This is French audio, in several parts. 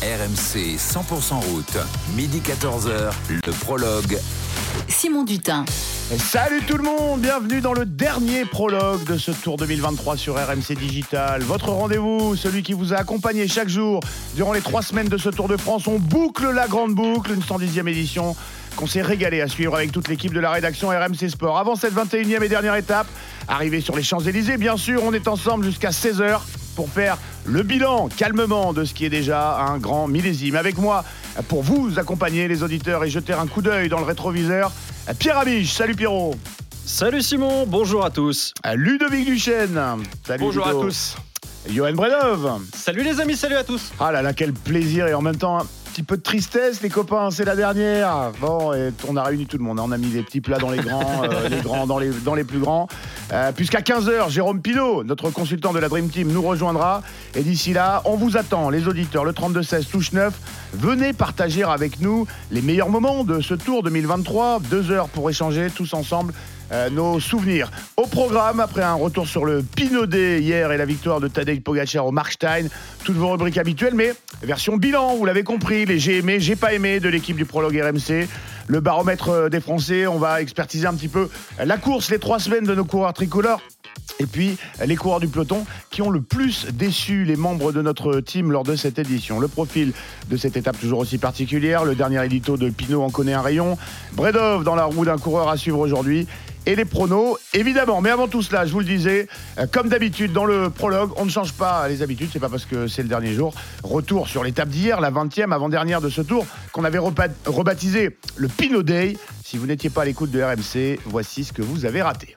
RMC 100% route, midi 14h, le prologue. Simon Dutin. Salut tout le monde, bienvenue dans le dernier prologue de ce Tour 2023 sur RMC Digital. Votre rendez-vous, celui qui vous a accompagné chaque jour durant les trois semaines de ce Tour de France. On boucle la grande boucle, une 110e édition qu'on s'est régalé à suivre avec toute l'équipe de la rédaction RMC Sport. Avant cette 21e et dernière étape, arrivée sur les Champs-Élysées, bien sûr, on est ensemble jusqu'à 16h pour faire le bilan calmement de ce qui est déjà un grand millésime. Avec moi, pour vous accompagner les auditeurs et jeter un coup d'œil dans le rétroviseur, Pierre Amiche. Salut Pierrot. Salut Simon, bonjour à tous. Ludovic Duchesne. Salut bonjour Ludo. à tous. Johan Bredov. Salut les amis, salut à tous. Ah là là, quel plaisir et en même temps petit peu de tristesse, les copains, c'est la dernière. Bon, et on a réuni tout le monde, on a mis les petits plats dans les grands, euh, les grands dans les, dans les plus grands. Euh, Puisqu'à 15h, Jérôme Pilot, notre consultant de la Dream Team, nous rejoindra. Et d'ici là, on vous attend, les auditeurs, le 32-16 touche 9. Venez partager avec nous les meilleurs moments de ce tour 2023. Deux heures pour échanger tous ensemble euh, nos souvenirs. Au programme, après un retour sur le Pinaudet hier et la victoire de Tadej Pogacar au Markstein, toutes vos rubriques habituelles, mais version bilan, vous l'avez compris, les j'ai aimé, j'ai pas aimé de l'équipe du prologue RMC. Le baromètre des Français, on va expertiser un petit peu la course, les trois semaines de nos coureurs tricolores. Et puis les coureurs du peloton qui ont le plus déçu les membres de notre team lors de cette édition. Le profil de cette étape toujours aussi particulière, le dernier édito de Pinot en connaît un rayon, Bredov dans la roue d'un coureur à suivre aujourd'hui et les pronos, évidemment. Mais avant tout cela, je vous le disais, euh, comme d'habitude dans le prologue, on ne change pas les habitudes, c'est pas parce que c'est le dernier jour. Retour sur l'étape d'hier, la 20e avant-dernière de ce tour, qu'on avait rebaptisé le Pinot Day. Si vous n'étiez pas à l'écoute de RMC, voici ce que vous avez raté.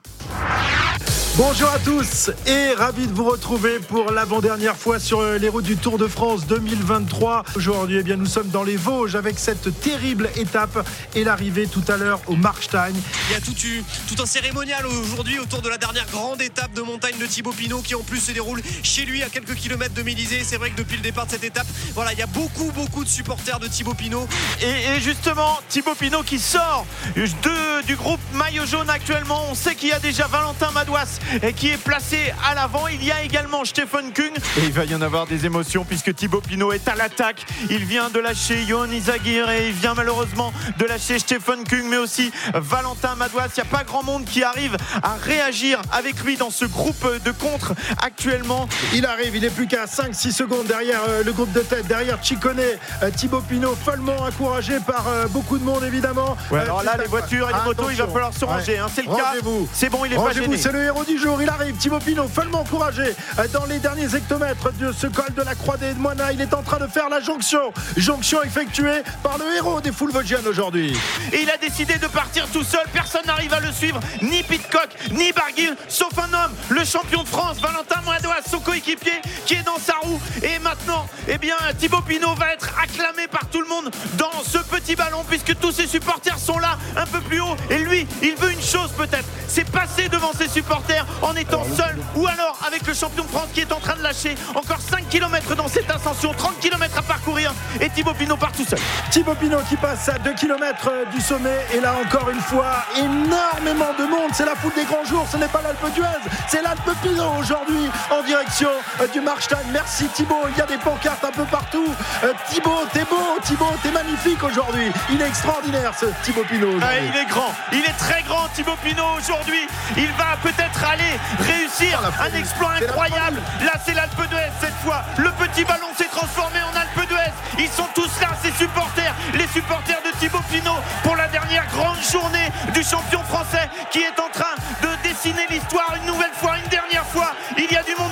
Bonjour à tous et ravi de vous retrouver pour l'avant-dernière fois sur euh, les routes du Tour de France 2023. Aujourd'hui, eh bien, nous sommes dans les Vosges avec cette terrible étape et l'arrivée tout à l'heure au Markstein. Il y a tout, eu- tout un cérémonial aujourd'hui autour de la dernière grande étape de montagne de Thibaut Pinot qui en plus se déroule chez lui à quelques kilomètres de Mélisée. C'est vrai que depuis le départ de cette étape, voilà, il y a beaucoup beaucoup de supporters de Thibaut Pinot. Et, et justement, Thibaut Pinot qui sort de- du groupe Maillot Jaune actuellement. On sait qu'il y a déjà Valentin Madouas qui est placé à l'avant. Il y a également Stephen Kung. Et il va y en avoir des émotions puisque Thibaut Pinot est à l'attaque. Il vient de lâcher Johan Izagir et il vient malheureusement de lâcher Stephen Kung, mais aussi Valentin Madouas. Il n'y a pas grand monde qui arrive à réagir avec lui dans ce groupe de contre actuellement. Il arrive, il est plus qu'à 5-6 secondes derrière euh, le groupe de tête, derrière Chicone, euh, Thibaut Pinot, follement encouragé par euh, beaucoup de monde évidemment. Ouais, alors là, les voitures et les motos, il va falloir se ranger. Ouais. hein, c'est le cas. C'est bon, il est pas gêné. c'est le héros du jour. Il arrive, Thibaut Pinot, follement encouragé euh, dans les derniers hectomètres de ce col de la Croix des Moines. Il est en train de faire la jonction. Jonction effectuée par le héros des foules vosgiennes aujourd'hui. Et il a décidé de partir tout seul. Personne n'arrive à le suivre. Ni Pitcock, ni Barguil, sauf un homme, le champion de France, Valentin Madouas, son coéquipier, qui est dans sa roue. Et maintenant, eh bien, Thibaut Pinot va être acclamé par tout le monde dans ce petit ballon, puisque tous ses supporters sont là, un peu plus haut. Et lui, il veut une chose peut-être, c'est passer devant ses supporters en étant seul, ou alors avec le champion de France qui est en train de lâcher encore 5 km dans cette ascension, 30 km à parcourir. Et Thibaut Pinot part tout seul. Thibaut Pinot qui passe à 2 km du sommet. Et là encore une fois énormément de monde. C'est la foule des grands jours. Ce n'est pas l'Alpe d'Huez. C'est l'Alpe Pinot aujourd'hui en direction euh, du Markstein. Merci Thibaut. Il y a des pancartes un peu partout. Euh, Thibaut t'es beau. Thibaut t'es magnifique aujourd'hui. Il est extraordinaire ce Thibaut Pinot Ah, il est grand, il est très grand Thibaut Pinot aujourd'hui. Il va peut-être aller réussir un exploit incroyable. Là c'est l'Alpe d'Huez cette fois. Le petit ballon s'est transformé en Alpe d'Huez. Ils sont tous là, ces supporters, les supporters de Thibaut Pinot pour la dernière grande journée du champion français qui est en train de dessiner l'histoire une nouvelle fois, une dernière fois. Il y a du monde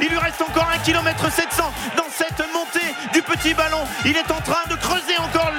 Il lui reste encore un km 700 dans cette montée du petit ballon. Il est en train de creuser encore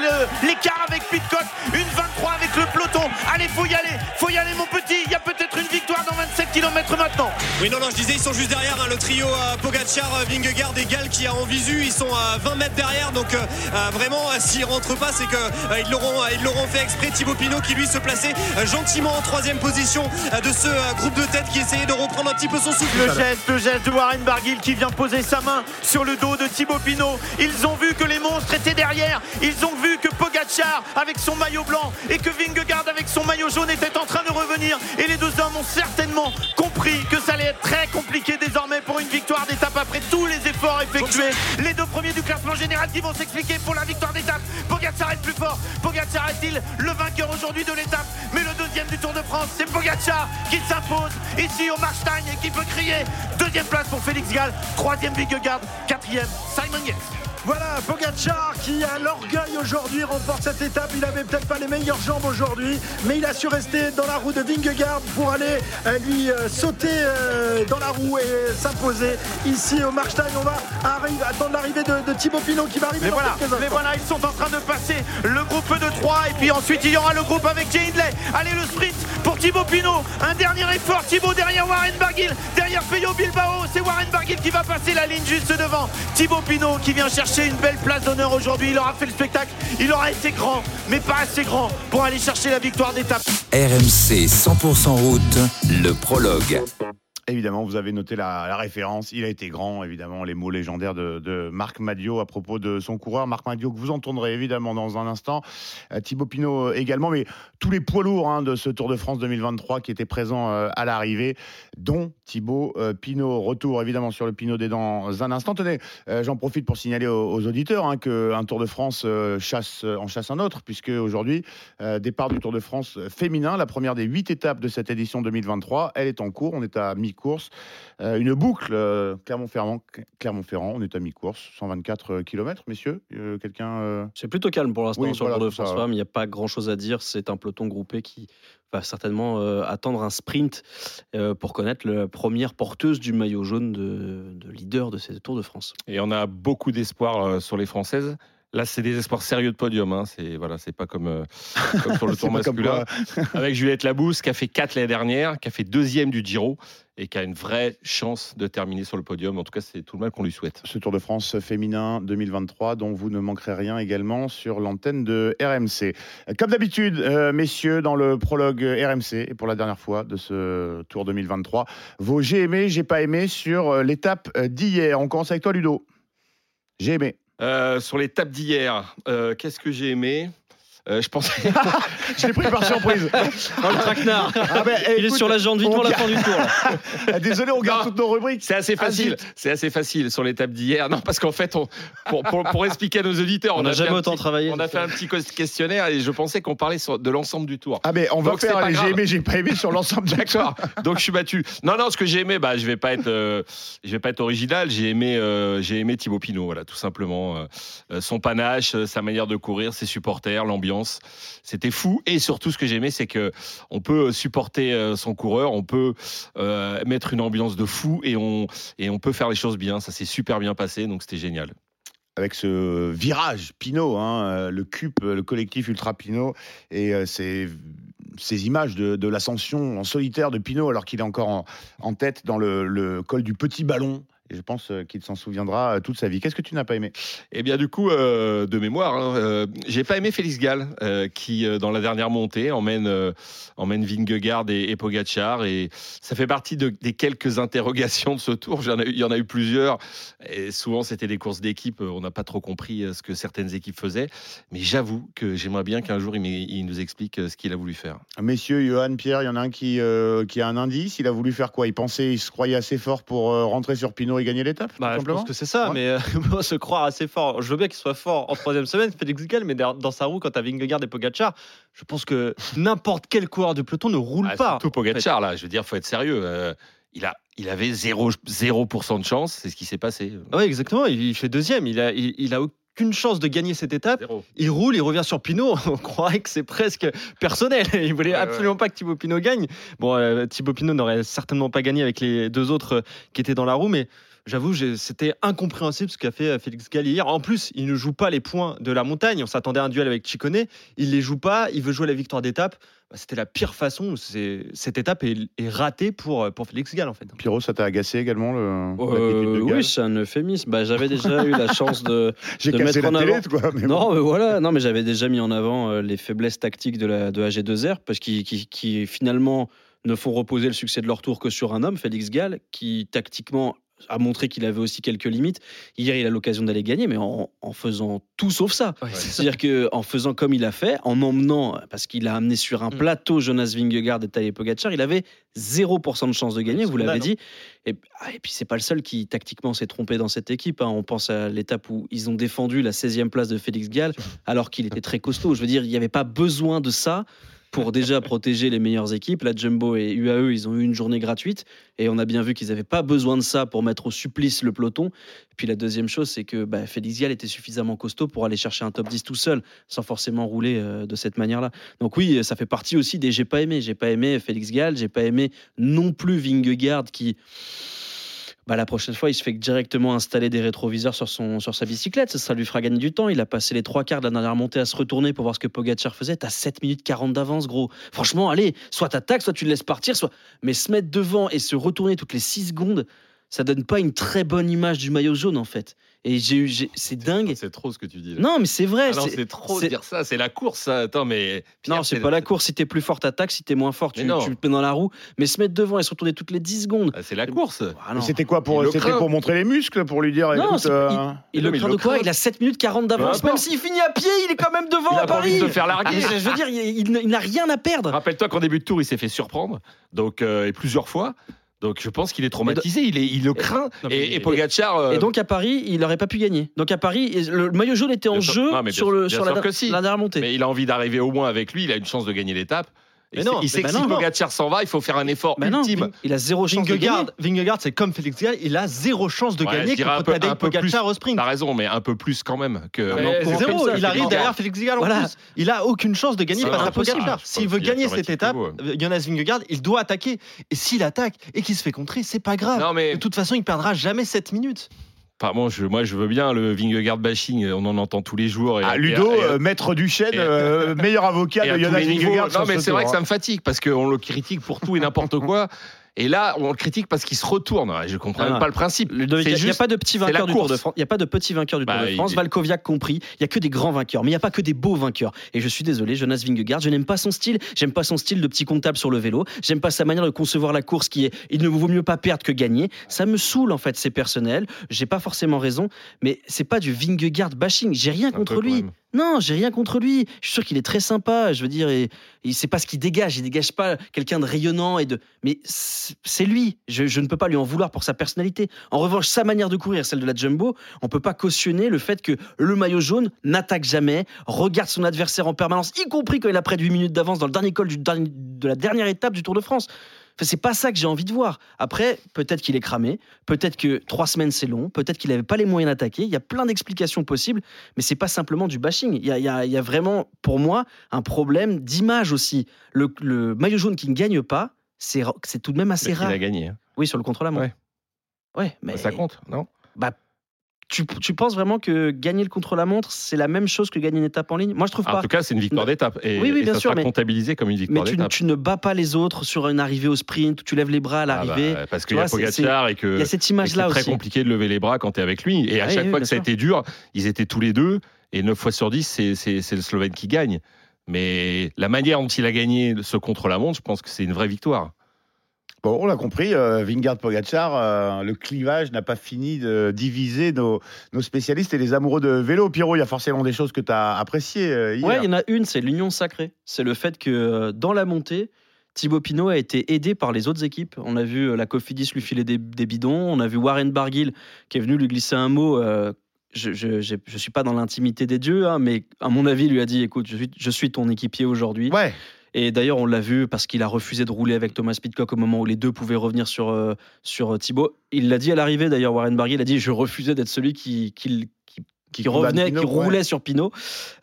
l'écart avec Pitcock. Une 23 avec le peloton. Allez, faut y aller. Faut y aller, mon petit. Il y a peut-être une victoire 27 km maintenant. Oui, non, non, je disais, ils sont juste derrière hein, le trio euh, Pogacar, euh, Vingegaard et Gall qui a en visu. Ils sont à 20 mètres derrière. Donc, euh, euh, vraiment, s'ils rentrent pas, c'est qu'ils l'auront ils l'auront fait exprès. Thibaut Pinot qui lui se plaçait gentiment en troisième position de ce groupe de tête qui essayait de reprendre un petit peu son souffle. Le geste, le geste de Warren Barguil qui vient poser sa main sur le dos de Thibaut Pinot. Ils ont vu que les monstres étaient derrière. Ils ont vu que Pogacar avec son maillot blanc et que Vingegaard avec son maillot jaune étaient en train de revenir. Et les deux hommes ont certainement compris que ça allait être très compliqué désormais pour une victoire d'étape après tous les efforts effectués. Les deux premiers du classement général qui vont s'expliquer pour la victoire d'étape. Pogacar est plus fort. Pogacar est-il le vainqueur aujourd'hui de l'étape? Mais le deuxième du Tour de France, c'est Pogacar qui s'impose ici au Marstein et qui peut crier. Deuxième place pour Félix Gall, troisième Vingegaard, quatrième Simon Yates. Voilà, Pogacar qui a l'orgueil aujourd'hui remporte cette étape. Il avait peut-être pas les meilleures jambes aujourd'hui, mais il a su rester dans la roue de Vingegaard pour aller euh, lui euh, sauter euh, dans la roue et s'imposer ici au Markstein. On va arrive, attendre l'arrivée de, de Thibaut Pinot qui va arriver Mais dans voilà, mais voilà, ils sont en train de passer le groupe de 3 et puis ensuite il y aura le groupe avec Jay Hindley. Allez le sprint pour Thibaut Pinot. Un dernier effort, Thibaut derrière Warren Barguil, derrière Peyo Bilbao. C'est Warren Barguil qui va passer la ligne juste devant. Thibaut Pinot qui vient chercher une belle place d'honneur aujourd'hui. Il aura fait le spectacle, il aura été grand, mais pas assez grand pour aller chercher la victoire d'étape. RMC 100% route, le prologue. Évidemment, vous avez noté la, référence. Il a été grand, évidemment, les mots légendaires de, Marc Madio à propos de son coureur. Marc Madio, que vous entendrez évidemment dans un instant. Euh, Thibaut Pinot euh, également, mais tous les poids lourds hein, de ce Tour de France 2023 qui étaient présents euh, à l'arrivée, dont Thibaut euh, Pinot. Retour évidemment sur le Pinot des dans un instant. Tenez, j'en profite pour signaler aux, auditeurs hein, qu'un Tour de France chasse, en chasse un autre, puisque aujourd'hui, départ du Tour de France féminin, la première des huit étapes de cette édition 2023. Elle est en cours, on est à mi-course. Euh, une boucle, euh, Clermont-Ferrand, Clermont-Ferrand, on est à mi-course, 124 km, messieurs. Euh, Quelqu'un. euh, C'est plutôt calme pour l'instant Oui, sur voilà, le Tour de France. Il n'y a pas grand chose à dire. C'est un peloton groupé qui va certainement euh, attendre un sprint euh, pour connaître la première porteuse du maillot jaune de, de leader de ces Tours de France. Et on a beaucoup d'espoir euh, sur les Françaises. Là, c'est des espoirs sérieux de podium. Hein. C'est voilà, c'est pas comme, euh, comme sur le tour masculin. Avec Juliette Labousse, qui a fait 4 l'année dernière, qui a fait deuxième du Giro et qui a une vraie chance de terminer sur le podium. En tout cas, c'est tout le mal qu'on lui souhaite. ce Tour de France féminin 2023 dont vous ne manquerez rien également sur l'antenne de RMC. Comme d'habitude, euh, messieurs, dans le prologue RMC, et pour la dernière fois de ce Tour 2023, vos j'ai aimé, j'ai pas aimé sur euh, l'étape euh, d'hier. On commence avec toi, Ludo. J'ai aimé. Euh, sur l'étape d'hier, euh, qu'est-ce que j'ai aimé? Euh, Je pensais. Je l'ai pris par surprise. Oh, le traquenard Ah ben, Il est sur la jambe vite on pour la fin du tour. là. Ah, Désolé, on garde Non. toutes nos rubriques. C'est assez facile. C'est assez facile sur l'étape d'hier. Non, parce qu'en fait, on, pour, pour- pour expliquer à nos auditeurs, On n'a a fait jamais un autant petit- travaillé. On a fait un petit questionnaire et je pensais qu'on parlait sur- de l'ensemble du tour. Ah ben, on va Donc, faire j'ai aimé, j'ai pas aimé sur l'ensemble du D'accord. Donc je suis battu. Non, non, ce que j'ai aimé, bah, je vais pas être, euh, je vais pas être original. J'ai aimé, euh, j'ai aimé Thibaut Pinot, voilà, tout simplement. Euh, euh, son panache, euh, sa manière de courir, ses supporters, l'ambiance, c'était fou. Et surtout, ce que j'ai aimé, c'est que on peut supporter euh, son coureur, on peut euh, mettre une ambiance de fou et on et on peut faire les choses bien. Ça s'est super bien passé, donc c'était génial. avec ce virage Pinot, hein, euh, le CUP, le collectif Ultra Pinot, et ces, images de, l'ascension en solitaire de Pinot, alors qu'il est encore en, tête dans le col du petit ballon. Et je pense euh, qu'il s'en souviendra euh, toute sa vie. Qu'est-ce que tu n'as pas aimé? Eh bien, du coup, euh, de mémoire, hein, euh, j'ai pas aimé Félix Gall, euh, qui, dans la dernière montée, emmène, emmène Vingegaard et, et Pogacar. Et ça fait partie de- des quelques interrogations de ce tour. Ai Il y en a eu plusieurs. Et souvent, c'était des courses d'équipe. On n'a pas trop compris ce que certaines équipes faisaient. Mais j'avoue que j'aimerais bien qu'un jour, il, il nous explique ce qu'il a voulu faire. Messieurs, Johan, Pierre, il y en a un qui, qui a un indice. Il a voulu faire quoi? Il pensait, il se croyait assez fort pour rentrer sur Pinot et gagner l'étape tout Bah, je simplement pense que c'est ça, Ouais. mais euh, se croire assez fort. Je veux bien qu'il soit fort en troisième semaine, Félix Gall, mais dans dans sa roue, quand t'as Vingegaard et Pogacar, je pense que n'importe quel coureur du peloton ne roule Ah, pas. Surtout Pogacar, là. Je veux dire, faut être sérieux. Euh, il, a, il avait 0%, 0% de chance. C'est ce qui s'est passé. Oui, exactement. Il, il fait deuxième. Il a, il, il a aucune chance de gagner cette étape. Zéro. Il roule, il revient sur Pinot. On croirait que c'est presque personnel. Il voulait Ouais, absolument pas que Thibaut Pinot gagne. Bon, euh, Thibaut Pinot n'aurait certainement pas gagné avec les deux autres qui étaient dans la roue, mais j'avoue, c'était incompréhensible ce qu'a fait euh, Félix Gall hier. En plus, il ne joue pas les points de la montagne. On s'attendait à un duel avec Chicone. Il les joue pas. Il veut jouer la victoire d'étape. Bah, c'était la pire façon. C'est- Cette étape est, est ratée pour, euh, pour Félix Gall, en fait. Pierrot, ça t'a agacé également le, Euh, de oui, c'est un euphémisme. Bah, j'avais déjà eu la chance de. J'ai de cassé mettre la en télé, avant. quoi. mais bon. Non, mais voilà. Non, mais j'avais déjà mis en avant euh, les faiblesses tactiques de la de AG2R parce qu'ils qui, qui, finalement ne font reposer le succès de leur tour que sur un homme, Félix Gall, qui tactiquement a montré qu'il avait aussi quelques limites. Hier, il a l'occasion d'aller gagner, mais en, en faisant tout sauf ça. C'est-à-dire qu'en faisant comme il a fait, en emmenant, parce qu'il a amené sur un Mm. plateau Jonas Vingegaard et Tadej Pogacar, il avait 0% de chance de gagner, vous l'avez dit. Et, ah, et puis, c'est pas le seul qui, tactiquement, s'est trompé dans cette équipe. hein. On pense à l'étape où ils ont défendu la 16e place de Félix Gall, alors qu'il était très costaud. Je veux dire, il n'y avait pas besoin de ça pour déjà protéger les meilleures équipes. La Jumbo et UAE, ils ont eu une journée gratuite et on a bien vu qu'ils n'avaient pas besoin de ça pour mettre au supplice le peloton. Et puis la deuxième chose, c'est que bah, Félix Gall était suffisamment costaud pour aller chercher un top 10 tout seul, sans forcément rouler euh, de cette manière-là. Donc oui, ça fait partie aussi des j'ai pas aimé. J'ai pas aimé Félix Gall, j'ai pas aimé non plus Vingegaard qui bah, la prochaine fois, il se fait directement installer des rétroviseurs sur, sa bicyclette. Ça, ça lui fera gagner du temps. Il a passé les trois quarts de la dernière montée à se retourner pour voir ce que Pogacar faisait. T'as 7 minutes 40 d'avance, gros. Franchement, allez, soit t'attaques, soit tu le laisses partir, soit. Mais se mettre devant et se retourner toutes les 6 secondes, ça donne pas une très bonne image du maillot jaune, en fait. Et j'ai eu. j'ai- C'est dingue. C'est trop ce que tu dis. là. Non, mais c'est vrai. Ah non, c'est- c'est trop de dire ça. C'est la course, ça. Attends, mais. Pierre, non, c'est pas la course. Si t'es plus fort, t'attaques. Si t'es moins fort, tu, tu le mets dans la roue. Mais se mettre devant et se retourner toutes les 10 secondes. Ah, C'est la course. Ah non. C'était quoi pour, Il le c'était pour montrer les muscles, pour lui dire Non, écoute, c'est- euh, Il Non, le craint il de quoi? Craint. Il a 7 minutes 40 d'avance. Même s'il finit à pied, il est quand même devant Il à Paris. de se faire larguer. je veux dire, il, il- il n'a rien à perdre. Rappelle-toi qu'en début de tour, il s'est fait surprendre, donc euh, et plusieurs fois. Donc je pense qu'il est traumatisé. Il, est, il le craint. Non, mais- et, et Pogacar. euh, Et donc à Paris, il n'aurait pas pu gagner. Donc à Paris, le maillot jaune était en Bien sûr. jeu Non, mais bien sur, sûr- le, bien sur la, sûr que si. la dernière montée. mais il a envie d'arriver au moins avec lui. Il a une chance de gagner l'étape. Mais il sait- non, il sait mais que bah si. Pogacar s'en va, il faut faire un effort Bah non, ultime. il a zéro chance de gagner. Vingegaard, c'est comme Félix Gall, il a zéro chance de Ouais, gagner contre un peu- Tadej Pogacar plus. au sprint. T'as raison, mais un peu plus quand même que. Ah, non, zéro, ça, il arrive derrière. Félix Gall en Voilà. plus. Il a aucune chance de gagner face à impossible. Pogacar. Je S'il veut gagner cette étape, Jonas Vingegaard, il doit attaquer. Et s'il attaque et qu'il se fait contrer, c'est pas grave. De toute façon, il perdra jamais 7 minutes. Enfin, bon, je, moi, je veux bien le Vingegaard bashing. On en entend tous les jours. Et, ah, Ludo, et- et- euh, maître du chêne, euh, meilleur avocat de Jonas. Vingegaard. Non, mais ce c'est vrai que ça hein. me fatigue parce qu'on le critique pour tout et n'importe quoi. Et là, on le critique parce qu'il se retourne. Je comprends Ah. même pas le principe. Il n'y a, pas de la vainqueurs du Tour de course. France. Il n'y a pas de petits vainqueurs du Tour Bah, de il- France. Valkoviak compris. Il n'y a que des grands vainqueurs. Mais il n'y a pas que des beaux vainqueurs. Et je suis désolé, Jonas Vingegaard, je n'aime pas son style. J'aime pas son style de petit comptable sur le vélo. J'aime pas sa manière de concevoir la course qui est il ne vaut mieux pas perdre que gagner. Ça me saoule en fait, c'est personnel. J'ai pas forcément raison. Mais c'est pas du Vingegaard bashing. J'ai rien Un contre lui. Non, j'ai rien contre lui. Je suis sûr qu'il est très sympa. Je veux dire, et, et c'est pas ce qu'il dégage. Il dégage pas quelqu'un de rayonnant et de. Mais c'est lui. Je, ne peux pas lui en vouloir pour sa personnalité. En revanche, sa manière de courir, celle de la Jumbo, on peut pas cautionner le fait que le maillot jaune n'attaque jamais, regarde son adversaire en permanence, y compris quand il a près de 8 minutes d'avance dans le dernier col de la dernière étape du Tour de France. Enfin, c'est pas ça que j'ai envie de voir. Après, peut-être qu'il est cramé, peut-être que trois semaines c'est long, peut-être qu'il n'avait pas les moyens d'attaquer. Il y a plein d'explications possibles, mais c'est pas simplement du bashing. Il y a, il y a- il y a vraiment, pour moi, un problème d'image aussi. Le, le maillot jaune qui ne gagne pas, c'est tout de même assez Mais il rare. a gagné. hein. Oui, sur le contre-la-montre. Ouais. Ouais, mais Ça compte, non? Tu, tu penses vraiment que gagner le contre-la-montre, c'est la même chose que gagner une étape en ligne? Moi, je trouve En pas. tout cas, c'est une victoire d'étape. Et, Oui, oui, et bien ça sûr, sera mais- comptabilisé comme une Mais victoire d'étape. tu ne bats pas les autres sur une arrivée au sprint, tu lèves les bras à Ah bah, l'arrivée. parce qu'il y a Pogacar et Il que y a cette et que image-là c'est très compliqué de lever les bras quand tu es avec lui. Et à Oui, chaque oui, fois que ça a été dur, ils étaient tous les deux. Et 9 fois sur 10, c'est- c'est c'est le Slovène qui gagne. Mais la manière dont il a gagné ce contre-la-montre, je pense que c'est une vraie victoire. Bon, on l'a compris, euh, Vingard Pogacar, euh, le clivage n'a pas fini de diviser nos, nos spécialistes et les amoureux de vélo. Pierrot, il y a forcément des choses que tu as appréciées euh, hier. Ouais, il y en a une, c'est l'union sacrée. C'est le fait que euh, dans la montée, Thibaut Pinot a été aidé par les autres équipes. On a vu euh, la Cofidis lui filer des, des bidons. On a vu Warren Barguil qui est venu lui glisser un mot. je ne suis pas dans l'intimité des dieux, hein, mais à mon avis, il lui a dit écoute, je suis, je suis ton équipier aujourd'hui. Ouais, Et d'ailleurs, on l'a vu parce qu'il a refusé de rouler avec Thomas Pitcock au moment où les deux pouvaient revenir sur, euh, sur Thibaut. Il l'a dit à l'arrivée, d'ailleurs, Warren Barguil a dit Je refusais d'être celui qui, qui, qui, qui condamne revenait, Pinot, qui ouais. roulait sur Pinot.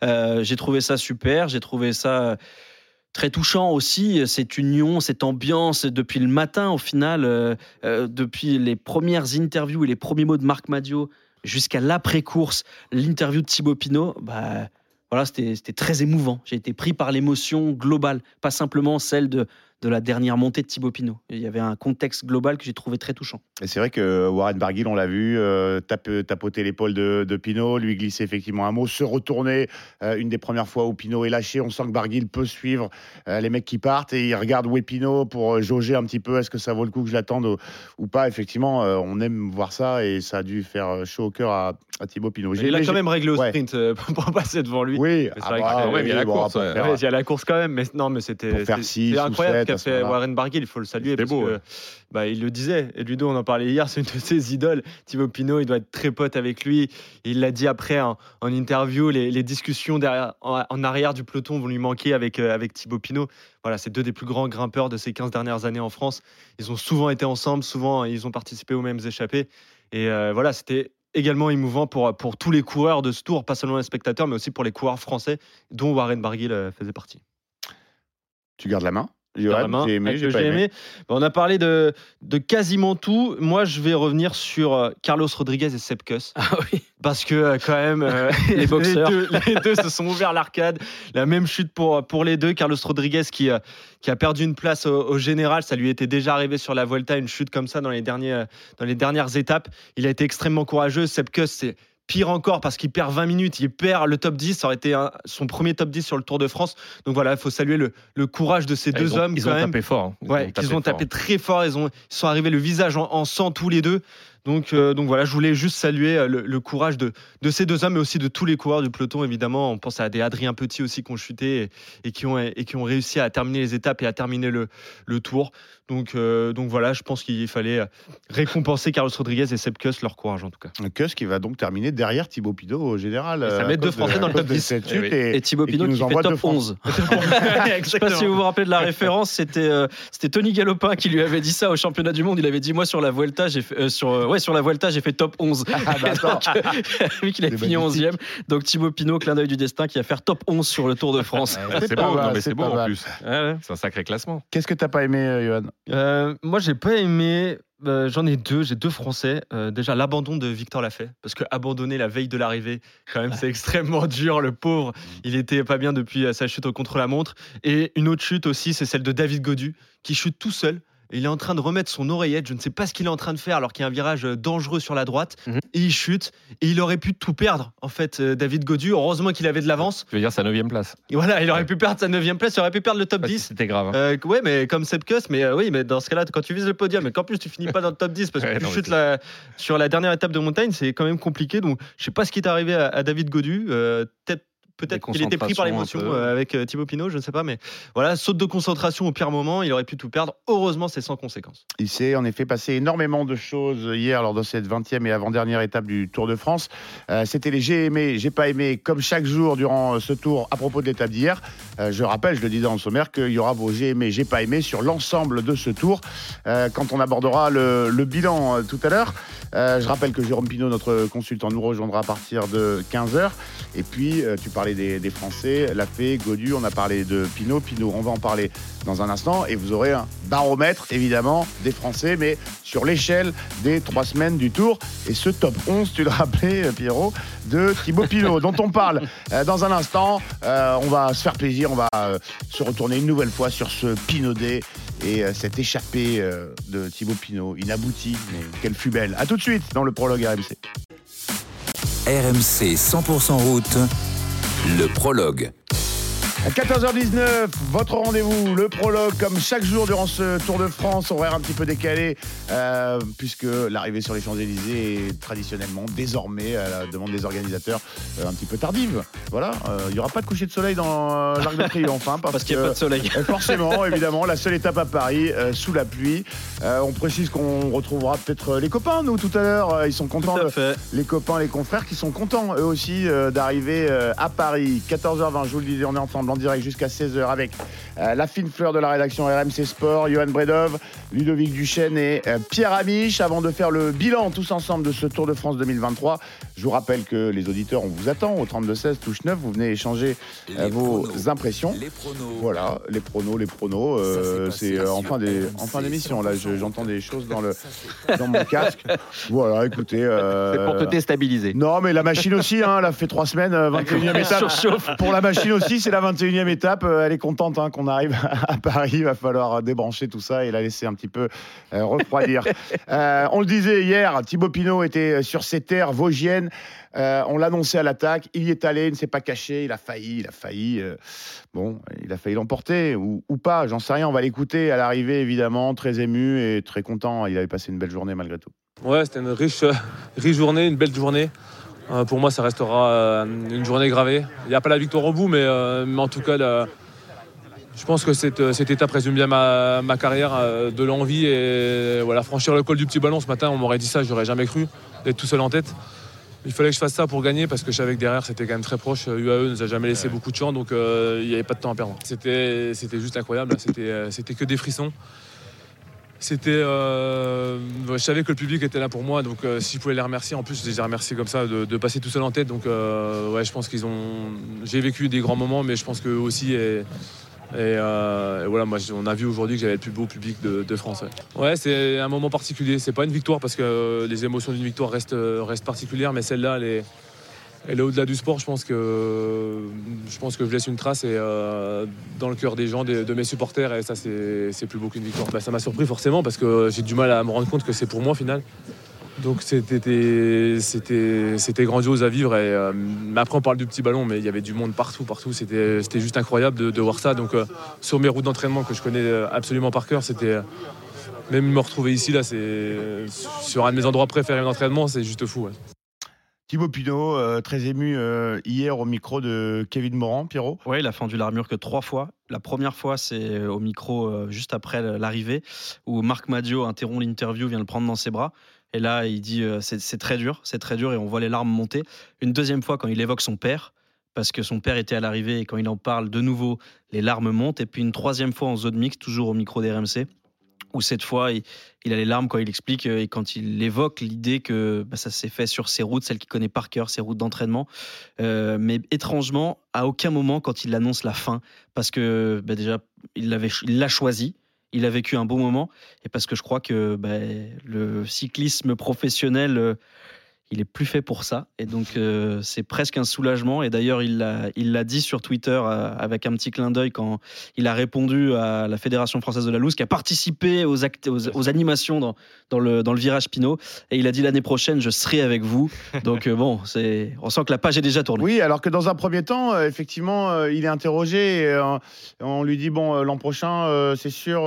Euh, j'ai trouvé ça super, j'ai trouvé ça très touchant aussi, cette union, cette ambiance depuis le matin au final, euh, euh, depuis les premières interviews et les premiers mots de Marc Madio jusqu'à l'après-course, l'interview de Thibaut Pinot, bah, voilà, c'était très émouvant. J'ai été pris par l'émotion globale, pas simplement celle de, de la dernière montée de Thibaut Pinot. Il y avait un contexte global que j'ai trouvé très touchant. Et c'est vrai que Warren Barguil, on l'a vu, euh, tape- tapoter l'épaule de, de Pinot, lui glisser effectivement un mot, se retourner. euh, une des premières fois où Pinot est lâché, on sent que Barguil peut suivre euh, les mecs qui partent et il regarde où est Pinot pour euh, jauger un petit peu est-ce que ça vaut le coup que je l'attende ou, ou pas. Effectivement, euh, on aime voir ça et ça a dû faire euh, chaud au cœur à, à Thibaut Pinot. Il a quand même réglé au ouais. sprint euh, pour passer devant lui. Oui, ah bah, ouais, il y a la course, ouais. Ouais, y a la course quand même, mais non, mais c'était Pour faire c'est- six c'est ou incroyable qu'a fait moment-là. Warren Barguil, il faut le saluer parce beau, que ouais. bah, il le disait. Et Ludo, on en parlait hier, c'est une de ses idoles. Thibaut Pinot, il doit être très pote avec lui. Il l'a dit après en, en interview, les, les discussions derrière, en, en arrière du peloton vont lui manquer avec, euh, avec Thibaut Pinot. Voilà, c'est deux des plus grands grimpeurs de ces 15 dernières années en France. Ils ont souvent été ensemble, souvent ils ont participé aux mêmes échappées. Et euh, voilà, c'était également émouvant pour, pour tous les coureurs de ce tour, pas seulement les spectateurs, mais aussi pour les coureurs français, dont Warren Barguil euh, faisait partie. Tu gardes la main? Johan, j'ai aimé, j'ai pas aimé. aimé. Bon, on a parlé de, de quasiment tout. Moi, je vais revenir sur euh, Carlos Rodriguez et Sepp Kuss. Ah oui. Parce que euh, quand même, euh, Les boxeurs. deux, les deux se sont ouverts l'arcade. La même chute pour, pour les deux. Carlos Rodriguez qui, qui a perdu une place au, au général. Ça lui était déjà arrivé sur la Vuelta, une chute comme ça dans les, derniers, dans les dernières étapes. Il a été extrêmement courageux. Sepp Kuss, c'est pire encore parce qu'il perd 20 minutes. Il perd le top 10. Ça aurait été un- son premier top 10 sur le Tour de France. Donc voilà, il faut saluer le, le courage de ces Ah, deux ils ont, hommes ils quand ont même. tapé fort. hein. Ils Ouais, qu'ils ont fort. tapé très fort. Ils, ont, ils sont arrivés le visage en, en sang tous les deux. Donc, euh, donc voilà, je voulais juste saluer euh, le, le courage de, de ces deux hommes, mais aussi de tous les coureurs du peloton, évidemment. On pense à des Adrien Petit aussi qui ont chuté et, et qui, ont, et qui ont réussi à terminer les étapes et à terminer le, le tour. Donc, euh, donc voilà, je pense qu'il fallait récompenser Carlos Rodriguez et Sepp Kuss leur courage en tout cas. Kuss qui va donc terminer derrière Thibaut Pinot au général. Et ça met deux de- Français dans le top de 10. cette Eh oui. et- Et Thibaut et qui Pinot nous qui, fait envoie deux top France. 11. Je sais pas si vous vous rappelez de la référence, c'était euh, c'était Tony Galopin qui lui avait dit ça au championnat du monde. Il avait dit moi sur la Vuelta, j'ai fait euh, sur euh, ouais sur la Vuelta, j'ai fait top 11. Ah bah attends. Donc, euh, vu qu'il a fini magnifique. 11e. Donc Thibaut Pinot, clin d'œil du destin, qui va faire top 11 sur le Tour de France. Ouais, C'est beau, mal, non, mais c'est beau en mal. plus. C'est un sacré classement. Qu'est-ce que t'as pas aimé, euh, Johan? Euh, moi, j'ai pas aimé. euh, J'en ai deux, j'ai deux Français. Euh, déjà, l'abandon de Victor Lafay, parce que abandonner la veille de l'arrivée, quand même, c'est extrêmement dur. Le pauvre, il était pas bien depuis sa chute au contre-la-montre. Et une autre chute aussi, c'est celle de David Godu, qui chute tout seul. Il est en train de remettre son oreillette. Je ne sais pas ce qu'il est en train de faire alors qu'il y a un virage euh, dangereux sur la droite. Mhm. Et il chute. Et il aurait pu tout perdre, en fait, euh, David Godu. Heureusement qu'il avait de l'avance. Tu veux dire sa 9 place Et voilà, il aurait pu perdre sa 9 place, il aurait pu perdre le top Parce que 10. C'était grave. hein. Euh, ouais, mais comme Sepp Kuss, mais euh, oui, mais dans ce cas-là, quand tu vises le podium et qu'en plus tu finis pas dans le top 10 parce que Ouais, tu non, mais chutes la- sur la dernière étape de montagne, c'est quand même compliqué. Donc, je sais pas ce qui est arrivé à, à David Godu. euh, Peut-être. Peut-être qu'il était pris par l'émotion euh, avec euh, Thibaut Pinot, je ne sais pas, mais voilà, saute de concentration au pire moment, il aurait pu tout perdre. Heureusement, c'est sans conséquence. Il s'est en effet passé énormément de choses hier lors de cette 20e et avant-dernière étape du Tour de France. Euh, C'était les j'ai aimé, j'ai pas aimé, comme chaque jour durant ce tour à propos de l'étape d'hier. Euh, je rappelle, je le disais le sommaire, qu'il y aura vos j'ai aimé, j'ai pas aimé sur l'ensemble de ce tour euh, quand on abordera le, le bilan euh, tout à l'heure. Euh, je rappelle que Jérôme Pinault, notre consultant, nous rejoindra à partir de 15h. Et puis, euh, tu parlais des, Français, Lafay, Godu, on a parlé de Pinot. Pinot, on va en parler dans un instant. Et vous aurez un baromètre, évidemment, des Français, mais sur l'échelle des trois semaines du Tour. Et ce top 11, tu le rappelais, euh, Pierrot, de Thibaut Pinot, dont on parle euh, dans un instant. Euh, on va se faire plaisir, on va se retourner une nouvelle fois sur ce Pinaudet et cette échappée de Thibaut Pinot, inaboutie, mais qu'elle fut belle. A tout de suite dans le prologue RMC. RMC 100% route, le prologue. À 14h19, votre rendez-vous, le prologue, comme chaque jour durant ce Tour de France, horaire un petit peu décalé, euh, puisque l'arrivée sur les Champs-Élysées est traditionnellement, désormais, à la demande des organisateurs, euh, un petit peu tardive. Voilà, euh, il n'y aura pas de coucher de soleil dans euh, l'Arc de Triomphe, hein, parce, Parce qu'il n'y a pas de soleil. euh, Forcément, évidemment, la seule étape à Paris, euh, sous la pluie. Euh, on précise qu'on retrouvera peut-être les copains, nous, tout à l'heure. Euh, Ils sont contents, de- les copains, les confrères, qui sont contents, eux aussi, euh, d'arriver euh, à Paris. 14h20, je vous le disais, on est ensemble en direct jusqu'à 16h avec euh, la fine fleur de la rédaction RMC Sport, Johan Bredov, Ludovic Duchesne et euh, Pierre Amiche. Avant de faire le bilan tous ensemble de ce Tour de France 2023, je vous rappelle que les auditeurs, on vous attend au 32-16, touche 9. Vous venez échanger euh, vos pronos. impressions. Les pronos. Voilà, les pronos, les pronos, euh, c'est euh, en fin des- RMC en fin d'émission. Là, je- 100% j'entends des choses dans, le, dans mon casque. Voilà, écoutez. euh, C'est pour te déstabiliser. Non, mais la machine aussi, hein, elle a fait trois semaines, euh, 21e étape. Pour la machine aussi, c'est la 21e 21e étape, euh, elle est contente hein, qu'on arrive à Paris. Il va falloir débrancher tout ça et la laisser un petit peu euh, refroidir. Euh, on le disait hier, Thibaut Pinot était sur ses terres vosgiennes. Euh, on l'annonçait à l'attaque. Il y est allé, il ne s'est pas caché. Il a failli, il a failli. euh, bon, il a failli l'emporter ou, ou pas, j'en sais rien. On va l'écouter à l'arrivée, évidemment, très ému et très content. Il avait passé une belle journée malgré tout. Ouais, c'était une riche, riche journée, une belle journée. Euh, pour moi, ça restera euh, une journée gravée. Il n'y a pas la victoire au bout, mais, euh, mais en tout cas, la- je pense que cette, cette étape résume bien ma, ma carrière, de l'envie et voilà, franchir le col du petit ballon ce matin, on m'aurait dit ça, j'aurais jamais cru d'être tout seul en tête. Il fallait que je fasse ça pour gagner parce que je savais que derrière c'était quand même très proche. UAE nous a jamais laissé beaucoup de chance donc il n'y avait pas de temps à perdre. C'était juste incroyable, euh, c'était que des frissons. C'était, euh, je savais que le public était là pour moi, donc euh, si je pouvais les remercier, en plus je les ai remerciés comme ça de, passer tout seul en tête. Donc euh, ouais, je pense qu'ils ont, j'ai vécu des grands moments, mais je pense qu'eux aussi et, voilà, moi on a vu aujourd'hui que j'avais le plus beau public de, France. Ouais, c'est un moment particulier. C'est pas une victoire parce que les émotions d'une victoire restent, restent particulières, mais celle-là, elle est, elle est au-delà du sport. Je pense que je pense que je laisse une trace et euh, dans le cœur des gens, de, mes supporters, et ça c'est plus beau qu'une victoire. Bah, ça m'a surpris forcément parce que j'ai du mal à me rendre compte que c'est pour moi au final. Donc c'était grandiose à vivre et euh, après on parle du petit ballon mais il y avait du monde partout partout c'était juste incroyable de, voir ça donc euh, sur mes routes d'entraînement que je connais absolument par cœur c'était même me retrouver ici là c'est sur un de mes endroits préférés d'entraînement c'est juste fou. Thibaut Pinot, euh, très ému euh, hier au micro de Kevin Morand, Pierrot. Ouais, il a fendu l'armure que trois fois. La première fois, c'est au micro euh, juste après l'arrivée, où Marc Madio interrompt l'interview, vient le prendre dans ses bras. Et là, il dit euh, c'est très dur, c'est très dur, et on voit les larmes monter. Une deuxième fois, quand il évoque son père, parce que son père était à l'arrivée, et quand il en parle de nouveau, les larmes montent. Et puis une troisième fois en zone mixte, toujours au micro des RMC, où cette fois, il, a les larmes quand il explique euh, et quand il évoque l'idée que bah, ça s'est fait sur ses routes, celles qu'il connaît par cœur, ses routes d'entraînement. Euh, mais étrangement, à aucun moment quand il annonce la fin, parce que bah, déjà, il l'a choisi. Il a vécu un beau moment et parce que je crois que bah, le cyclisme professionnel, euh, il est plus fait pour ça et donc euh, c'est presque un soulagement. Et d'ailleurs, il l'a, dit sur Twitter euh, avec un petit clin d'œil quand il a répondu à la Fédération française de la loose, qui a participé aux, animations dans, le, virage Pinot. Et il a dit l'année prochaine, je serai avec vous. Donc euh, bon, on sent que la page est déjà tournée. Oui, alors que dans un premier temps, effectivement, il est interrogé. On lui dit bon, l'an prochain, c'est sûr.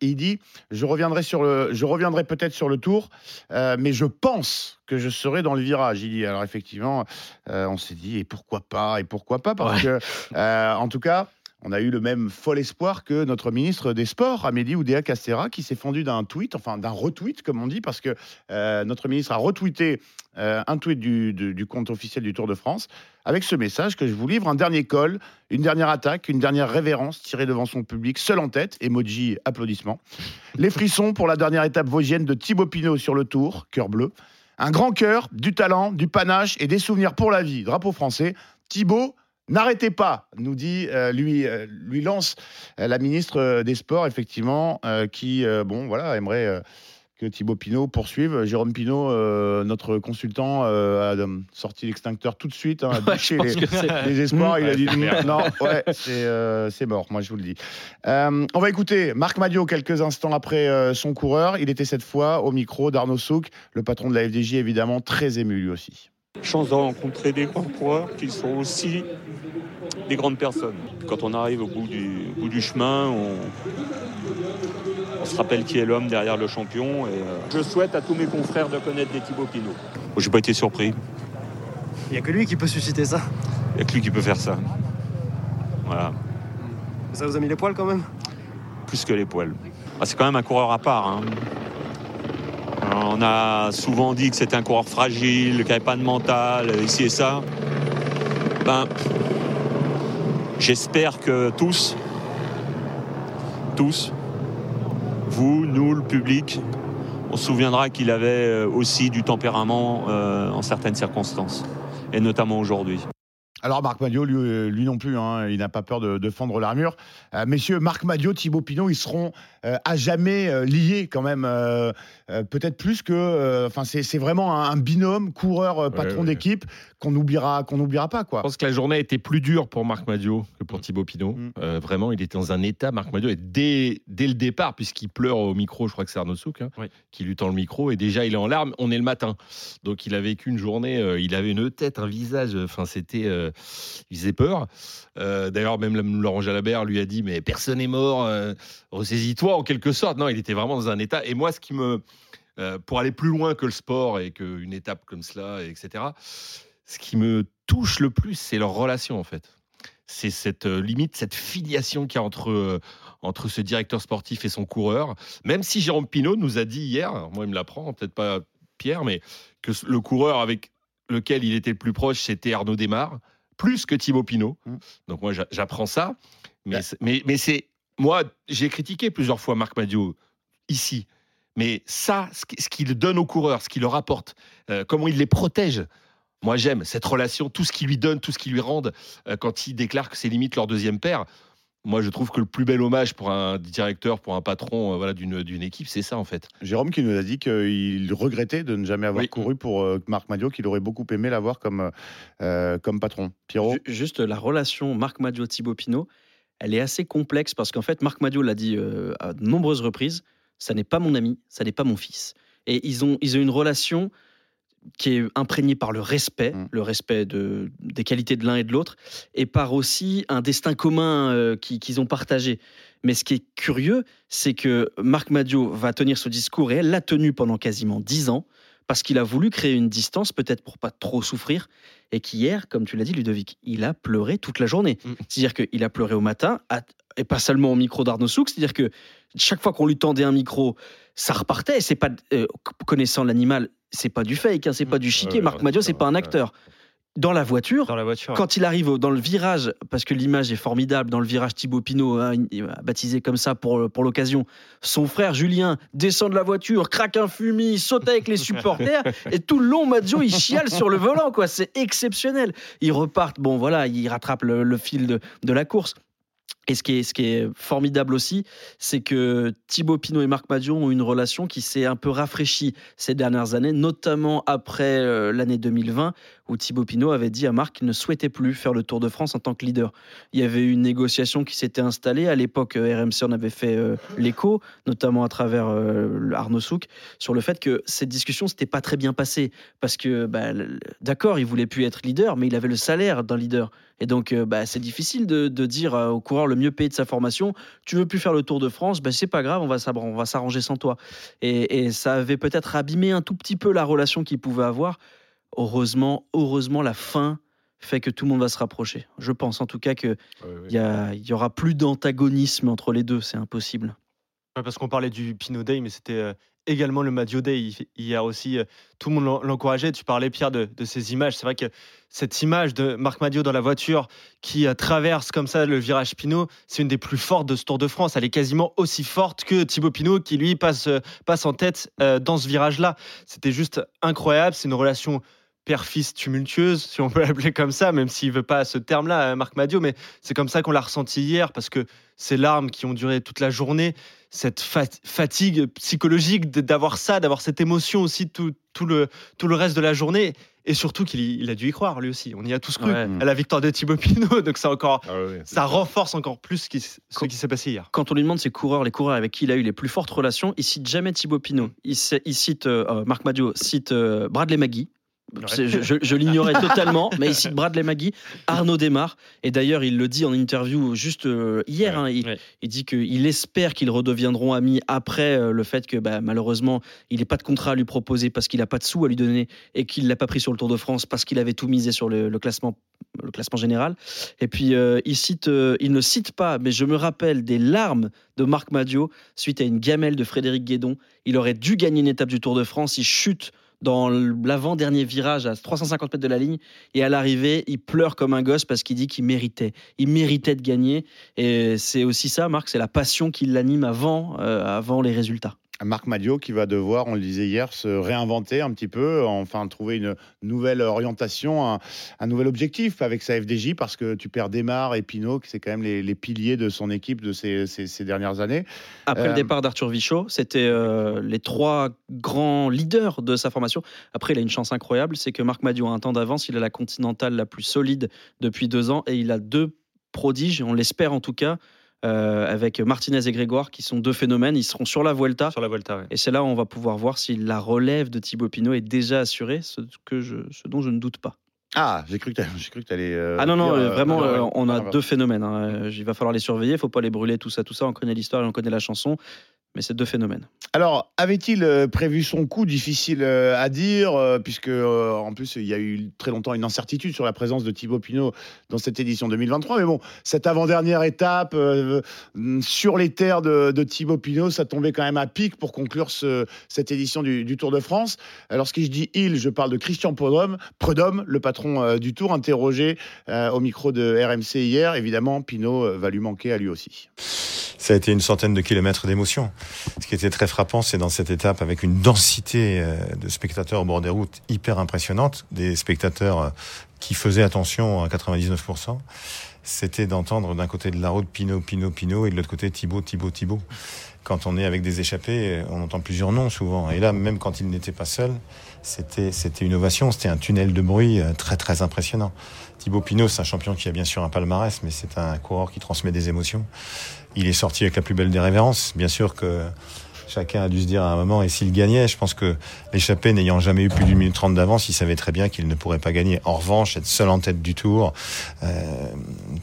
il dit je reviendrai je reviendrai peut-être sur le tour, mais je pense que je serai dans le virage. Il dit alors effectivement, euh, on s'est dit et pourquoi pas et pourquoi pas? Parce que euh, en tout cas. On a eu le même fol espoir que notre ministre des Sports, Amélie Oudéa Castera, qui s'est fendu d'un tweet, enfin d'un retweet, comme on dit, parce que euh, notre ministre a retweeté euh, un tweet du, du- du compte officiel du Tour de France avec ce message que je vous livre. Un dernier col, une dernière attaque, une dernière révérence tirée devant son public, seul en tête, emoji applaudissements. Les frissons pour la dernière étape vosgienne de Thibaut Pinot sur le Tour, cœur bleu. Un grand cœur, du talent, du panache et des souvenirs pour la vie. Drapeau français. Thibaut, n'arrêtez pas, nous dit, euh, lui, euh, lui lance euh, la ministre des Sports, effectivement, qui, bon, voilà, aimerait que Thibaut Pinot poursuive. Jérôme Pinot, euh, notre consultant, euh, a euh, sorti l'extincteur tout de suite, hein, a Ouais, bouché les, espoirs. il a dit non, ouais, c'est euh, c'est mort, moi je vous le dis. Euh, on va écouter Marc Madio quelques instants après euh, son coureur. Il était cette fois au micro d'Arnaud Souk, le patron de la FDJ, évidemment, très ému lui aussi. chance de rencontrer des grands coureurs qui sont aussi des grandes personnes. Quand on arrive au bout du, au bout du chemin, on, on se rappelle qui est l'homme derrière le champion. Et, euh, je souhaite à tous mes confrères de connaître des Thibaut Pinot. J'ai pas été surpris. Il n'y a que lui qui peut susciter ça. Il n'y a que lui qui peut faire ça. Voilà, Ça vous a mis les poils quand même? Plus que les poils. Ah, c'est quand même un coureur à part. hein. On a souvent dit que c'était un coureur fragile, qu'il n'avait pas de mental, ici et ça. Ben, j'espère que tous, tous, vous, nous, le public, on se souviendra qu'il avait euh, aussi du tempérament euh, en certaines circonstances, et notamment aujourd'hui. Alors Marc Madio, lui, non plus, hein, il n'a pas peur de, fendre l'armure. Euh, messieurs, Marc Madio, Thibaut Pinot, ils seront à jamais liés quand même. Euh, Peut-être plus que, euh, enfin c'est c'est vraiment un, un binôme coureur euh, patron ouais. d'équipe qu'on n'oubliera qu'on n'oubliera pas quoi. Je pense que la journée a été plus dure pour Marc Madio que pour Thibaut Pinot. Mm. Euh, vraiment, il était dans un état, Marc Madio, et dès, dès le départ, puisqu'il pleure au micro, je crois que c'est Arnaud Souk, hein, Oui. qui lui tend le micro, et déjà il est en larmes, on est le matin. Donc il a vécu une journée, euh, il avait une tête, un visage, enfin c'était. euh, il faisait peur. Euh, D'ailleurs, même Laurent Jalabert lui a dit Mais personne n'est mort, euh, ressaisis-toi en quelque sorte. Non, il était vraiment dans un état. Et moi, ce qui me. euh, pour aller plus loin que le sport et qu'une étape comme cela, etc., ce qui me touche le plus, c'est leur relation en fait. C'est cette limite, cette filiation qu'il y a entre, entre ce directeur sportif et son coureur. Même si Jérôme Pinault nous a dit hier, moi il me l'apprend, peut-être pas Pierre, mais que le coureur avec lequel il était le plus proche, c'était Arnaud Desmar, plus que Thibaut Pinot. Mm. Donc moi j'a- j'apprends ça. Mais, Ouais. c'est- mais, mais c'est. Moi, j'ai critiqué plusieurs fois Marc Madio ici. Mais ça, ce qui- ce qu'il donne aux coureurs, ce qu'il leur apporte, euh, comment il les protège. Moi, j'aime cette relation, tout ce qu'il lui donne, tout ce qu'il lui rende euh, quand il déclare que c'est limite leur deuxième père. Moi, je trouve que le plus bel hommage pour un directeur, pour un patron euh, voilà, d'une d'une équipe, c'est ça en fait. Jérôme qui nous a dit qu'il regrettait de ne jamais avoir Oui. couru pour euh, Marc Madio, qu'il aurait beaucoup aimé l'avoir comme, euh, comme patron. Pierrot Ju- Juste la relation Marc Madio Thibaut Pinot, elle est assez complexe parce qu'en fait Marc Madio l'a dit euh, à de nombreuses reprises, ça n'est pas mon ami, ça n'est pas mon fils. Et ils ont ils ont une relation qui est imprégnée par le respect, Mm. le respect de, des qualités de l'un et de l'autre, et par aussi un destin commun euh, qui- qu'ils ont partagé. Mais ce qui est curieux, c'est que Marc Madio va tenir ce discours et elle l'a tenu pendant quasiment dix ans parce qu'il a voulu créer une distance, peut-être pour pas trop souffrir, et qu'hier, comme tu l'as dit, Ludovic, il a pleuré toute la journée. Mm. C'est-à-dire qu'il a pleuré au matin, à- et pas seulement au micro d'Arnaud Souk, c'est-à-dire que chaque fois qu'on lui tendait un micro, ça repartait. C'est pas euh, connaissant l'animal, c'est pas du fake, hein, c'est pas du chiquet. Ouais, Marc ouais, Madio, c'est pas un acteur. Dans la voiture, Dans la voiture. quand il arrive au- dans le virage, parce que l'image est formidable, dans le virage Thibaut Pinot, hein, baptisé comme ça pour, pour l'occasion, son frère Julien descend de la voiture, craque un fumier, saute avec les supporters, et tout le long, Maggio, il chiale sur le volant, quoi. C'est exceptionnel. Ils repartent, bon voilà, il rattrape le, le fil de, de la course. Et ce qui est, formidable aussi, c'est que Thibaut Pinot et Marc Madio ont une relation qui s'est un peu rafraîchie ces dernières années, notamment après euh, l'année 2020, où Thibaut Pinot avait dit à Marc qu'il ne souhaitait plus faire le Tour de France en tant que leader. Il y avait eu une négociation qui s'était installée. À l'époque, euh, RMC en avait fait euh, l'écho, notamment à travers euh, Arnaud Souk, sur le fait que cette discussion s'était pas très bien passée. Parce que, bah, d'accord, il voulait plus être leader, mais il avait le salaire d'un leader. Et donc, euh, bah, c'est difficile de, dire au coureur le mieux payé de sa formation Tu veux plus faire le Tour de France? Bah, C'est pas grave, on va s'arranger sans toi. Et, et ça avait peut-être abîmé un tout petit peu la relation qu'ils pouvaient avoir. Heureusement, heureusement, la fin fait que tout le monde va se rapprocher. Je pense en tout cas qu'il y, a- il y aura plus d'antagonisme entre les deux, c'est impossible. Parce qu'on parlait du Pinot Day, mais c'était euh, également le Madio Day. Hier aussi, euh, tout le monde l'en- l'encourageait. Tu parlais, Pierre, de, de ces images. C'est vrai que cette image de Marc Madio dans la voiture qui euh, traverse comme ça le virage Pinot, c'est une des plus fortes de ce Tour de France. Elle est quasiment aussi forte que Thibaut Pinot qui, lui, passe, passe en tête dans ce virage-là. C'était juste incroyable. C'est une relation père-fils tumultueuse, si on peut l'appeler comme ça, même s'il veut pas ce terme-là, euh, Marc Madio, mais c'est comme ça qu'on l'a ressenti hier, parce que ces larmes qui ont duré toute la journée, cette fat- fatigue psychologique d'avoir ça, d'avoir cette émotion aussi tout, tout, le, tout le reste de la journée, et surtout qu'il a dû y croire lui aussi. On y a tous cru Ouais. à la victoire de Thibaut Pinot, donc ça encore, Ah ouais, ça renforce encore plus ce qui, s'est passé hier. Quand on lui demande ses coureurs, les coureurs avec qui il a eu les plus fortes relations, il cite jamais Thibaut Pinot. Il, cite, euh, euh, Marc Madio cite euh, Bradley Magui. Je, je- je l'ignorais totalement, mais il cite Bradley Magui, Arnaud Desmar. Et d'ailleurs, il le dit en interview juste euh, hier. hein, il, Ouais. il dit qu'il espère qu'ils redeviendront amis après euh, le fait que bah, malheureusement, il n'a pas de contrat à lui proposer parce qu'il n'a pas de sous à lui donner et qu'il ne l'a pas pris sur le Tour de France parce qu'il avait tout misé sur le, le classement, le classement général. Et puis, euh, il, cite, euh, il ne cite pas, mais je me rappelle des larmes de Marc Madio suite à une gamelle de Frédéric Guédon. Il aurait dû gagner une étape du Tour de France. Il chute dans l'avant-dernier virage à 350 mètres de la ligne. Et à l'arrivée, il pleure comme un gosse parce qu'il dit qu'il méritait. Il méritait de gagner. Et c'est aussi ça, Marc, c'est la passion qui l'anime avant, euh, avant les résultats. Marc Madio qui va devoir, on le disait hier, se réinventer un petit peu, enfin trouver une nouvelle orientation, un, un nouvel objectif avec sa FDJ parce que tu perds Desmar et Pinot, qui c'est quand même les, les piliers de son équipe de ces, ces- ces dernières années. Après Euh, le départ d'Arthur Vichot, c'était euh, les trois grands leaders de sa formation. Après, il a une chance incroyable, c'est que Marc Madiot a un temps d'avance. Il a la continentale la plus solide depuis deux ans et il a deux prodiges, on l'espère en tout cas, euh, avec Martinez et Grégoire, qui sont deux phénomènes. Ils seront sur la Vuelta. Sur la. Et c'est là où on va pouvoir voir si la relève de Thibaut Pinot est déjà assurée, ce, que je, ce dont je ne doute pas. Ah, j'ai cru que t'a- j'ai cru que t'allais. euh, Ah non, non, dire, euh, vraiment, euh, on a Ah, deux phénomènes. hein. Il va falloir les surveiller, il faut pas les brûler, tout ça, tout ça. On connaît l'histoire et on connaît la chanson, mais c'est deux phénomènes. Alors, avait-il euh, prévu son coup Difficile euh, à dire, euh, puisque en plus, il y a eu très longtemps une incertitude sur la présence de Thibaut Pinot dans cette édition 2023. Mais bon, cette avant-dernière étape euh, sur les terres de, de Thibaut Pinot, ça tombait quand même à pic pour conclure ce- cette édition du, du Tour de France. Alors, ce que je dis il, je parle de Christian Prudhomme, Prudhomme le patron euh, du Tour, interrogé euh, au micro de RMC hier. Évidemment, Pinot va lui manquer à lui aussi. Ça a été une centaine de kilomètres d'émotion. Ce qui était très frappant, c'est dans cette étape, avec une densité euh, de spectateurs au bord des routes hyper impressionnante, des spectateurs euh, qui faisaient attention à 99%, c'était d'entendre d'un côté de la route Pinot, Pinot, Pinot, et de l'autre côté Thibaut, Thibaut, Thibaut. Quand on est avec des échappés, on entend plusieurs noms souvent. Et là, même quand il n'était pas seul, c'était c'était une ovation, c'était un tunnel de bruit euh, très très impressionnant. Thibaut Pinot, c'est un champion qui a bien sûr un palmarès, mais c'est un coureur qui transmet des émotions. Il est sorti avec la plus belle des révérences. Bien sûr que chacun a dû se dire à un moment, et s'il gagnait, je pense que l'échappé n'ayant jamais eu plus d'une minute trente d'avance, il savait très bien qu'il ne pourrait pas gagner. En revanche, être seul en tête du tour, euh,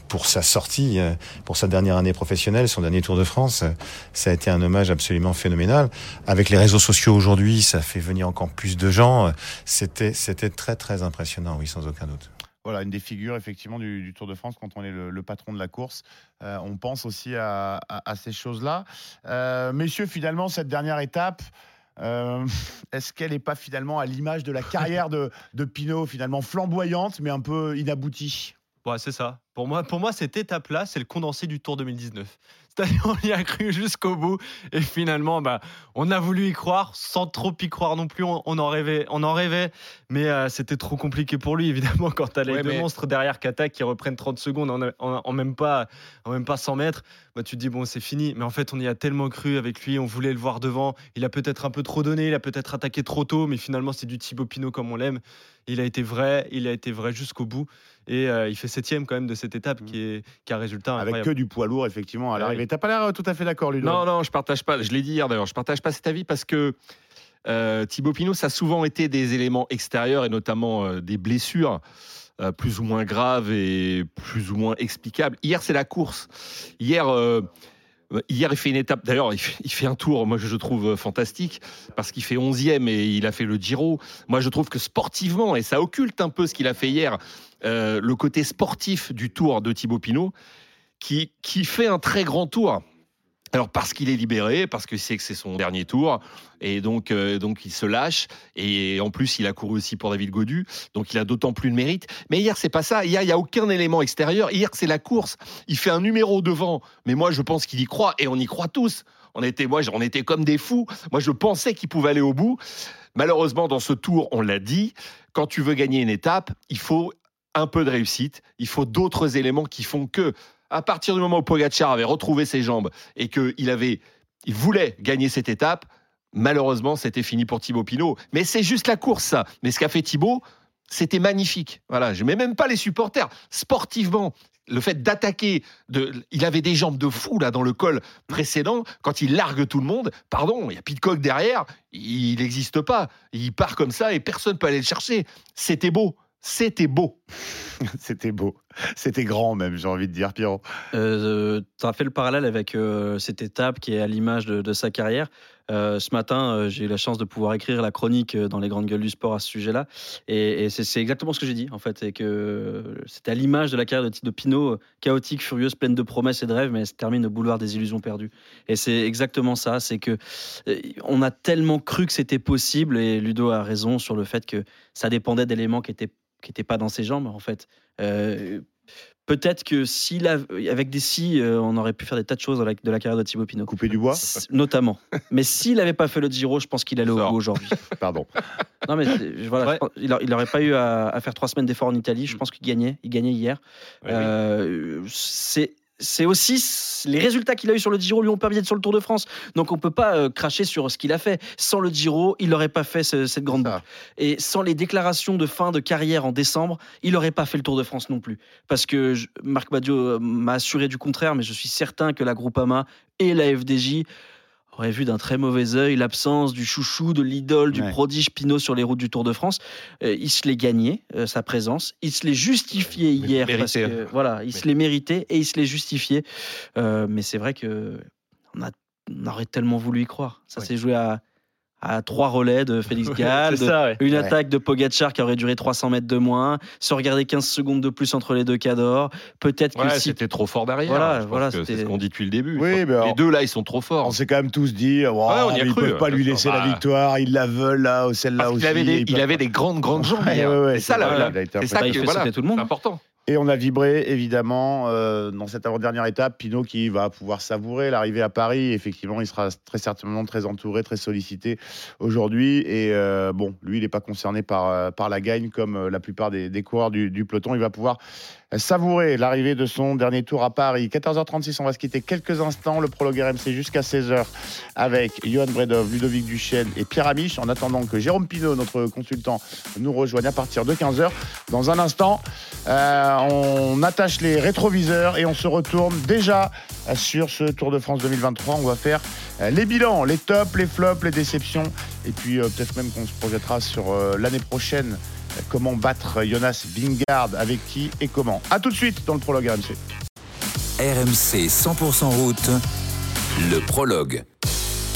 pour sa sortie, euh, pour sa dernière année professionnelle, son dernier Tour de France, euh, ça a été un hommage absolument phénoménal. Avec les réseaux sociaux aujourd'hui, ça fait venir encore plus de gens. C'était, c'était très très impressionnant, oui, sans aucun doute. Voilà, une des figures effectivement du, Tour de France quand on est le, patron de la course. Euh, on pense aussi à ces choses-là. Euh, messieurs, finalement, cette dernière étape, euh, est-ce qu'elle n'est pas finalement à l'image de la carrière de, de Pinot, finalement flamboyante, mais un peu inaboutie? Ouais, c'est ça. Pour moi, pour moi, cette étape-là, c'est le condensé du Tour 2019. C'est-à-dire, on y a cru jusqu'au bout, et finalement, bah, on a voulu y croire, sans trop y croire non plus. On, on en rêvait, on en rêvait, mais euh, c'était trop compliqué pour lui, évidemment, quand t'as les Ouais, deux mais- monstres derrière qui attaquent, qui reprennent 30 secondes en, en- en même pas, en même pas 100 mètres. Bah, tu te dis bon, c'est fini. Mais en fait, on y a tellement cru avec lui, on voulait le voir devant. Il a peut-être un peu trop donné, il a peut-être attaqué trop tôt, mais finalement, c'est du Thibaut Pinot comme on l'aime. Il a été vrai, il a été vrai jusqu'au bout. Et euh, il fait septième quand même de cette étape qui est qui a un résultat Avec incroyable. que du poids lourd, effectivement, à l'arrivée. T'as pas l'air euh, tout à fait d'accord, Ludo Non, non, je partage pas. Je l'ai dit hier d'ailleurs. Je partage pas cet avis parce que euh, Thibaut Pinot, ça a souvent été des éléments extérieurs et notamment euh, des blessures plus ou moins graves et plus ou moins explicables. Hier, c'est la course. Hier. Hier, il fait une étape. D'ailleurs, il fait, il fait un tour, moi, je trouve euh, fantastique, parce qu'il fait 11e et il a fait le Giro. Moi, je trouve que sportivement, et ça occulte un peu ce qu'il a fait hier, euh, le côté sportif du tour de Thibaut Pinot, qui, qui fait un très grand tour. Alors parce qu'il est libéré, parce qu'il sait que c'est son dernier tour, et donc, euh, donc il se lâche. Et en plus, il a couru aussi pour David Godu, donc il a d'autant plus de mérite. Mais hier, c'est pas ça. Hier, il y a aucun élément extérieur. Hier, c'est la course. Il fait un numéro devant, mais moi, je pense qu'il y croit, et on y croit tous. On était, moi, on était comme des fous. Moi, je pensais qu'il pouvait aller au bout. Malheureusement, dans ce tour, on l'a dit, quand tu veux gagner une étape, il faut un peu de réussite. Il faut d'autres éléments qui font que, à partir du moment où Pogacar avait retrouvé ses jambes et qu'il avait, il voulait gagner cette étape, malheureusement, c'était fini pour Thibaut Pinot. Mais c'est juste la course, ça. Mais ce qu'a fait Thibaut, c'était magnifique. Voilà, je mets même pas les supporters. Sportivement, le fait d'attaquer, il avait des jambes de fou là dans le col précédent. Quand il largue tout le monde, pardon, il y a Pitcock derrière, il n'existe pas. Il part comme ça et personne peut aller le chercher. C'était beau, c'était beau. C'était beau. C'était grand même, j'ai envie de dire, Pierrot. Euh, tu as fait le parallèle avec euh, cette étape qui est à l'image de, de sa carrière. Euh, ce matin, euh, j'ai eu la chance de pouvoir écrire la chronique euh, dans les grandes gueules du sport à ce sujet-là. Et, c'est exactement ce que j'ai dit, en fait. Que c'était à l'image de la carrière de, de Pinot, chaotique, furieuse, pleine de promesses et de rêves, mais elle se termine au boulevard des illusions perdues. Et c'est exactement ça. C'est que on a tellement cru que c'était possible, et Ludo a raison sur le fait que ça dépendait d'éléments qui étaient qui pas dans ses jambes, en fait. Peut-être que s'il a, avec des si, euh, on aurait pu faire des tas de choses de la, de la carrière de Thibaut Pinot. Couper du bois S- Notamment. Mais s'il n'avait pas fait le Giro, je pense qu'il allait au bout aujourd'hui. Pardon. Non, mais voilà, Ouais. je pense- il n'aurait pas eu à, à faire trois semaines d'efforts en Italie. Je pense qu'il gagnait. Il gagnait hier. Ouais, oui. Euh, c'est. C'est aussi les résultats qu'il a eu sur le Giro lui ont permis d'être sur le Tour de France. Donc on peut pas euh, cracher sur ce qu'il a fait. Sans le Giro, il n'aurait pas fait ce- cette grande boucle. Et sans les déclarations de fin de carrière en décembre, il n'aurait pas fait le Tour de France non plus. Parce que je- Marc Badio euh, m'a assuré du contraire, mais je suis certain que la Groupama et la FDJ auraient vu d'un très mauvais œil l'absence du chouchou, de l'idole, du Ouais. prodige Pinot sur les routes du Tour de France. Euh, il se l'est gagné, euh, sa présence. Il se l'est justifié hier. Parce que, voilà, il se l'est mérité et il se l'est justifié. Euh, mais c'est vrai que on, a, on aurait tellement voulu y croire. Ça Ouais. s'est joué à, à trois relais de Félix Gall, ouais. une Ouais. attaque de Pogacar qui aurait duré 300 mètres de moins, se regarder 15 secondes de plus entre les deux cadors. Peut-être que Ouais, si c'était trop fort derrière. Voilà, c'est ce qu'on dit depuis le début. Oui, mais alors- les deux là, ils sont trop On forts. s'est quand même tous dit, oh, Ouais, on y a ils cru, peuvent pas bien lui laisser la Bah. victoire, ils la veulent là, ou celle-là aussi. qu'il avait des, il avait des grandes grandes jambes. Ouais, hier. ouais, ouais, c'est ça, la- il a été c'est ça il que fait voilà, tout le monde. c'est important. Et on a vibré évidemment euh, dans cette avant-dernière étape. Pinot qui va pouvoir savourer l'arrivée à Paris. Effectivement, il sera très certainement très entouré, très sollicité aujourd'hui. Et euh, bon, lui, il n'est pas concerné par, euh, par la gagne comme la plupart des, coureurs du, du peloton. Il va pouvoir savourer l'arrivée de son dernier tour à Paris. 14h36, on va se quitter quelques instants. Le prologue RMC jusqu'à 16h avec Johan Bredov, Ludovic Duchesne et Pierre Amiche. En attendant que Jérôme Pinot, notre consultant, nous rejoigne à partir de 15h. Dans un instant, euh, on attache les rétroviseurs et on se retourne déjà sur ce Tour de France 2023. On va faire euh, les bilans, les tops, les flops, les déceptions. Et puis euh, peut-être même qu'on se projettera sur l'année prochaine. Comment battre Jonas Vingard, avec qui et comment. A tout de suite dans le prologue RMC. RMC 100% route, le prologue.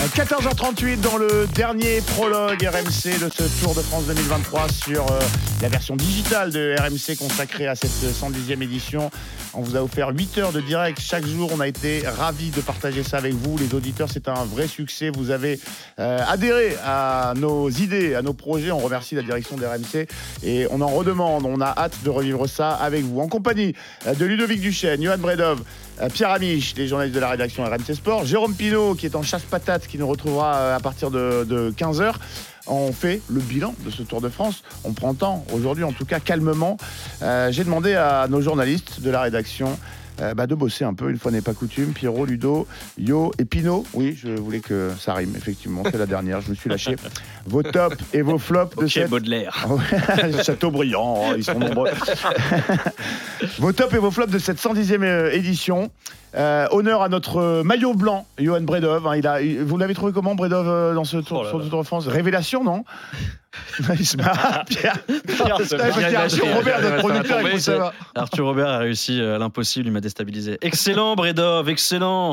14h38 dans le dernier prologue RMC de ce Tour de France 2023 sur euh, la version digitale de RMC consacrée à cette 110e édition. On vous a offert 8 heures de direct chaque jour. On a été ravis de partager ça avec vous, les auditeurs. C'est un vrai succès. Vous avez euh, adhéré à nos idées, à nos projets. On remercie la direction d'RMC et on en redemande. On a hâte de revivre ça avec vous. En compagnie euh, de Ludovic Duchesne, Johan Bredov, Pierre Amiche, les journalistes de la rédaction RMC Sport, Jérôme Pinault qui est en chasse-patate, qui nous retrouvera euh, à partir de, 15h. On fait le bilan de ce Tour de France. On prend temps, aujourd'hui en tout cas, calmement. Euh, J'ai demandé à nos journalistes de la rédaction euh, bah, de bosser un peu, une fois n'est pas coutume. Pierrot, Ludo, Yo et Pinot. Oui, je voulais que ça rime, effectivement. C'est la dernière, je me suis lâché. Vos tops et vos flops de cette Baudelaire. oh, ils sont nombreux. vos tops et vos flops de cette 110e euh, édition. Euh, honneur à notre maillot blanc, Johan Bredov. hein, il a, il- vous l'avez trouvé comment, Bredov, dans ce tour, Oh là sur Tour de France? Révélation, non? Il se marre, Pierre. Pierre, Ouais, c'est parce qu'il y a bien Arthur. Robert, notre Ça va producteur, il tomber, faut c'est- savoir. Arthur Robert a réussi euh, l'impossible, il m'a déstabilisé. Excellent Bredov, excellent.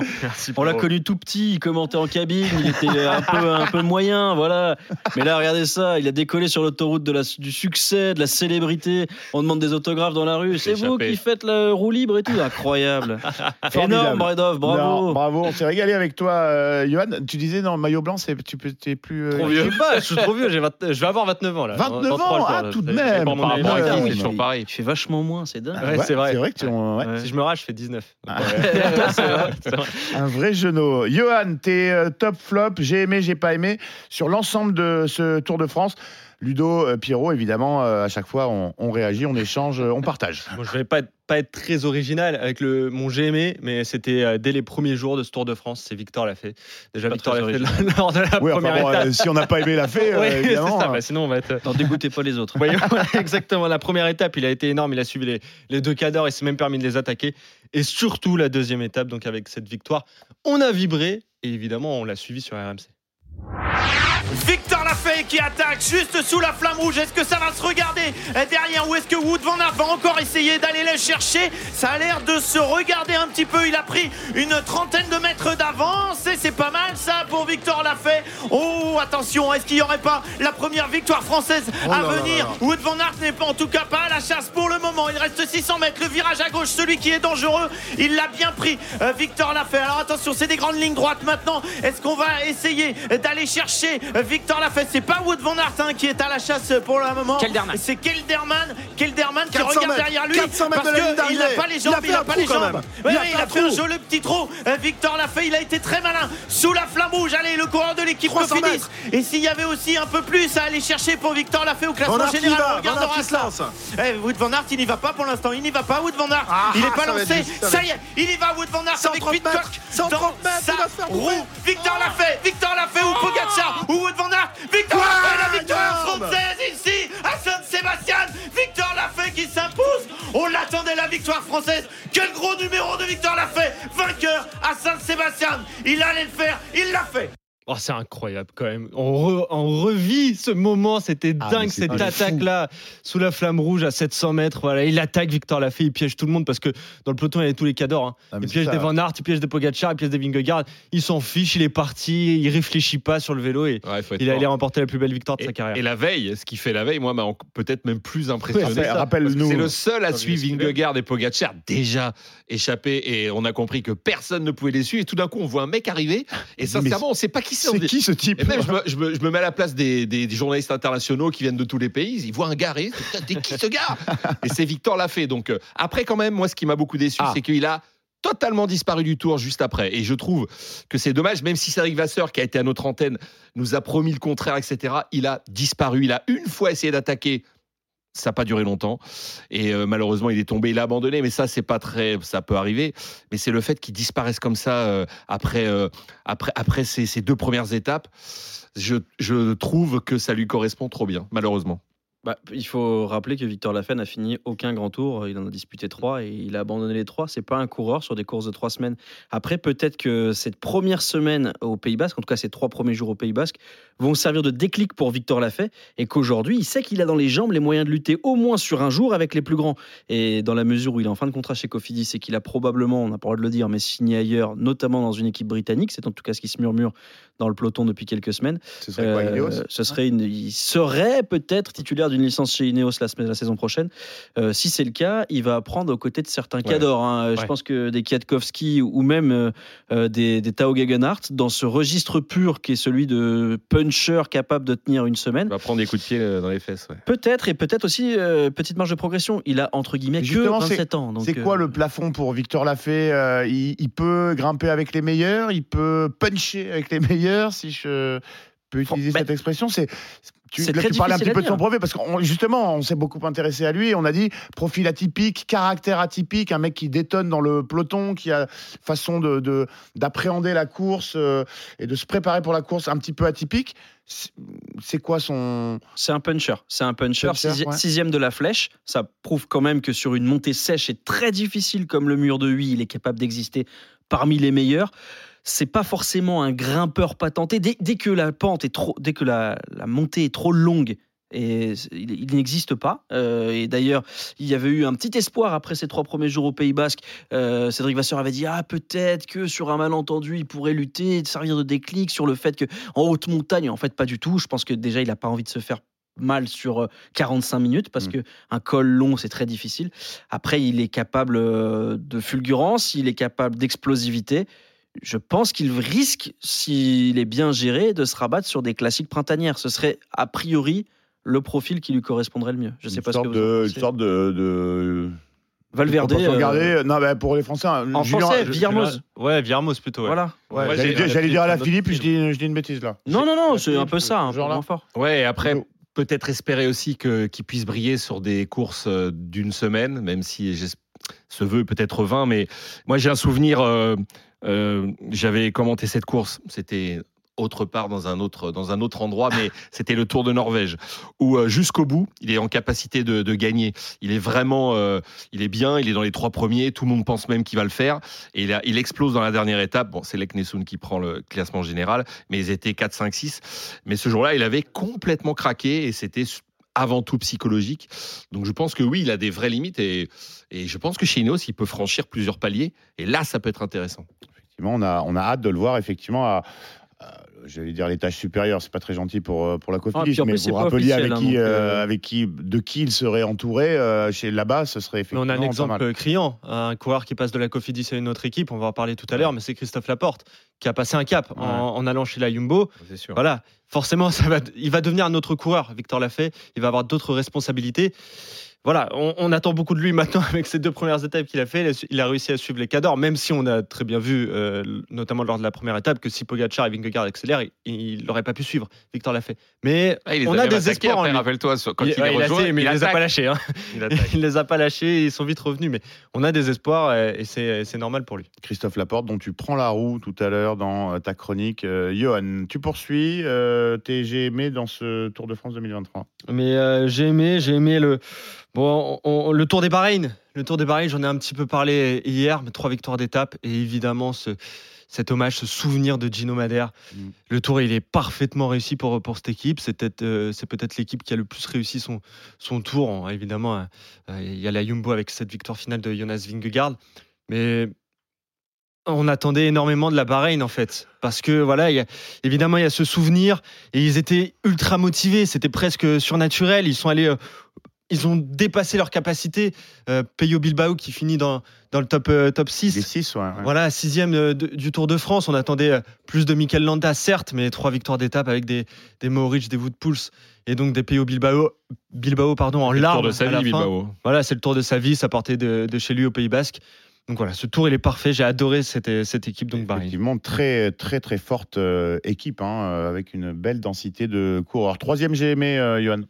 On l'a connu tout petit, il commentait en cabine, il était un peu, un peu moyen, voilà. Mais là, regardez ça, il a décollé sur l'autoroute de la- du succès, de la célébrité. On demande des autographes dans la rue. C'est vous qui faites le roue libre et tout. Incroyable. Énorme, Bredov, bravo. Non, bravo, on s'est régalé avec toi, euh, Johan. Tu disais, non, maillot blanc, c'est, tu peux, t'es plus. euh, Trop vieux. Je sais pas, je suis trop vieux, j'ai 20 je vais avoir 29 ans là. 29 Dans- dans trois ans, jours, ah, là. tout de même. Par rapport à c'est toujours pareil. Il fait vachement moins, c'est dingue. Ouais, c'est vrai. C'est vrai que tu. ouais. Ouais. Si je me rage, je fais 19. Ah. c'est vrai, c'est vrai. Un vrai genou. Johan, tes euh, top flop, j'ai aimé, j'ai pas aimé, sur l'ensemble de ce Tour de France. Ludo, euh, Pierrot, évidemment, euh, à chaque fois, on, on réagit, on échange, euh, on partage. Bon, je vais pas être, pas être très original avec le, mon j'ai aimé, mais c'était euh, dès les premiers jours de ce Tour de France. C'est Victor l'a fait. Déjà, Pas Victor l'a fait lors de la Oui, enfin, première bon, étape. euh, si on n'a pas aimé la fait, euh, Oui, c'est évidemment. ça. bah, sinon, on va être. N'en dégoûtez pas les autres. Voilà, exactement. La première étape, il a été énorme. Il a suivi les, les deux cadors. Il s'est même permis de les attaquer. Et surtout, la deuxième étape, donc avec cette victoire, on a vibré. Et évidemment, on l'a suivi sur RMC. Victor Lafay qui attaque juste sous la flamme rouge. Est-ce que ça va se regarder derrière ou est-ce que Wood Van Aert va encore essayer d'aller le chercher? Ça a l'air de se regarder un petit peu. Il a pris une trentaine de mètres d'avance et c'est pas mal ça pour Victor Lafay. Oh attention, est-ce qu'il n'y aurait pas la première victoire française à venir? Wood Van Aert n'est pas en tout cas pas à la chasse pour le moment. Il reste 600 mètres. Le virage à gauche, celui qui est dangereux, il l'a bien pris. Euh, Victor Lafay. Alors attention, c'est des grandes lignes droites maintenant. Est-ce qu'on va essayer d'aller chercher Victor Lafay C'est pas Wood Van Aert hein, qui est à la chasse pour le moment. Kelderman. C'est Kelderman, Kelderman qui 400 regarde mètres, derrière lui 400 mètres parce qu'il n'a pas les Il a jambes, fait il n'a pas les jambes. Il a fait il un a fait un trou. joli petit trou. Euh, Victor l'a fait, il a été très malin sous la flamme rouge. Allez, le coureur de l'équipe 300 Cofidis. mètres. Et s'il y avait aussi un peu plus à aller chercher pour Victor l'a fait au classement général, va, on regardera ça. Eh, Wood Van Aert, il n'y va pas pour l'instant. Il n'y va pas, Wood Van Aert. Ah, il n'est pas va être lancé. ça y est, il y va, Wood Van Aert avec 130 Pitcock. mètres, 130 dans mètres, il va se faire. Victor l'a fait, Victor l'a fait, ou Pogacar, ou Wood Van Aert. Victor l'a victoire française ici, à Saint-Sébastien. Victor l'a fait qui s'impose. On l'attendait, la victoire française. Quel gros numéro de Victor l'a fait. Vainqueur à Saint-Sébastien. Il allait le faire, il l'a fait. Oh, c'est incroyable quand même. On, re- on revit ce moment, c'était Ah, dingue c'est cette attaque-là sous la flamme rouge à 700 mètres. Voilà, il attaque Victor Lafay, il piège tout le monde parce que dans le peloton il y avait tous les cadors. Hein. Ah, il c'est piège ça. des Van Aert, il piège des Pogacar, il piège des Vingegaard. Il s'en fiche, il est parti, il réfléchit pas sur le vélo et Ouais, il a fort. allé remporter la plus belle victoire de Et, sa carrière. et la veille, ce qu'il fait la veille, moi, m'a peut-être même plus impressionné. Ouais, rappelle-nous. C'est le seul à suivre Vingegaard et Pogacar déjà échappé et on a compris que personne ne pouvait les suivre. Et tout d'un coup, on voit un mec arriver et sincèrement, on sait pas qui c'est. C'est qui ce type Et même, je me, je me- je me mets à la place des, des- des journalistes internationaux qui viennent de tous les pays. Ils voient un. Putain, T'es qui ce gars? Et c'est Victor Lafay. Donc, euh, après, quand même, moi, ce qui m'a beaucoup déçu, Ah. c'est qu'il a totalement disparu du tour juste après. Et je trouve que c'est dommage, même si Cédric Vasseur, qui a été à notre antenne, nous a promis le contraire, etc., il a disparu. Il a une fois essayé d'attaquer. Ça n'a pas duré longtemps et euh, malheureusement il est tombé, il a abandonné. Mais ça c'est pas très, ça peut arriver. Mais c'est le fait qu'il disparaisse comme ça euh, après, euh, après, après ces, ces deux premières étapes. Je, je trouve que ça lui correspond trop bien, malheureusement. Bah, il faut rappeler que Victor Lafay n'a fini aucun grand tour. Il en a disputé trois et il a abandonné les trois. C'est pas un coureur sur des courses de trois semaines. Après, peut-être que cette première semaine au Pays Basque, en tout cas ces trois premiers jours au Pays Basque, vont servir de déclic pour Victor Lafay et qu'aujourd'hui, il sait qu'il a dans les jambes les moyens de lutter au moins sur un jour avec les plus grands. Et dans la mesure où il est en fin de contrat chez Cofidis et qu'il a probablement, on n'a pas le droit de le dire, mais signé ailleurs, notamment dans une équipe britannique, c'est en tout cas ce qui se murmure dans le peloton depuis quelques semaines. Ce serait quoi, Euh, Ineos ce serait une- il serait peut-être titulaire d'une licence chez Ineos la, la saison prochaine. Euh, si c'est le cas, il va apprendre aux côtés de certains cadors. hein. Je Ouais. pense que des Kwiatkowski ou même euh, euh, des, des Tao Gegenhardt, dans ce registre pur qui est celui de puncher capable de tenir une semaine, Il va prendre des coups de pied euh, dans les fesses. ouais. peut-être et peut-être aussi euh, petite marge de progression. Il a entre guillemets que Justement, 27 ans. donc, C'est quoi euh, le plafond pour Victor Lafay Euh, il, il peut grimper avec les meilleurs, il peut puncher avec les meilleurs, si je peux utiliser ben, cette expression. C'est tu, là, très tu parlais un petit peu de son brevet parce que justement, on s'est beaucoup intéressé à lui. et On a dit profil atypique, caractère atypique, un mec qui détonne dans le peloton, qui a façon de de- d'appréhender la course euh, et de se préparer pour la course un petit peu atypique. C'est- quoi son C'est un puncher. C'est un puncher, Puncher, sixième, ouais. sixième de la flèche. Ça prouve quand même que sur une montée sèche et très difficile comme le mur de Huy, il est capable d'exister parmi les meilleurs. C'est pas forcément un grimpeur patenté. Dès, dès que la pente est trop, dès que la, la montée est trop longue. Et il, il n'existe pas. Euh, et d'ailleurs, il y avait eu un petit espoir après ces trois premiers jours au Pays Basque. Euh, Cédric Vasseur avait dit ah peut-être que sur un malentendu il pourrait lutter, servir de déclic sur le fait que en haute montagne, en fait pas du tout. Je pense que déjà il n'a pas envie de se faire mal sur euh, 45 minutes parce Mm. que un col long c'est très difficile. Après il est capable euh, de fulgurance, il est capable d'explosivité. Je pense qu'il risque, s'il est bien géré, de se rabattre sur des classiques printanières. Ce serait a priori le profil qui lui correspondrait le mieux. Je sais une pas ce que sorte vous en de, une sorte de, de Valverde. Euh, regarder. Non, bah, pour les Français, un- en Julien- français, Villermoz. Ouais, Viermos plutôt. ouais. Voilà. Ouais, Ouais, j'allais dire, j'allais dire à la Philippe, je dis, je dis une bêtise là. Non, non, non, La c'est un peu ça, un genre peu là. moins fort. Ouais, et après, Oh. peut-être espérer aussi que- qu'il puisse briller sur des courses euh, d'une semaine, même si ce veut peut-être 20. Mais moi, j'ai un souvenir. euh, euh, J'avais commenté cette course. C'était autre part dans un autre dans un autre endroit mais c'était le Tour de Norvège où euh, jusqu'au bout il est en capacité de, de gagner. Il est vraiment euh, il est bien il est dans les trois premiers. Tout le monde pense même qu'il va le faire. Et il, a- il explose dans la dernière étape. Bon c'est Lek Nessoun qui prend le classement général mais ils étaient 4 5 6 mais ce jour-là il avait complètement craqué et c'était avant tout psychologique. Donc je pense que oui il a des vraies limites et, et je pense que chez Ineos il peut franchir plusieurs paliers. Et là ça peut être intéressant Effectivement, on a, on a hâte de le voir effectivement à, à j'allais dire l'étage supérieur, c'est pas très gentil pour, euh, pour la Ah, Cofidis, mais vous rappeliez avec qui, hein, euh, euh, avec qui, de qui il serait entouré euh, chez là-bas, ce serait Mais effectivement on a un exemple criant, un coureur qui passe de la Cofidis à une autre équipe, on va en parler tout à l'heure, mais c'est Christophe Laporte qui a passé un cap en, Ouais. en allant chez la Jumbo. C'est sûr. Voilà, forcément, ça va, il va devenir un autre coureur, Victor Lafay, il va avoir d'autres responsabilités. Voilà, on, on attend beaucoup de lui maintenant avec ces deux premières étapes qu'il a fait. Il a su- Il a réussi à suivre les cadors, même si on a très bien vu, euh, notamment lors de la première étape, que si Pogacar et Vingegaard accélèrent, il n'aurait pas pu suivre Victor Lafay. Mais Ah, on a des espoirs en après, lui. rappelle-toi, quand il, il, ouais, les il a mais il, les a pas lâchés. hein. Il les a pas lâchés, ils sont vite revenus. Mais on a des espoirs euh, et c'est c'est normal pour lui. Christophe Laporte, dont tu prends la roue tout à l'heure dans euh, ta chronique. Euh, Johan, tu poursuis euh, tes GME dans ce Tour de France 2023. Mais euh, j'ai aimé, j'ai aimé le bon, on- le Tour des Bahreïn. Le Tour des Bahreïn, j'en ai un petit peu parlé hier, mais trois victoires d'étape et évidemment ce cet hommage, ce souvenir de Gino Madère. Mm. Le Tour, il est parfaitement réussi pour pour cette équipe. C'est peut-être euh, peut-être l'équipe qui a le plus réussi son son tour. En- évidemment, euh, euh, il y a la Jumbo avec cette victoire finale de Jonas Vingegaard, mais on attendait énormément de la Bahreïn en fait, parce que voilà, il y a- évidemment il y a ce souvenir et ils étaient ultra motivés, c'était presque surnaturel. Ils sont allés, euh, ils ont dépassé leur capacité. Euh, Peyo Bilbao qui finit dans, dans le top euh, top 6. Les 6, ouais. ouais. Voilà, sixième euh, de- du Tour de France. On attendait euh, plus de Mikel Landa, certes, mais trois victoires d'étape avec des, des des Wood Pulse et donc des Peyo Bilbao, Bilbao pardon, en C'est le larmes. tour de sa à la vie. Bilbao. Voilà, c'est le tour de sa vie, ça partait de, de chez lui au Pays Basque. Donc voilà, ce tour il est parfait. J'ai adoré cette, cette équipe donc. Effectivement, très très très forte euh, équipe, hein, avec une belle densité de coureurs. Troisième GME, euh, Johan.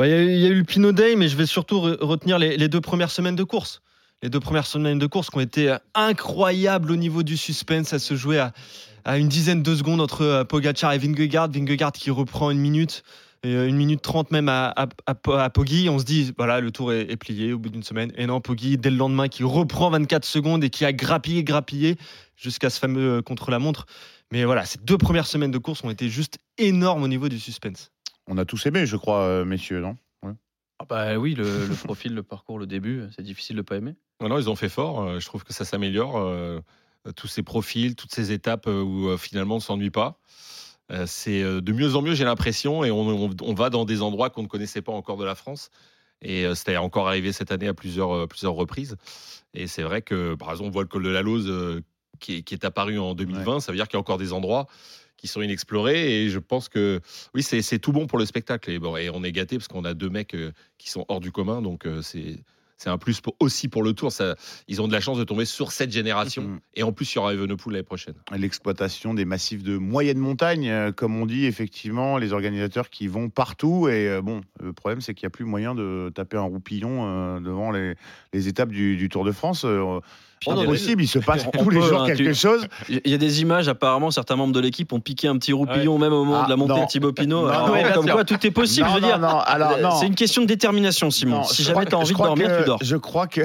Il y, a eu- le Pinot Day, mais je vais surtout re- retenir les, deux premières semaines de course. Les deux premières semaines de course qui ont été euh, incroyables au niveau du suspense. Ça se jouait à, une dizaine de secondes entre euh, Pogacar et Vingegaard. Vingegaard qui reprend une minute, euh, une minute trente même à, à. On se dit, voilà, le tour est, plié au bout d'une semaine. Et non, Poggi, dès le lendemain, qui reprend 24 secondes et qui a grappillé, grappillé jusqu'à ce fameux contre-la-montre. Mais voilà, ces deux premières semaines de course ont été juste énormes au niveau du suspense. On a tous aimé, je crois, euh, messieurs, non? Ah bah oui, le, le profil, le parcours, le début, c'est difficile de pas aimer. Non, non, ils ont fait fort. Euh, Je trouve que ça s'améliore. euh, tous ces profils, toutes ces étapes où finalement on ne s'ennuie pas. C'est de mieux en mieux, j'ai l'impression, et on, on- on va dans des endroits qu'on ne connaissait pas encore de la France. Et c'était encore arrivé cette année à plusieurs, plusieurs reprises. Et c'est vrai que, par exemple, on voit le col de la Lose qui, est, qui est apparu en 2020. Ça veut dire qu'il y a encore des endroits qui sont inexplorés. Et je pense que, oui, c'est tout bon pour le spectacle. Et, bon, et on est gâté parce qu'on a deux mecs euh, qui sont hors du commun. Donc, euh, c'est. C'est un plus pour- aussi pour le tour. Ça, ils ont de la chance de tomber sur cette génération. Mhm. Et en plus, il y aura Evenepoel l'année prochaine. L'exploitation des massifs de moyenne montagne, euh, comme on dit, effectivement, les organisateurs qui vont partout. Et bon, le problème, c'est qu'il n'y a plus moyen de taper un roupillon devant les, les étapes du, du Tour de France. Euh, Puis, pas on- possible, il se passe on tous les jours hein, quelque tu- chose. Il y a des images, apparemment, certains membres de l'équipe ont piqué un petit roupillon même au moment Ah, de la montée de Thibaut Pinot. Comme sûr. quoi, tout est possible. Non, je veux non, dire, non, alors, Euh, non. c'est une question de détermination, Simon. Si jamais tu as envie de dormir, que- tu dors. Je crois que,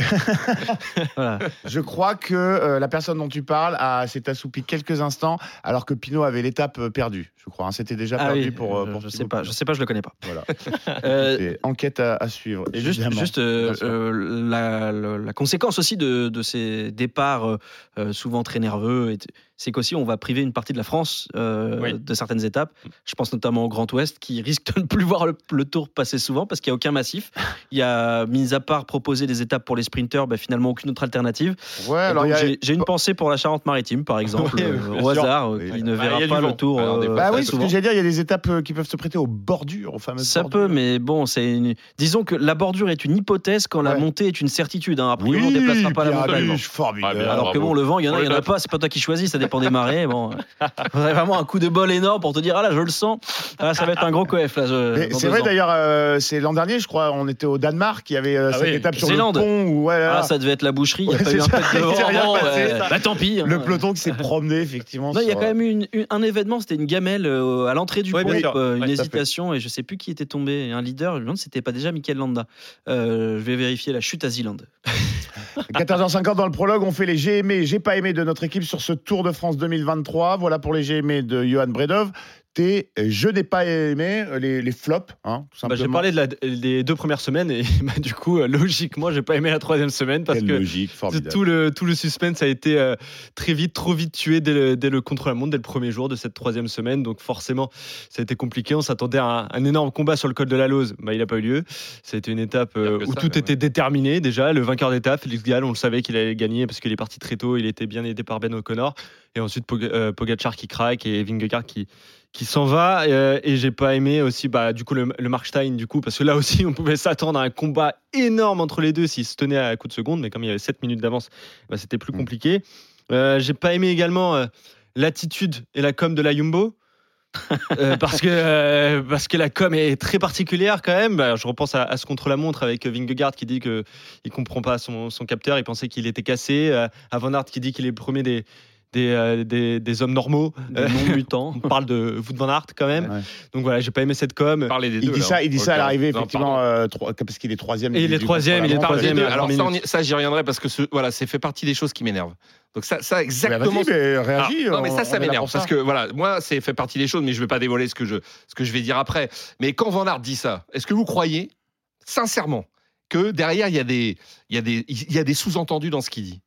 Voilà. je crois que euh, la personne dont tu parles a- s'est assoupie quelques instants alors que Pinot avait l'étape euh, perdue. Je crois. hein. C'était déjà Ah perdu oui, pour, euh, je- pour je sais pas, je sais pas, je le connais pas. Voilà. Euh, C'est enquête à, suivre. Et juste, euh, euh, la, conséquence aussi de ces départs euh, euh, souvent très nerveux, c'est qu'aussi on va priver une partie de la France euh, Oui. de certaines étapes. Je pense notamment au Grand Ouest qui risque de ne plus voir le, le Tour passer souvent parce qu'il n'y a aucun massif. Il y a, mis à part proposer des étapes pour les sprinteurs, bah, finalement aucune autre alternative. Ouais, Et alors donc, il y a- J'ai j'ai une pensée pour la Charente-Maritime, par exemple, Oui, euh, au sûr. hasard, Oui. qui ne verra a pas le vent. Tour. Euh, Bah oui, ce que j'allais dire, il y a des étapes euh, qui peuvent se prêter aux bordures, aux fameuses Ça bordures. peut, mais bon, c'est une... disons que la bordure est une hypothèse quand la montée est une certitude. Hein. A priori, Oui, on ne déplacera pas la montagne. Formidable. Ah, Alors que bon, le vent, il y en a, Pour il y le en a pas, c'est pas toi qui choisis, ça dépend des marées. Bon, faudrait vraiment un coup de bol énorme pour te dire, ah là, je le sens, ah, ça va être un gros coef là. C'est vrai d'ailleurs, euh, c'est l'an dernier, je crois, on était au Danemark, il y avait euh, Ah cette oui, étape sur Zélande. le pont où ouais, là, Ah, ça devait être la boucherie, il n'y a Ouais, pas eu c'est un ça, peu de il s'est rien vent. passé, ouais. ça. Bah tant pis. le hein. peloton qui s'est promené effectivement. Il y a quand même eu une- une- un événement, c'était une gamelle euh, à l'entrée du pont, euh, une hésitation, et je sais plus qui était tombé, un leader, je me demande si c'était pas déjà Michael Landa. Euh, je vais vérifier la chute à Zealand. 14h50 dans le prologue, on fait les j'ai aimé j'ai pas aimé de notre équipe sur ce Tour de France 2023. Voilà pour les aimé de Johan Bredov. Tes je n'ai pas aimé les, les flops, hein, Bah, j'ai parlé de la- des deux premières semaines et bah, du coup, euh, logiquement, j'ai pas aimé la troisième semaine parce Quelle que logique, tout le, tout le suspense a été euh, très vite, trop vite tué dès le, dès le contre-la-montre, dès le premier jour de cette troisième semaine. Donc forcément, ça a été compliqué. On s'attendait à un, un énorme combat sur le col de la Lose. Bah, il n'a pas eu lieu. Ça a été une étape euh, où ça, tout était déterminé déjà. Le vainqueur d'étape, Félix Gall, on le savait qu'il allait gagner parce qu'il est parti très tôt. Il était bien aidé par Ben O'Connor. Et ensuite, Pog- euh, Pogacar qui craque et Vingegaard qui, qui s'en va. euh, et j'ai pas aimé aussi, bah, du coup, le, le Markstein, du coup, parce que là aussi, on pouvait s'attendre à un combat énorme entre les deux s'ils se tenaient à coup de seconde. Mais comme il y avait 7 minutes d'avance, bah, c'était plus compliqué. Euh, j'ai pas aimé également euh, l'attitude et la com de la Jumbo. Parce que parce que la com est très particulière quand même. Bah, je repense à, à ce contre-la-montre avec Vingegaard qui dit que il comprend pas son, son capteur, il pensait qu'il était cassé. À Van Aert qui dit qu'il est le premier des des, euh, des, des hommes normaux. Des non-mutants. on parle de Wout van Aert quand même. Ouais. Donc voilà, j'ai pas aimé cette com. Des Il deux, dit ça, il dit ça à l'arrivée, effectivement, euh, trois- parce qu'il est troisième. Et il est troisième, il est troisième. Alors ça, on y- ça, j'y reviendrai parce que ce, voilà, c'est fait partie des choses qui m'énervent. Donc ça, ça Mais exactement. vas-y, mais réagis. Ah, non mais ça, ça m'énerve parce que voilà, moi, c'est fait partie des choses, mais je vais pas dévoiler ce que je, ce que je vais dire après. Mais quand Van Aert dit ça, est-ce que vous croyez sincèrement que derrière il y a des, il y a des, il y a des sous-entendus dans ce qu'il dit?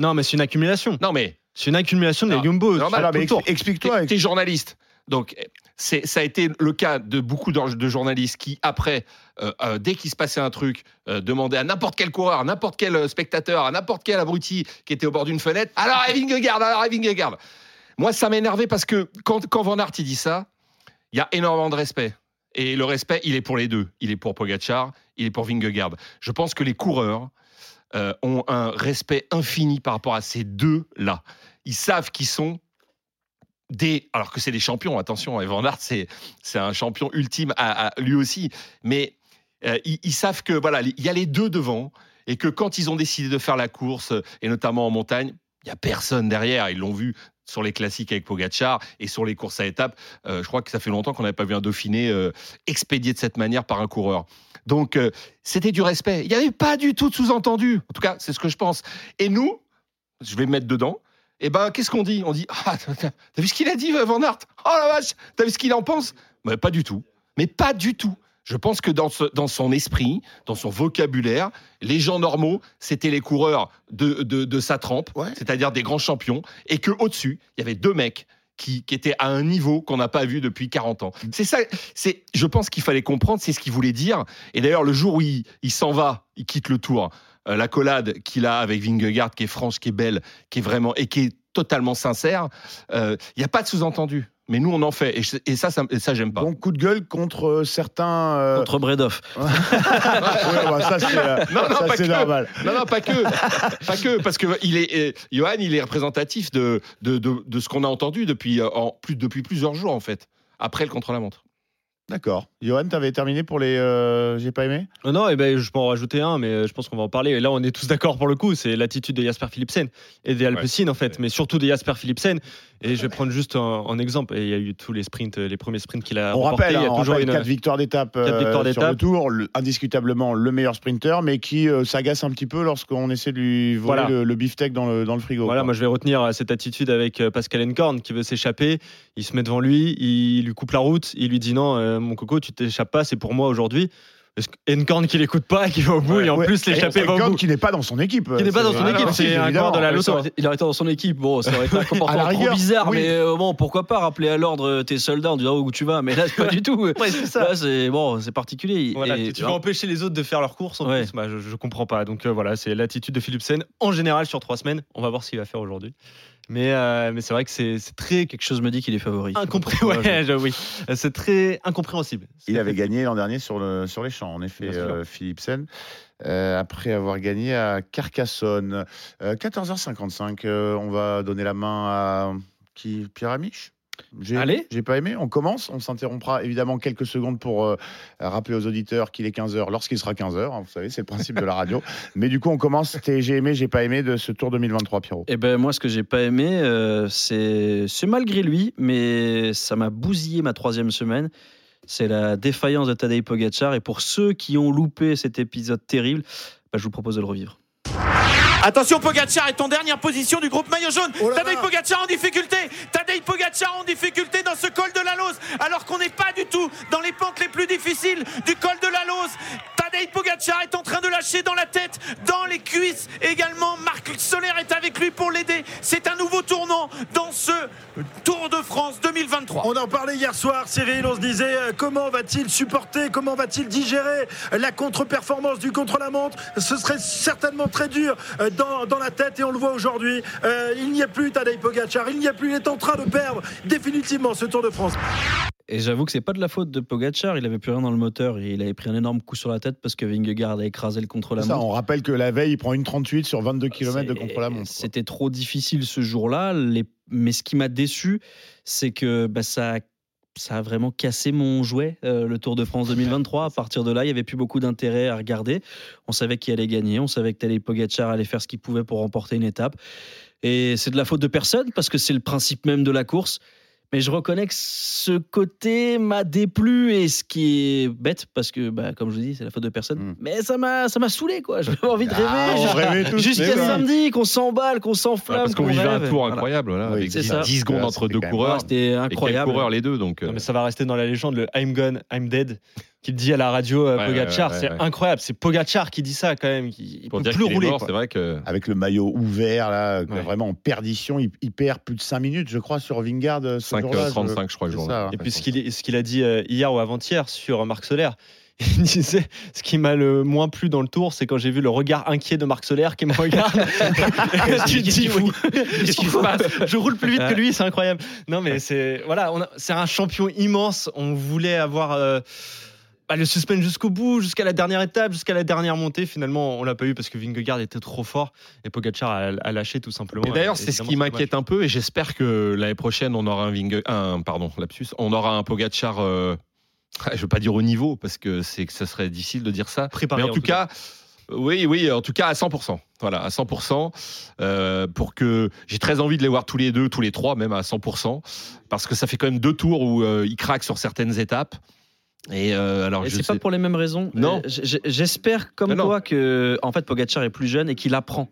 Non, mais c'est une accumulation. Non mais C'est une accumulation de la Non, Jumbo. normal, Alors, tout mais le tour. expli- explique-toi. T'es- T'es journaliste. Donc, ça a été le cas de beaucoup de, de journalistes qui, après, euh, euh, dès qu'il se passait un truc, euh, demandaient à n'importe quel coureur, à n'importe quel spectateur, à n'importe quel abruti qui était au bord d'une fenêtre Alors, Vingegaard, alors, Vingegaard. Moi, ça m'énervait parce que quand, quand Van Aert il dit ça, il y a énormément de respect. Et le respect, il est pour les deux. Il est pour Pogacar, il est pour Vingegaard. Je pense que les coureurs euh, ont un respect infini par rapport à ces deux-là. Ils savent qu'ils sont des. Alors que c'est des champions, attention, et Van Aert, c'est, un champion ultime à, lui aussi. Mais euh, ils, ils savent que voilà, il y a les deux devant, et que quand ils ont décidé de faire la course, et notamment en montagne, il n'y a personne derrière. Ils l'ont vu sur les classiques avec Pogacar et sur les courses à étapes. Euh, je crois que ça fait longtemps qu'on n'avait pas vu un Dauphiné euh, expédié de cette manière par un coureur. Donc, euh, c'était du respect. Il n'y avait pas du tout de sous-entendu. En tout cas, c'est ce que je pense. Et nous, je vais me mettre dedans. Eh ben, qu'est-ce qu'on dit? On dit Ah, t'as vu ce qu'il a dit, Van Aert? Oh la vache T'as vu ce qu'il en pense? Mais pas du tout. Mais pas du tout. Je pense que dans, ce- dans son esprit, dans son vocabulaire, les gens normaux, c'était les coureurs de, de, de sa trempe, Ouais. c'est-à-dire des grands champions, et que au dessus il y avait deux mecs qui, qui étaient à un niveau qu'on n'a pas vu depuis 40 ans. C'est ça, c'est, je pense qu'il fallait comprendre, c'est ce qu'il voulait dire. Et d'ailleurs, le jour où il, il s'en va, il quitte le tour, euh, la collade qu'il a avec Vingegaard, qui est franche, qui est belle, qui est vraiment, et qui est totalement sincère, euh, il n'y a pas de sous-entendu. Mais nous, on en fait. Et, je- et ça, ça, ça j'aime pas. Donc, coup de gueule contre euh, certains. euh, Contre Bredoff. ouais, bah, ça, c'est euh, Non, non, pas que. normal. Non, non, pas que. pas que, parce que il est, euh, Johan, il est représentatif de, de, de, de ce qu'on a entendu depuis, en, plus, depuis plusieurs jours, en fait, après le contre-la-montre. D'accord. Johan, t'avais terminé pour les. euh, J'ai pas aimé? Non, non, et ben, je peux en rajouter un, mais je pense qu'on va en parler. Et là, on est tous d'accord pour le coup. C'est l'attitude de Jasper Philipsen et des Alpecin, en fait, mais surtout de Jasper Philipsen. Et je vais prendre juste un, un exemple. Et il y a eu tous les sprints, les premiers sprints qu'il a On rappelle, il y hein, a on toujours une. quatre victoires d'étape euh, sur le tour, le- indiscutablement le meilleur sprinter, mais qui euh, s'agace un petit peu lorsqu'on essaie de lui voler Voilà. le, le beefsteak dans le, dans le frigo. Voilà, quoi. moi je vais retenir euh, cette attitude avec euh, Pascal Encorn qui veut s'échapper. Il se met devant lui, il lui coupe la route, il lui dit non, euh, mon coco, tu t'échappes pas, c'est pour moi aujourd'hui. Que Encorn qui l'écoute pas, qui va au bout, et en Ouais. plus l'échappée Et va au bout. qui n'est pas dans son équipe. Qui n'est pas dans son Ah, équipe, non, c'est un corps de la loto. il aurait été dans son équipe. Bon, ça aurait été un comportement trop bizarre, oui. mais euh, bon, pourquoi pas rappeler à l'ordre tes soldats en disant où tu vas. Mais là, c'est pas du tout. Ouais, c'est ça. Là, c'est bon, c'est particulier. Voilà, Et- tu vas empêcher les autres de faire leur course en Ouais. plus. Bah, je, je comprends pas. Donc euh, voilà, c'est l'attitude de Philipsen en général sur trois semaines. On va voir ce qu'il va faire aujourd'hui. Mais, euh, mais c'est vrai que c'est très Quelque chose me dit qu'il est favori. incompréhensible. Ouais, je- oui, c'est très incompréhensible. Il avait gagné l'an dernier sur, le, sur les champs, en effet, euh, Philipsen, euh, après avoir gagné à Carcassonne. Euh, 14h55, euh, on va donner la main à qui? Pierre Amiche? J'ai, Allez. J'ai pas aimé. On commence. On s'interrompra évidemment quelques secondes pour euh, rappeler aux auditeurs qu'il est 15h lorsqu'il sera 15h. hein, vous savez, c'est le principe de la radio. Mais du coup, on commence. C'était j'ai aimé, j'ai pas aimé de ce Tour 2023, Pierrot. Eh ben moi, ce que j'ai pas aimé, euh, c'est c'est malgré lui, mais ça m'a bousillé ma troisième semaine. C'est la défaillance de Tadej Pogacar. Et pour ceux qui ont loupé cet épisode terrible, bah, je vous propose de le revivre. Attention, Pogacar est en dernière position du groupe maillot jaune. Oh Tadej. Pogacar en difficulté. Tadej Pogacar en difficulté dans ce col de la Lose, alors qu'on n'est pas du tout dans les pentes les plus difficiles du col de la Lose. Tadej Pogacar est en train de lâcher dans la tête, dans les cuisses également. Marc Soler est avec lui pour l'aider. C'est un nouveau tournant dans ce Tour de France 2023. On en parlait hier soir, Cyril. On se disait euh, comment va-t-il supporter, comment va-t-il digérer la contre-performance du contre-la-montre? Ce serait certainement très dur euh, dans, dans la tête et on le voit aujourd'hui. Euh, il n'y a plus Tadej Pogacar, il n'y a plus, il est en train de perdre définitivement ce Tour de France. Et j'avoue que c'est pas de la faute de Pogacar, il avait plus rien dans le moteur il avait pris un énorme coup sur la tête parce que Vingegaard a écrasé le Ça, contre-la-montre. on rappelle que la veille, il prend une 38 sur 22 km de contre-la-montre. C'était trop difficile ce jour-là. Les- Mais ce qui m'a déçu, c'est que bah, ça, a- ça a vraiment cassé mon jouet, euh, le Tour de France 2023. À partir de là, il n'y avait plus beaucoup d'intérêt à regarder. On savait qui allait gagner, on savait que Tadej Pogacar allait faire ce qu'il pouvait pour remporter une étape. Et c'est de la faute de personne parce que c'est le principe même de la course. Mais je reconnais que ce côté m'a déplu et ce qui est bête parce que, bah, comme je vous dis, c'est la faute de personne. Mm. Mais ça m'a, ça m'a saoulé quoi. J'avais envie de rêver. Ah, Jusqu'à samedi, qu'on s'emballe, qu'on Ouais, s'enflamme. parce qu'on qu'on vivait un tour incroyable, voilà, Oui, avec c'est 10, ça. 10 secondes Ouais, entre deux coureurs. Ouais, C'était Et quel incroyable. coureur les deux, donc. euh, Non, mais ça va rester dans la légende, le I'm gone, I'm dead, qu'il dit à la radio euh, Ouais, Pogacar. ouais, ouais, c'est ouais. incroyable. C'est Pogacar qui dit ça quand même. qui- Il pour peut dire plus est rouler. mort, quoi. c'est vrai que. Avec le maillot ouvert, là, vraiment en perdition, il, il perd plus de 5 minutes, je crois, sur Vingard. euh, ce 5, jour-là, je- 35, je crois, le c'est jour ça, Et puis ce qu'il a dit euh, hier ou avant-hier sur Marc Soler. Il disait ce qui m'a le moins plu dans le tour, c'est quand j'ai vu le regard inquiet de Marc Soler qui me regarde. tu te dis, oui, Qu'est-ce qui se passe je roule plus vite que lui, c'est incroyable. Non, mais c'est voilà, c'est un champion immense. On voulait avoir euh, bah, le suspense jusqu'au bout, jusqu'à la dernière étape, jusqu'à la dernière montée. Finalement, on l'a pas eu parce que Vingegaard était trop fort et Pogacar a, a lâché tout simplement. Et d'ailleurs, c'est ce qui m'inquiète un peu, et j'espère que l'année prochaine, on aura un Vinge, un, pardon, lapsus, on aura un Pogacar, euh, je veux pas dire au niveau, parce que c'est que ça serait difficile de dire ça. Préparé, Mais en, tout cas, oui, oui, en tout cas à 100%. Voilà, à 100%. euh, pour que j'ai très envie de les voir tous les deux, tous les trois, même à 100%, parce que ça fait quand même deux tours où euh, ils craquent sur certaines étapes. Et euh, alors, Et je c'est sais- pas pour les mêmes raisons. Non. Euh, J'espère comme non. toi que en fait Pogacar est plus jeune et qu'il apprend.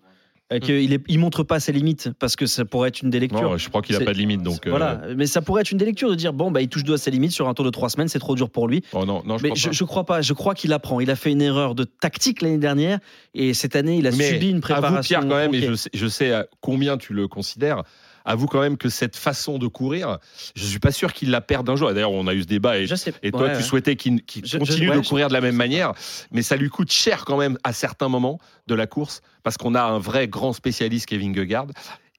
Hmm. Et qu'il il montre pas ses limites parce que ça pourrait être une. Non, je crois qu'il a pas de limite, donc. euh, Voilà, mais ça pourrait être une des lectures de dire bon bah il touche deux à ses limites sur un tour de trois semaines, c'est trop dur pour lui. Oh non, non, je mais crois je, pas. je crois pas, je crois qu'il apprend. Il a fait une erreur de tactique l'année dernière et cette année il a Mais subi une préparation. Avoue, Pierre, quand même, et je sais, je sais à combien tu le considères. Avoue quand même que cette façon de courir, je suis pas sûr qu'il la perde un jour. D'ailleurs, on a eu ce débat et, Je sais- et toi, ouais, tu souhaitais qu'il je- continue ouais, de courir de la même manière, mais ça lui coûte cher quand même à certains moments de la course parce qu'on a un vrai grand spécialiste, Kevin Vingegaard.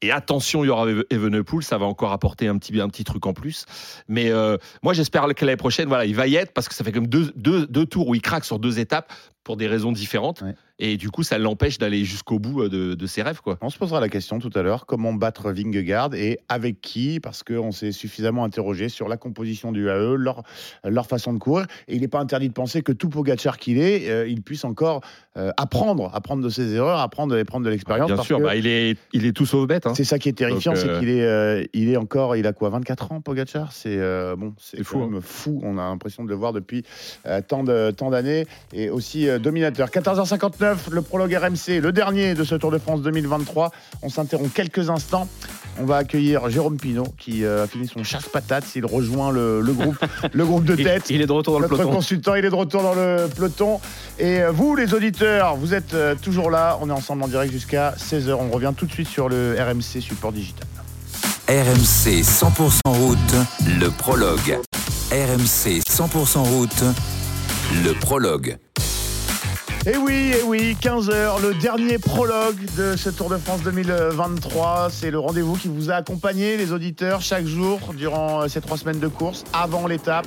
Et attention, il y aura Evenepoel, ça va encore apporter un petit, un petit truc en plus. Mais euh, moi, j'espère que l'année prochaine, voilà, il va y être parce que ça fait comme deux, deux, deux tours où il craque sur deux étapes pour des raisons différentes. Ouais. Et du coup, ça l'empêche d'aller jusqu'au bout euh, de, de ses rêves. Quoi. On se posera la question tout à l'heure, comment battre Vingegaard et avec qui? Parce qu'on s'est suffisamment interrogé sur la composition du AE, leur, leur façon de courir. Et il n'est pas interdit de penser que tout Pogacar qu'il est, euh, il puisse encore euh, apprendre, apprendre de ses erreurs, apprendre et prendre de l'expérience. Bien sûr, bah, il, est, il est tout sauf bête. hein. C'est ça qui est terrifiant, c'est euh, qu'il est, il est encore, il a quoi, 24 ans, Pogacar? C'est bon, c'est fou, hein. fou. On a l'impression de le voir depuis tant de tant d'années et aussi euh, dominateur. 14h59, le prologue RMC, le dernier de ce Tour de France 2023. On s'interrompt quelques instants. On va accueillir Jérôme Pinault qui euh, a fini son chasse patate. Il rejoint le, le groupe, le groupe de tête. il est de retour dans le Notre peloton. consultant, il est de retour dans le peloton. Et euh, vous, les auditeurs, vous êtes euh, toujours là. On est ensemble en direct jusqu'à 16h. On revient tout de suite sur le RMC Support Digital. RMC 100% route, le prologue. RMC 100% route, le prologue. Et oui, et oui, 15h, le dernier prologue de ce Tour de France 2023. C'est le rendez-vous qui vous a accompagné, les auditeurs, chaque jour durant euh, ces trois semaines de course, avant l'étape,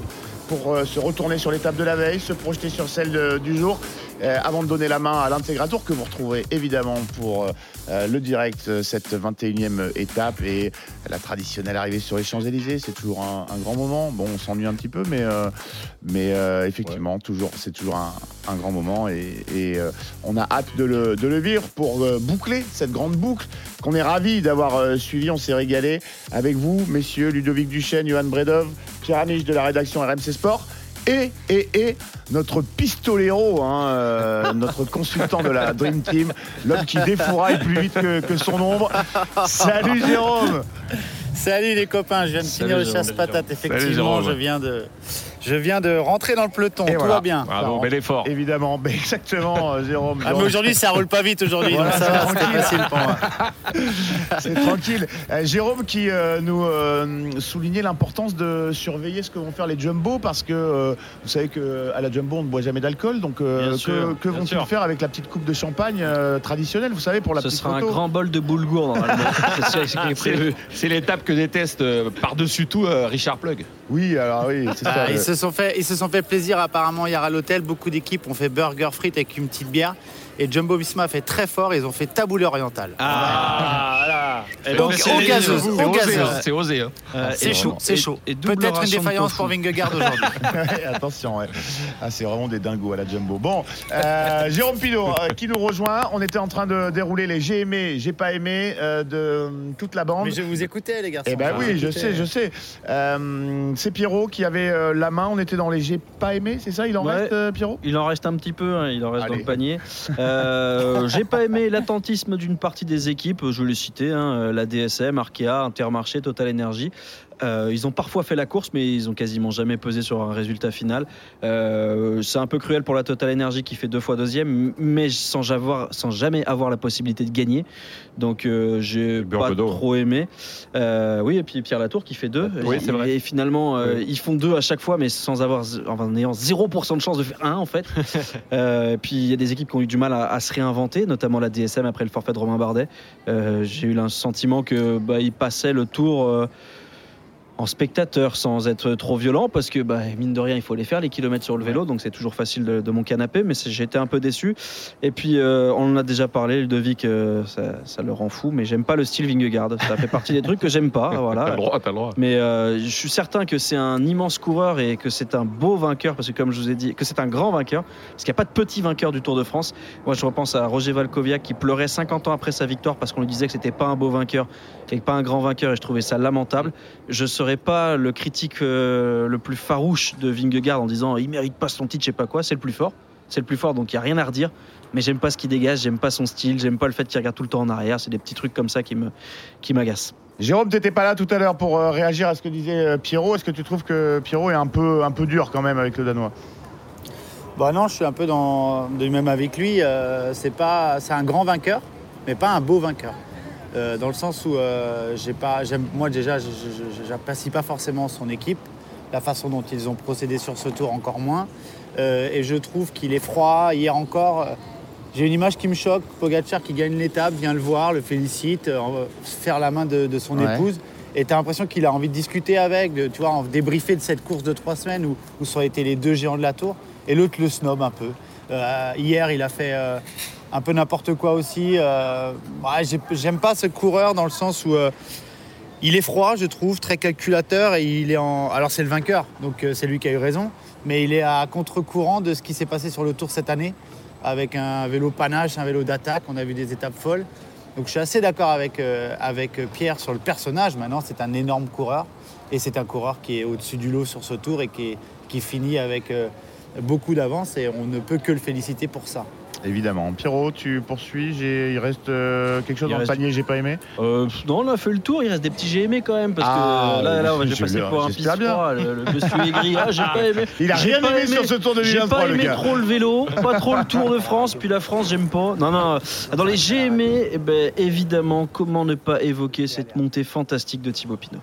pour euh, se retourner sur l'étape de la veille, se projeter sur celle de- du jour, euh, avant de donner la main à l'intégrateur que vous retrouverez évidemment pour euh, euh, le direct, cette 21e étape et la traditionnelle arrivée sur les Champs-Élysées. C'est toujours un, un grand moment. Bon, on s'ennuie un petit peu, mais, euh, mais effectivement, toujours, c'est toujours un, un grand moment et, et, on a hâte de le, de le vivre pour boucler cette grande boucle qu'on est ravis d'avoir suivi. On s'est régalé avec vous, messieurs Ludovic Duchesne, Johan Bredov, Pierre Amiche de la rédaction RMC Sport et, et, et notre pistolero, hein, euh, notre consultant de la Dream Team, l'homme qui défouraille plus vite que, que son ombre. Salut Jérôme Salut les copains, je viens de Salut, finir le Jérôme. chasse patate. Salut, Effectivement, Jérôme. je viens de, je viens de rentrer dans le peloton. Et Tout voilà. va bien. Bravo, bel effort. Évidemment, ben exactement, euh, Jérôme. Ah, mais aujourd'hui, ça roule pas vite aujourd'hui, Voilà, donc ça c'est va, facile pour moi. C'est tranquille. Euh, Jérôme qui euh, nous euh, soulignait l'importance de surveiller ce que vont faire les jumbo parce que euh, vous savez que à la jumbo on ne boit jamais d'alcool donc euh, que, vont-ils faire avec la petite coupe de champagne euh, traditionnelle vous savez pour la Ce petite sera un grand bol de boulgour normalement. C'est ce qui est C'est prévu. le- C'est l'étape que déteste euh, par-dessus tout euh, Richard Plug. Oui, alors oui, c'est Ah, ça. ils, se sont fait, ils se sont fait plaisir apparemment hier à l'hôtel. Beaucoup d'équipes ont fait burger frites avec une petite bière. Et Jumbo Visma a fait très fort. Ils ont fait taboulé oriental. Ah, là. Et donc, c'est osé, gazeuses. hein, C'est osé. hein. Euh, C'est et- chaud, c'est et- chaud. et Peut-être une défaillance pour Vingegaard aujourd'hui. Attention, ouais. Ah, c'est vraiment des dingos à la jumbo. Bon, euh, Jérôme Pinault euh, qui nous rejoint. On était en train de dérouler les j'ai aimé, j'ai pas aimé euh, de toute la bande. Mais je vous écoutais, les garçons. Eh ben oui, je sais, je sais. Euh, c'est Pierrot qui avait euh, la main. On était dans les j'ai pas aimé, c'est ça? Il en Ouais. reste, euh, Pierrot? Il en reste un petit peu, hein, il en reste dans le panier. Euh, J'ai pas aimé l'attentisme d'une partie des équipes, je l'ai cité, hein, la DSM, Arkea, Intermarché, Total Energy. Euh, ils ont parfois fait la course, mais ils ont quasiment jamais pesé sur un résultat final. Euh, c'est un peu cruel pour la Total Energy qui fait deux fois deuxième, mais sans, avoir, sans jamais avoir la possibilité de gagner. Donc euh, j'ai pas Burgodeau. trop aimé. Oui, et puis Pierre Latour qui fait deux. Oui, c'est vrai. Et finalement, ils font deux à chaque fois, mais sans avoir, en ayant 0% de chance de faire un en fait. Euh, puis il y a des équipes qui ont eu du mal à, à se réinventer, notamment la DSM après le forfait de Romain Bardet. J'ai eu le sentiment que bah, il passait le tour. En spectateur sans être trop violent parce que bah, mine de rien il faut les faire les kilomètres sur le vélo donc c'est toujours facile de, de mon canapé mais été un peu déçu et puis euh, on en a déjà parlé Ludovic euh, ça, ça le rend fou mais j'aime pas le style Vingegaard ça fait partie des trucs que j'aime pas T'as voilà le droit, t'as le droit. mais euh, je suis certain que c'est un immense coureur et que c'est un beau vainqueur, parce que comme je vous ai dit, que c'est un grand vainqueur, parce qu'il n'y a pas de petit vainqueur du Tour de France. Moi, je repense à Roger Valkoviak qui pleurait 50 ans après sa victoire parce qu'on lui disait que c'était pas un beau vainqueur et pas un grand vainqueur, et je trouvais ça lamentable. Je serais pas le critique euh, le plus farouche de Vingegaard en disant il mérite pas son titre, je sais pas quoi, c'est le plus fort. C'est le plus fort, donc il n'y a rien à redire. Mais j'aime pas ce qu'il dégage, j'aime pas son style, j'aime pas le fait qu'il regarde tout le temps en arrière. C'est des petits trucs comme ça qui me qui m'agacent. Jérôme, t'étais pas là tout à l'heure pour euh, réagir à ce que disait euh, Pierrot. Est-ce que tu trouves que Pierrot est un peu, un peu dur quand même avec le Danois? Bah non, je suis un peu dans, de même avec lui. euh, c'est pas, c'est un grand vainqueur, mais pas un beau vainqueur. Euh, dans le sens où euh, j'ai pas, moi déjà, j'apprécie pas forcément son équipe, la façon dont ils ont procédé sur ce tour encore moins. Euh, et je trouve qu'il est froid. Hier encore, j'ai une image qui me choque. Pogacar qui gagne l'étape, vient le voir, le félicite, faire la main de, de son Ouais. épouse. Et tu as l'impression qu'il a envie de discuter avec, de, tu vois, en débriefer de cette course de trois semaines où, où ça a été les deux géants de la tour. Et l'autre le snob un peu. Euh, hier, il a fait euh, un peu n'importe quoi aussi. Euh, J'aime pas ce coureur dans le sens où euh, il est froid, je trouve, très calculateur et il est. Alors c'est le vainqueur, donc euh, c'est lui qui a eu raison, mais il est à contre-courant de ce qui s'est passé sur le Tour cette année, avec un vélo panache, un vélo d'attaque. On a vu des étapes folles. Donc je suis assez d'accord avec, Pierre sur le personnage. Maintenant, c'est un énorme coureur et c'est un coureur qui est au-dessus du lot sur ce tour et qui, finit avec beaucoup d'avance et on ne peut que le féliciter pour ça. Évidemment. Pierrot, tu poursuis. Il reste euh, quelque chose Il dans reste- le panier, j'ai pas aimé. Euh, non, on a fait le tour. Il reste des petits j'ai aimé quand même parce Ah, que là, là, on va je- j'ai passé pour un pisse bien. froid. Le, le monsieur aigri, ah, j'ai pas aimé. Il a J'ai rien pas aimé sur ce Tour de J'ai 2023, pas aimé trop le vélo, pas trop le Tour de France, puis la France, j'aime pas. Non, non. Dans les j'ai aimé, eh ben, évidemment, comment ne pas évoquer cette montée fantastique de Thibaut Pinot.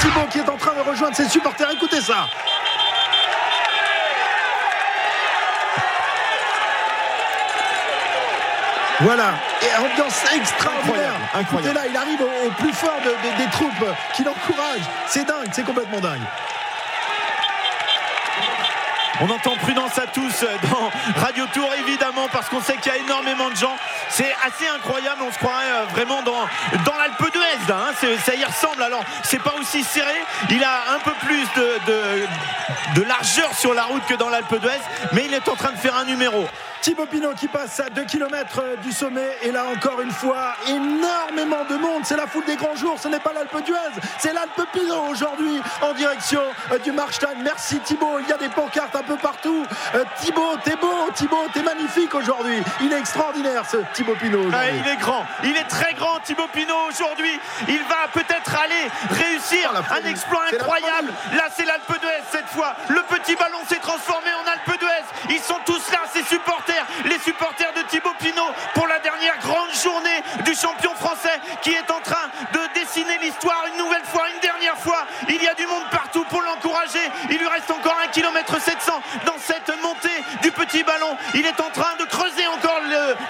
Thibaut qui est en train de rejoindre ses supporters. Écoutez ça. Voilà, et ambiance extraordinaire. Incroyable, incroyable. Écoutez là, il arrive au, au plus fort de- de- des troupes qui l'encouragent. C'est dingue, c'est complètement dingue. On entend prudence à tous dans Radio Tour, évidemment, parce qu'on sait qu'il y a énormément de gens. C'est assez incroyable, on se croirait euh, vraiment dans, dans l'Alpe d'Huez. hein. Ça y ressemble. Alors, c'est pas aussi serré. Il a un peu plus de, de, de largeur sur la route que dans l'Alpe d'Huez, mais il est en train de faire un numéro. Thibaut Pinot qui passe à 2 km du sommet. Et là, encore une fois, énormément de monde. C'est la foule des grands jours. Ce n'est pas l'Alpe d'Huez, c'est l'Alpe Pinot aujourd'hui en direction euh, du Markstein. Merci Thibaut. Il y a des pancartes un peu partout. Euh, Thibaut, t'es beau. Thibaut, t'es magnifique aujourd'hui. Il est extraordinaire ce Thibaut Pinot. Ah, il est grand, il est très grand Thibaut Pinot aujourd'hui. Il va peut-être aller réussir un exploit incroyable. Là c'est l'Alpe d'Huez cette fois. Le petit ballon s'est transformé en Alpe d'Huez. Ils sont tous là, ces supporters, les supporters de Thibaut Pinot pour la dernière grande journée du champion français qui est en train de dessiner l'histoire une nouvelle fois, une dernière fois. Il y a du monde partout pour l'encourager. Il lui reste encore un km 700 dans cette montée du petit ballon. Il est en train de creuser encore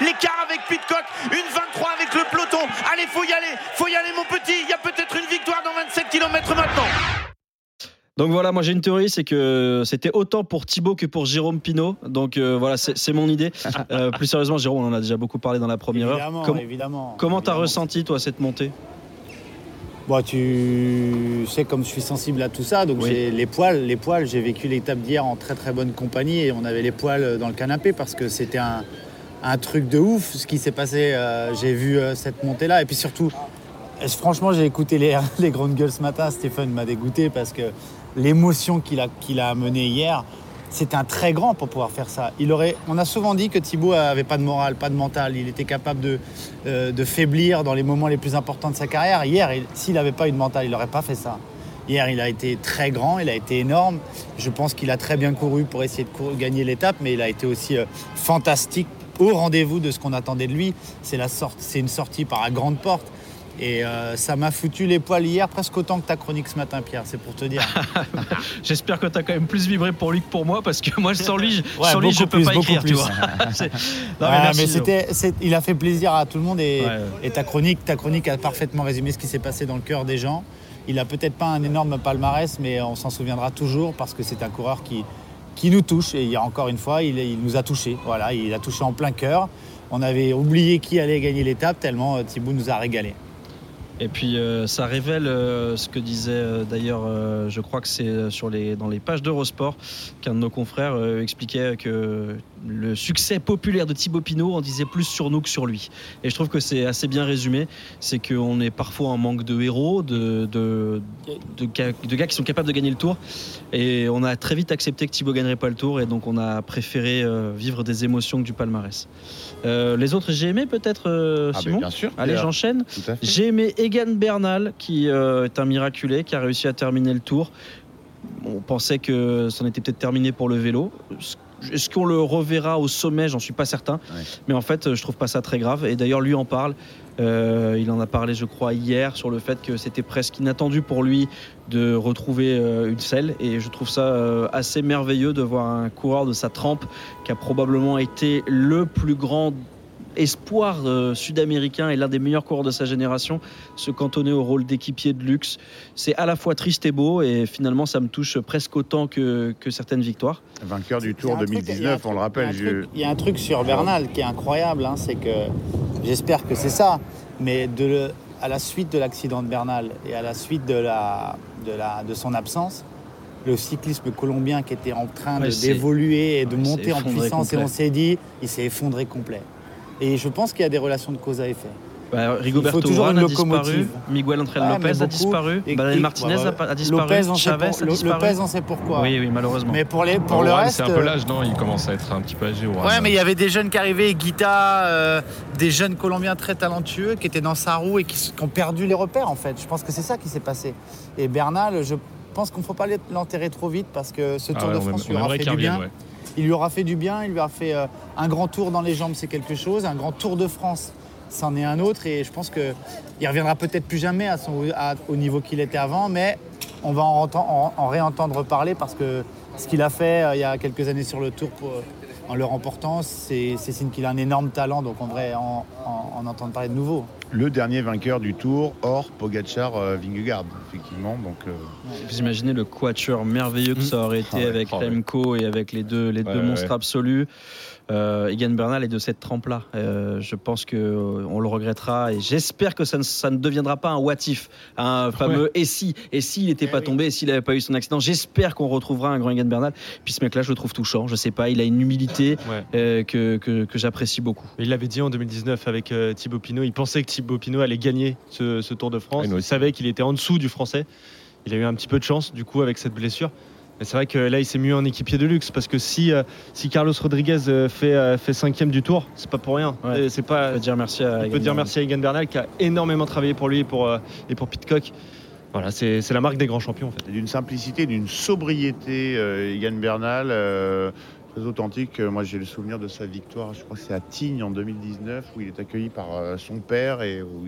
l'écart avec Pitcock. Une 23 avec le peloton. Allez, faut y aller, faut y aller mon petit. Il y a peut-être une victoire dans 27 km maintenant. Donc voilà, moi j'ai une théorie, c'est que c'était autant pour Thibaut que pour Jérôme Pinot. Donc euh, voilà, c'est mon idée. Euh, plus sérieusement, Jérôme, on en a déjà beaucoup parlé dans la première Évidemment, heure. Comment- évidemment. Comment t'as ressenti toi cette montée? Bon, tu sais comme je suis sensible à tout ça, donc Oui. j'ai les poils, les poils. J'ai vécu l'étape d'hier en très très bonne compagnie et on avait les poils dans le canapé parce que c'était un, un truc de ouf ce qui s'est passé. Euh, j'ai vu cette montée là et puis surtout, franchement, j'ai écouté les, grandes gueules ce matin. Stéphane m'a dégoûté parce que l'émotion qu'il a qu'il amenée hier. C'était un très grand pour pouvoir faire ça. Il aurait, on a souvent dit que Thibaut avait pas de morale, pas de mental. Il était capable de, euh, faiblir dans les moments les plus importants de sa carrière. Hier, il- s'il n'avait pas eu de mental, il n'aurait pas fait ça. Hier, il a été très grand, il a été énorme. Je pense qu'il a très bien couru pour essayer de gagner l'étape, mais il a été aussi euh, fantastique, au rendez-vous de ce qu'on attendait de lui. C'est une sortie par la grande porte. Et euh, ça m'a foutu les poils hier presque autant que ta chronique ce matin, Pierre. C'est pour te dire. J'espère que t'as quand même plus vibré pour lui que pour moi parce que moi sans lui, Ouais, sans lui je beaucoup peux plus, pas beaucoup écrire, tu plus. vois. C'est- Non, Ouais, merci, mais Jérôme. c'était, c'est- il a fait plaisir à tout le monde et, Ouais, ouais. et ta chronique, ta chronique a parfaitement résumé ce qui s'est passé dans le cœur des gens. Il a peut-être pas un énorme palmarès, mais on s'en souviendra toujours parce que c'est un coureur qui, qui nous touche. Et il y a encore une fois, il, il nous a touchés. Voilà, il a touché en plein cœur. On avait oublié qui allait gagner l'étape tellement euh, Thibaut nous a régalé. Et puis euh, ça révèle euh, ce que disait euh, d'ailleurs, je crois que c'est sur les, dans les pages d'Eurosport qu'un de nos confrères expliquait que le succès populaire de Thibaut Pinot en disait plus sur nous que sur lui. Et je trouve que c'est assez bien résumé. C'est qu'on est parfois en manque de héros, de, de, de, gars, de gars qui sont capables de gagner le tour. Et on a très vite accepté que Thibaut gagnerait pas le tour. Et donc on a préféré vivre des émotions que du palmarès. Les autres, j'ai aimé peut-être, Ah, ben, Simon bien sûr. Allez, j'enchaîne. J'ai aimé Egan Bernal, qui euh, est un miraculé, qui a réussi à terminer le tour. On pensait que c'en était peut-être terminé pour le vélo. Est-ce qu'on le reverra au sommet? J'en suis pas certain. Mais en fait, je trouve pas ça très grave. Et d'ailleurs, lui en parle. Euh, il en a parlé, je crois, hier sur le fait que c'était presque inattendu pour lui de retrouver euh, une selle. Et je trouve ça euh, assez merveilleux de voir un coureur de sa trempe qui a probablement été le plus grand espoir euh, sud-américain et l'un des meilleurs coureurs de sa génération se cantonner au rôle d'équipier de luxe. C'est à la fois triste et beau et finalement ça me touche presque autant que, que certaines victoires. Vainqueur du Il y Tour a un truc- il y a un 2019, on le rappelle. Il y a un je- truc- il y a un truc sur Bernal qui est incroyable, hein, c'est que j'espère que c'est ça, mais de le- à la suite de l'accident de Bernal et à la suite de, la, de, la, de son absence, le cyclisme colombien qui était en train Ouais, d'évoluer et de ouais, monter en puissance, et on s'est dit, il s'est effondré complet. Et je pense qu'il y a des relations de cause à effet. Bah, Il Rigoberto faut toujours Urán une a disparu, locomotive. Miguel Angel Lopez a disparu, et- Martinez a, disparu, Lopez, on sait Chavez pour- a disparu. Lopez, on sait pourquoi. Oui, oui, malheureusement. Mais pour, les, pour le reste. C'est un peu euh, l'âge, non Il commence à être un petit peu âgé. Oran. Ouais, mais il y avait des jeunes qui arrivaient, Guita, euh, des jeunes Colombiens très talentueux qui étaient dans sa roue et qui, ont perdu les repères en fait. Je pense que c'est ça qui s'est passé. Et Bernal, je pense qu'on ne faut pas l'enterrer trop vite parce que ce Ah Tour ouais, de France lui on aura fait du bien. ouais. Il lui aura fait du bien, il lui a fait euh, un grand tour dans les jambes, c'est quelque chose. Un grand tour de France, c'en est un autre. Et je pense qu'il ne reviendra peut-être plus jamais au niveau qu'il était avant, mais on va en, enten- en- en réentendre parler parce que ce qu'il a fait euh, il y a quelques années sur le tour en le remportant, c'est signe qu'il a un énorme talent. Donc on devrait en, en- en entendre parler de nouveau. Le dernier vainqueur du Tour, hors Pogacar euh, Vingegaard, effectivement. Donc, euh, Vous imaginez le quatuor merveilleux que ça aurait été Ah ouais, avec ah ouais. Remco et avec les deux, les Ouais, deux ouais, monstres ouais. absolus. Euh, Egan Bernal est de cette trempe-là. Euh, je pense que euh, on le regrettera et j'espère que ça ne, ça ne deviendra pas un what if, un fameux et si, et s'il n'était pas tombé, et s'il n'avait pas eu son accident. J'espère qu'on retrouvera un grand Egan Bernal. Puis ce mec-là, je le trouve touchant. Je sais pas, il a une humilité Ouais. euh, que, que, que j'apprécie beaucoup. Il l'avait dit en 2019 avec euh, Thibaut Pinot. Il pensait que Thibaut Pinot allait gagner ce, ce Tour de France. Nous il savait qu'il était en dessous du Français. Il a eu un petit peu de chance du coup avec cette blessure. Mais c'est vrai que là, il s'est mis en équipier de luxe parce que si, euh, si Carlos Rodriguez euh, fait, euh, fait cinquième du Tour, c'est pas pour rien. Ouais. C'est pas. On peut dire merci à On Egan peut dire Bernal. merci à Egan Bernal qui a énormément travaillé pour lui et pour, euh, et pour Pitcock. Voilà, c'est c'est la marque des grands champions en fait. D'une simplicité, d'une sobriété, euh, Egan Bernal, euh, très authentique. Moi, j'ai le souvenir de sa victoire, je crois que c'est à Tignes en 2019, où il est accueilli par son père et où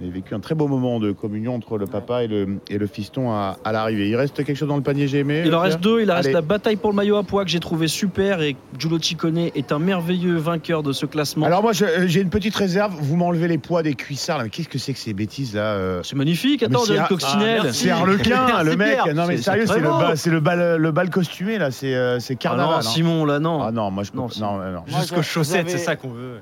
il a vécu un très beau moment de communion entre le papa et le, et le fiston à, à l'arrivée. Il reste quelque chose dans le panier GME Il en reste deux. Il reste Allez. la bataille pour le maillot à poids que j'ai trouvé super et Giulio Ciccone est un merveilleux vainqueur de ce classement. Alors moi, euh, j'ai une petite réserve. Vous m'enlevez les poids des cuissards. là. Mais qu'est-ce que c'est que ces bêtises là euh c'est magnifique. Attends, coccinelle. Ah, merci. C'est Harlequin, Merci, le mec. Pierre. Non mais C'est- sérieux, c'est le, bal, c'est le bal, le bal costumé là. C'est euh, c'est Ah carnaval. non, hein. Simon, là, non. Ah non, moi je peux Non, non, non. Jusqu'aux chaussettes, c'est ça qu'on veut.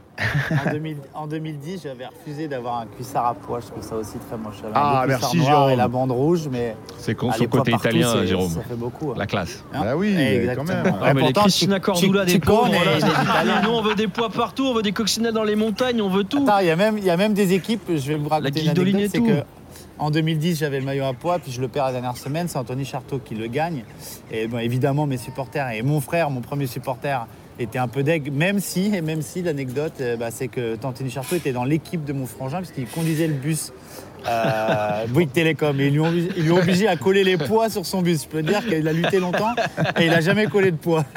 En, 2000 en 2010, j'avais refusé d'avoir un cuissard à pois. Je trouve ça aussi très moche. Ah, merci, Jérôme. et la bande rouge, mais C'est con ce côté partout, italien, Jérôme. Ça fait beaucoup. hein. La classe. Hein Ah oui, exactement. quand même. Ah, mais les Christina des pauvres. Nous, on veut des pois partout, on veut des coccinelles dans les montagnes, on veut tout. Il y, a même- il y a même des équipes, je vais vous raconter une guidoline anecdote, et c'est que en 2010, j'avais le maillot à poids, puis je le perds la dernière semaine, c'est Anthony Charteau qui le gagne. Et bon, évidemment, mes supporters et mon frère, mon premier supporter, était un peu deg, même si, même si l'anecdote, euh, bah, c'est que Anthony Charteau était dans l'équipe de mon frangin, puisqu'il conduisait le bus euh, Bouygues Télécom. Et ils lui, ont, obligé à coller les poids sur son bus. Je peux dire qu'il a lutté longtemps et il n'a jamais collé de poids.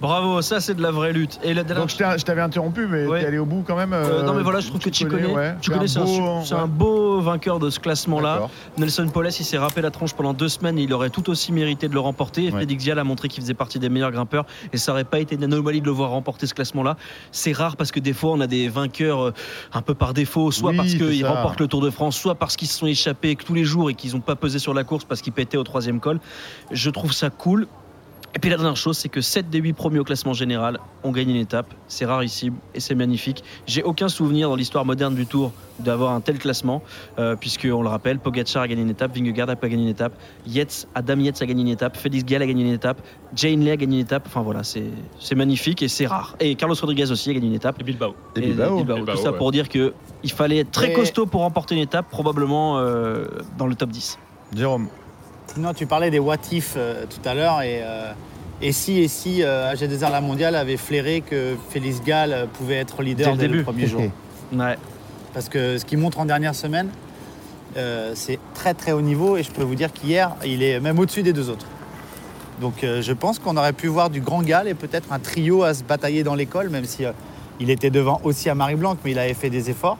Bravo, ça c'est de la vraie lutte. Et la dernière Donc je t'avais interrompu, mais Ouais. t'es allé au bout quand même. Euh, non euh, mais voilà, je trouve que tu Ciccone, ouais. Ciccone, c'est un, un beau vainqueur de ce classement-là. Nelson Poles, il s'est râpé la tronche pendant deux semaines et il aurait tout aussi mérité de le remporter. Et. Félix Vial a montré qu'il faisait partie des meilleurs grimpeurs et ça aurait pas été une anomalie de le voir remporter ce classement-là. C'est rare parce que des fois on a des vainqueurs euh, un peu par défaut, soit Oui, parce qu'ils remportent le Tour de France, soit parce qu'ils se sont échappés tous les jours et qu'ils n'ont pas pesé sur la course parce qu'ils pétaient au troisième col. Je trouve ça cool. Et puis la dernière chose, c'est que 7 des 8 premiers au classement général ont gagné une étape. C'est rarissime et c'est magnifique. J'ai aucun souvenir dans l'histoire moderne du Tour d'avoir un tel classement, euh, puisque on le rappelle, Pogacar a gagné une étape, Vingegaard a pas gagné une étape, Yates, Adam Yates a gagné une étape, Félix Gall a gagné une étape, Jane Lay a gagné une étape. Enfin voilà, c'est c'est magnifique et c'est rare. Et Carlos Rodriguez aussi a gagné une étape. Et Bilbao. Et Bilbao. Bilbao, Tout ça ouais. pour dire que il fallait être très Et- costaud pour remporter une étape, probablement euh, dans le top 10. Jérôme. Sinon, tu parlais des what if euh, tout à l'heure et, euh, et si et si euh, AG2R La Mondiale avait flairé que Félix Gall pouvait être leader Dès le dès, début. le premier jour. Ouais. Parce que ce qu'il montre en dernière semaine, c'est très très haut niveau et je peux vous dire qu'hier, il est même au-dessus des deux autres. Donc je pense qu'on aurait pu voir du grand Gall et peut-être un trio à se batailler dans l'école, même si il était devant aussi à Marie-Blanc, mais il avait fait des efforts.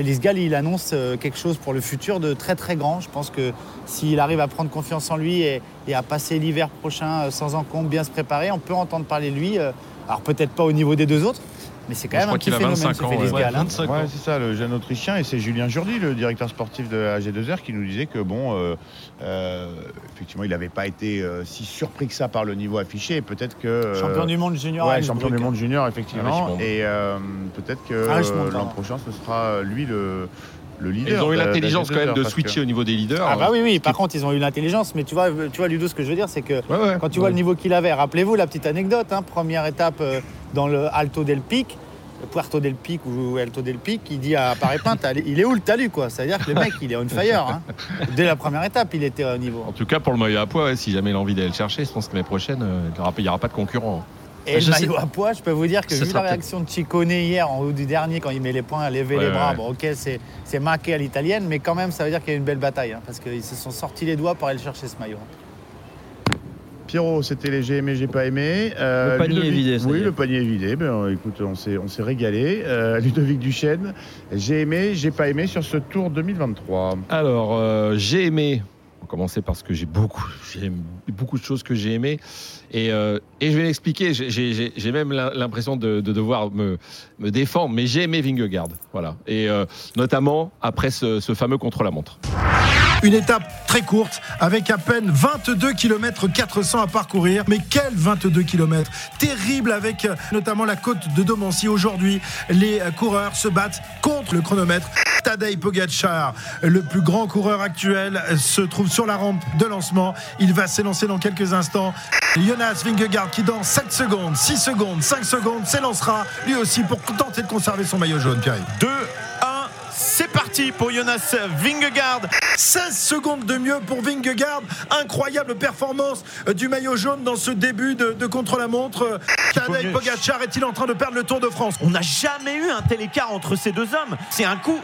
Félix Gall, il annonce euh, quelque chose pour le futur de très très grand. Je pense que s'il arrive à prendre confiance en lui et, et à passer l'hiver prochain euh, sans encombre, bien se préparer, on peut entendre parler de lui. euh, alors peut-être pas au niveau des deux autres, mais c'est quand même un petit qu'il a phénomène 25 ce ans, Félix ouais. Gall. 25 Ouais, ans. c'est ça, le jeune Autrichien. Et c'est Julien Jourdi, le directeur sportif de AG2R, qui nous disait que, bon, euh, euh, effectivement, il n'avait pas été euh, si surpris que ça par le niveau affiché. Et peut-être que. euh, Champion du monde junior. Ouais, champion du monde junior, effectivement. Ah, et euh, peut-être que Ah, euh, l'an prochain, ce sera lui le, leader. Ils ont eu l'intelligence quand même de d'AG2R, parce switcher que- au niveau des leaders. Ah bah oui, oui. Par contre, ils ont eu l'intelligence. Mais tu vois, tu vois, Ludo, ce que je veux dire, c'est que Ouais, ouais. quand tu vois le niveau qu'il avait, rappelez-vous la petite anecdote. hein, première étape dans le Alto del Pic. Puerto del Pic ou Alto del Pic, il dit à Paris-Pin, t'as- il est où le talus quoi? C'est-à-dire que le mec, il est on fire. hein. Dès la première étape, il était au niveau. En tout cas, pour le maillot à poids, ouais, si jamais il a envie d'aller le chercher, je pense que l'année prochaine, euh, il n'y aura, il y aura pas de concurrent. Et Je le sais- maillot à poids, je peux vous dire que Ça vu la réaction de Ciccone hier en haut du dernier, quand il met les poings, à lever Ouais, les bras, ouais. bon ok, c'est c'est marqué à l'italienne, mais quand même, ça veut dire qu'il y a eu une belle bataille, hein, parce qu'ils se sont sortis les doigts pour aller chercher ce maillot. Pierrot, c'était les j'ai aimé, j'ai pas aimé. Euh, Le panier Ludovic- est vidé, ça Oui, est. le panier est vidé. Ben, écoute, on s'est, on s'est régalé. Euh, Ludovic Duchesne, j'ai aimé, j'ai pas aimé sur ce Tour 2023. Alors, euh, j'ai aimé. On va commencer parce que j'ai beaucoup, j'ai beaucoup de choses que j'ai aimées. Et, euh, et je vais l'expliquer. J'ai- même l'im- l'impression de, de devoir me, me défendre, mais j'ai aimé Vingegaard. Voilà. Et euh, notamment après ce, fameux contre-la-montre. Une étape très courte avec à peine 22 km 400 à parcourir. Mais quel 22 km Terrible avec euh, notamment la côte de Domancy. Aujourd'hui, les coureurs se battent contre le chronomètre. Tadej Pogacar, le plus grand coureur actuel, se trouve sur la rampe de lancement. Il va s'élancer dans quelques instants. Jonas Vingegaard qui dans 7 secondes, 6 secondes, 5 secondes s'élancera lui aussi pour tenter de conserver son maillot jaune, Pierre. 2, 1, c'est parti pour Jonas Vingegaard. 16 secondes de mieux pour Vingegaard. Incroyable performance euh, du maillot jaune dans ce début de, de contre-la-montre. Euh, Tadej Pogacar est-il en train de perdre le Tour de France? On n'a jamais eu un tel écart entre ces deux hommes. C'est un coup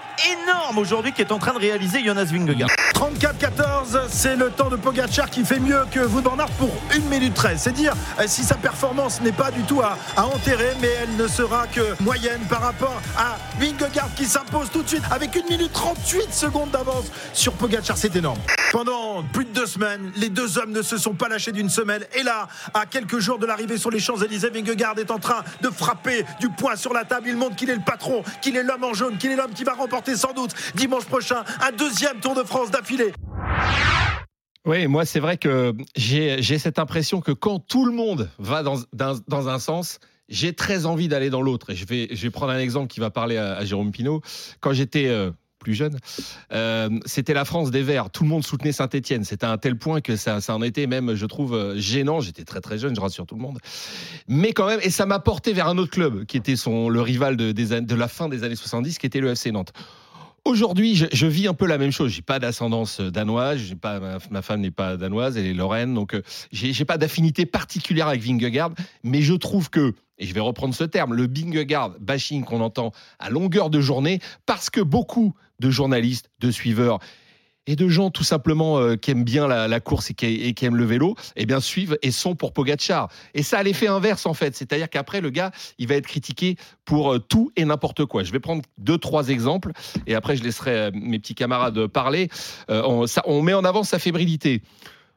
énorme aujourd'hui qu'est en train de réaliser Jonas Vingegaard. 34-14, c'est le temps de Pogacar qui fait mieux que van Aert pour 1 minute 13. C'est dire euh, si sa performance n'est pas du tout à, à enterrer, mais elle ne sera que moyenne par rapport à Vingegaard qui s'impose tout de suite avec 1 minute 38 secondes d'avance sur Pogacar. C'est énorme. Pendant plus de deux semaines, les deux hommes ne se sont pas lâchés d'une semaine. Et là, à quelques jours de l'arrivée sur les Champs-Élysées, Vingegaard est en train de frapper du poing sur la table. Il montre qu'il est le patron, qu'il est l'homme en jaune, qu'il est l'homme qui va remporter sans doute dimanche prochain un deuxième Tour de France d'affilée. Oui, moi, c'est vrai que j'ai j'ai cette impression que quand tout le monde va dans, dans, dans un sens, j'ai très envie d'aller dans l'autre. Et je vais, je vais prendre un exemple qui va parler à, à Jérôme Pinault. Quand j'étais euh, plus jeune, euh, c'était la France des Verts. Tout le monde soutenait Saint-Etienne. C'était à un tel point que ça, en était même, je trouve, euh, gênant. J'étais très très jeune, je rassure tout le monde. Mais quand même, et ça m'a porté vers un autre club qui était son, le rival de, la fin des années 70, qui était le FC Nantes. Aujourd'hui, je, vis un peu la même chose. J'ai pas d'ascendance euh, danoise, j'ai pas ma, femme n'est pas danoise, elle est lorraine, donc euh, j'ai pas d'affinité particulière avec Vingegaard, mais je trouve que et je vais reprendre ce terme, le Vingegaard bashing qu'on entend à longueur de journée, parce que beaucoup de journalistes, de suiveurs et de gens tout simplement euh, qui aiment bien la, course et qui, aiment le vélo, eh bien suivent et sont pour Pogacar. Et ça a l'effet inverse en fait, c'est-à-dire qu'après le gars, il va être critiqué pour euh, tout et n'importe quoi. Je vais prendre deux trois exemples et après je laisserai euh, mes petits camarades parler. On, met en avant sa fébrilité.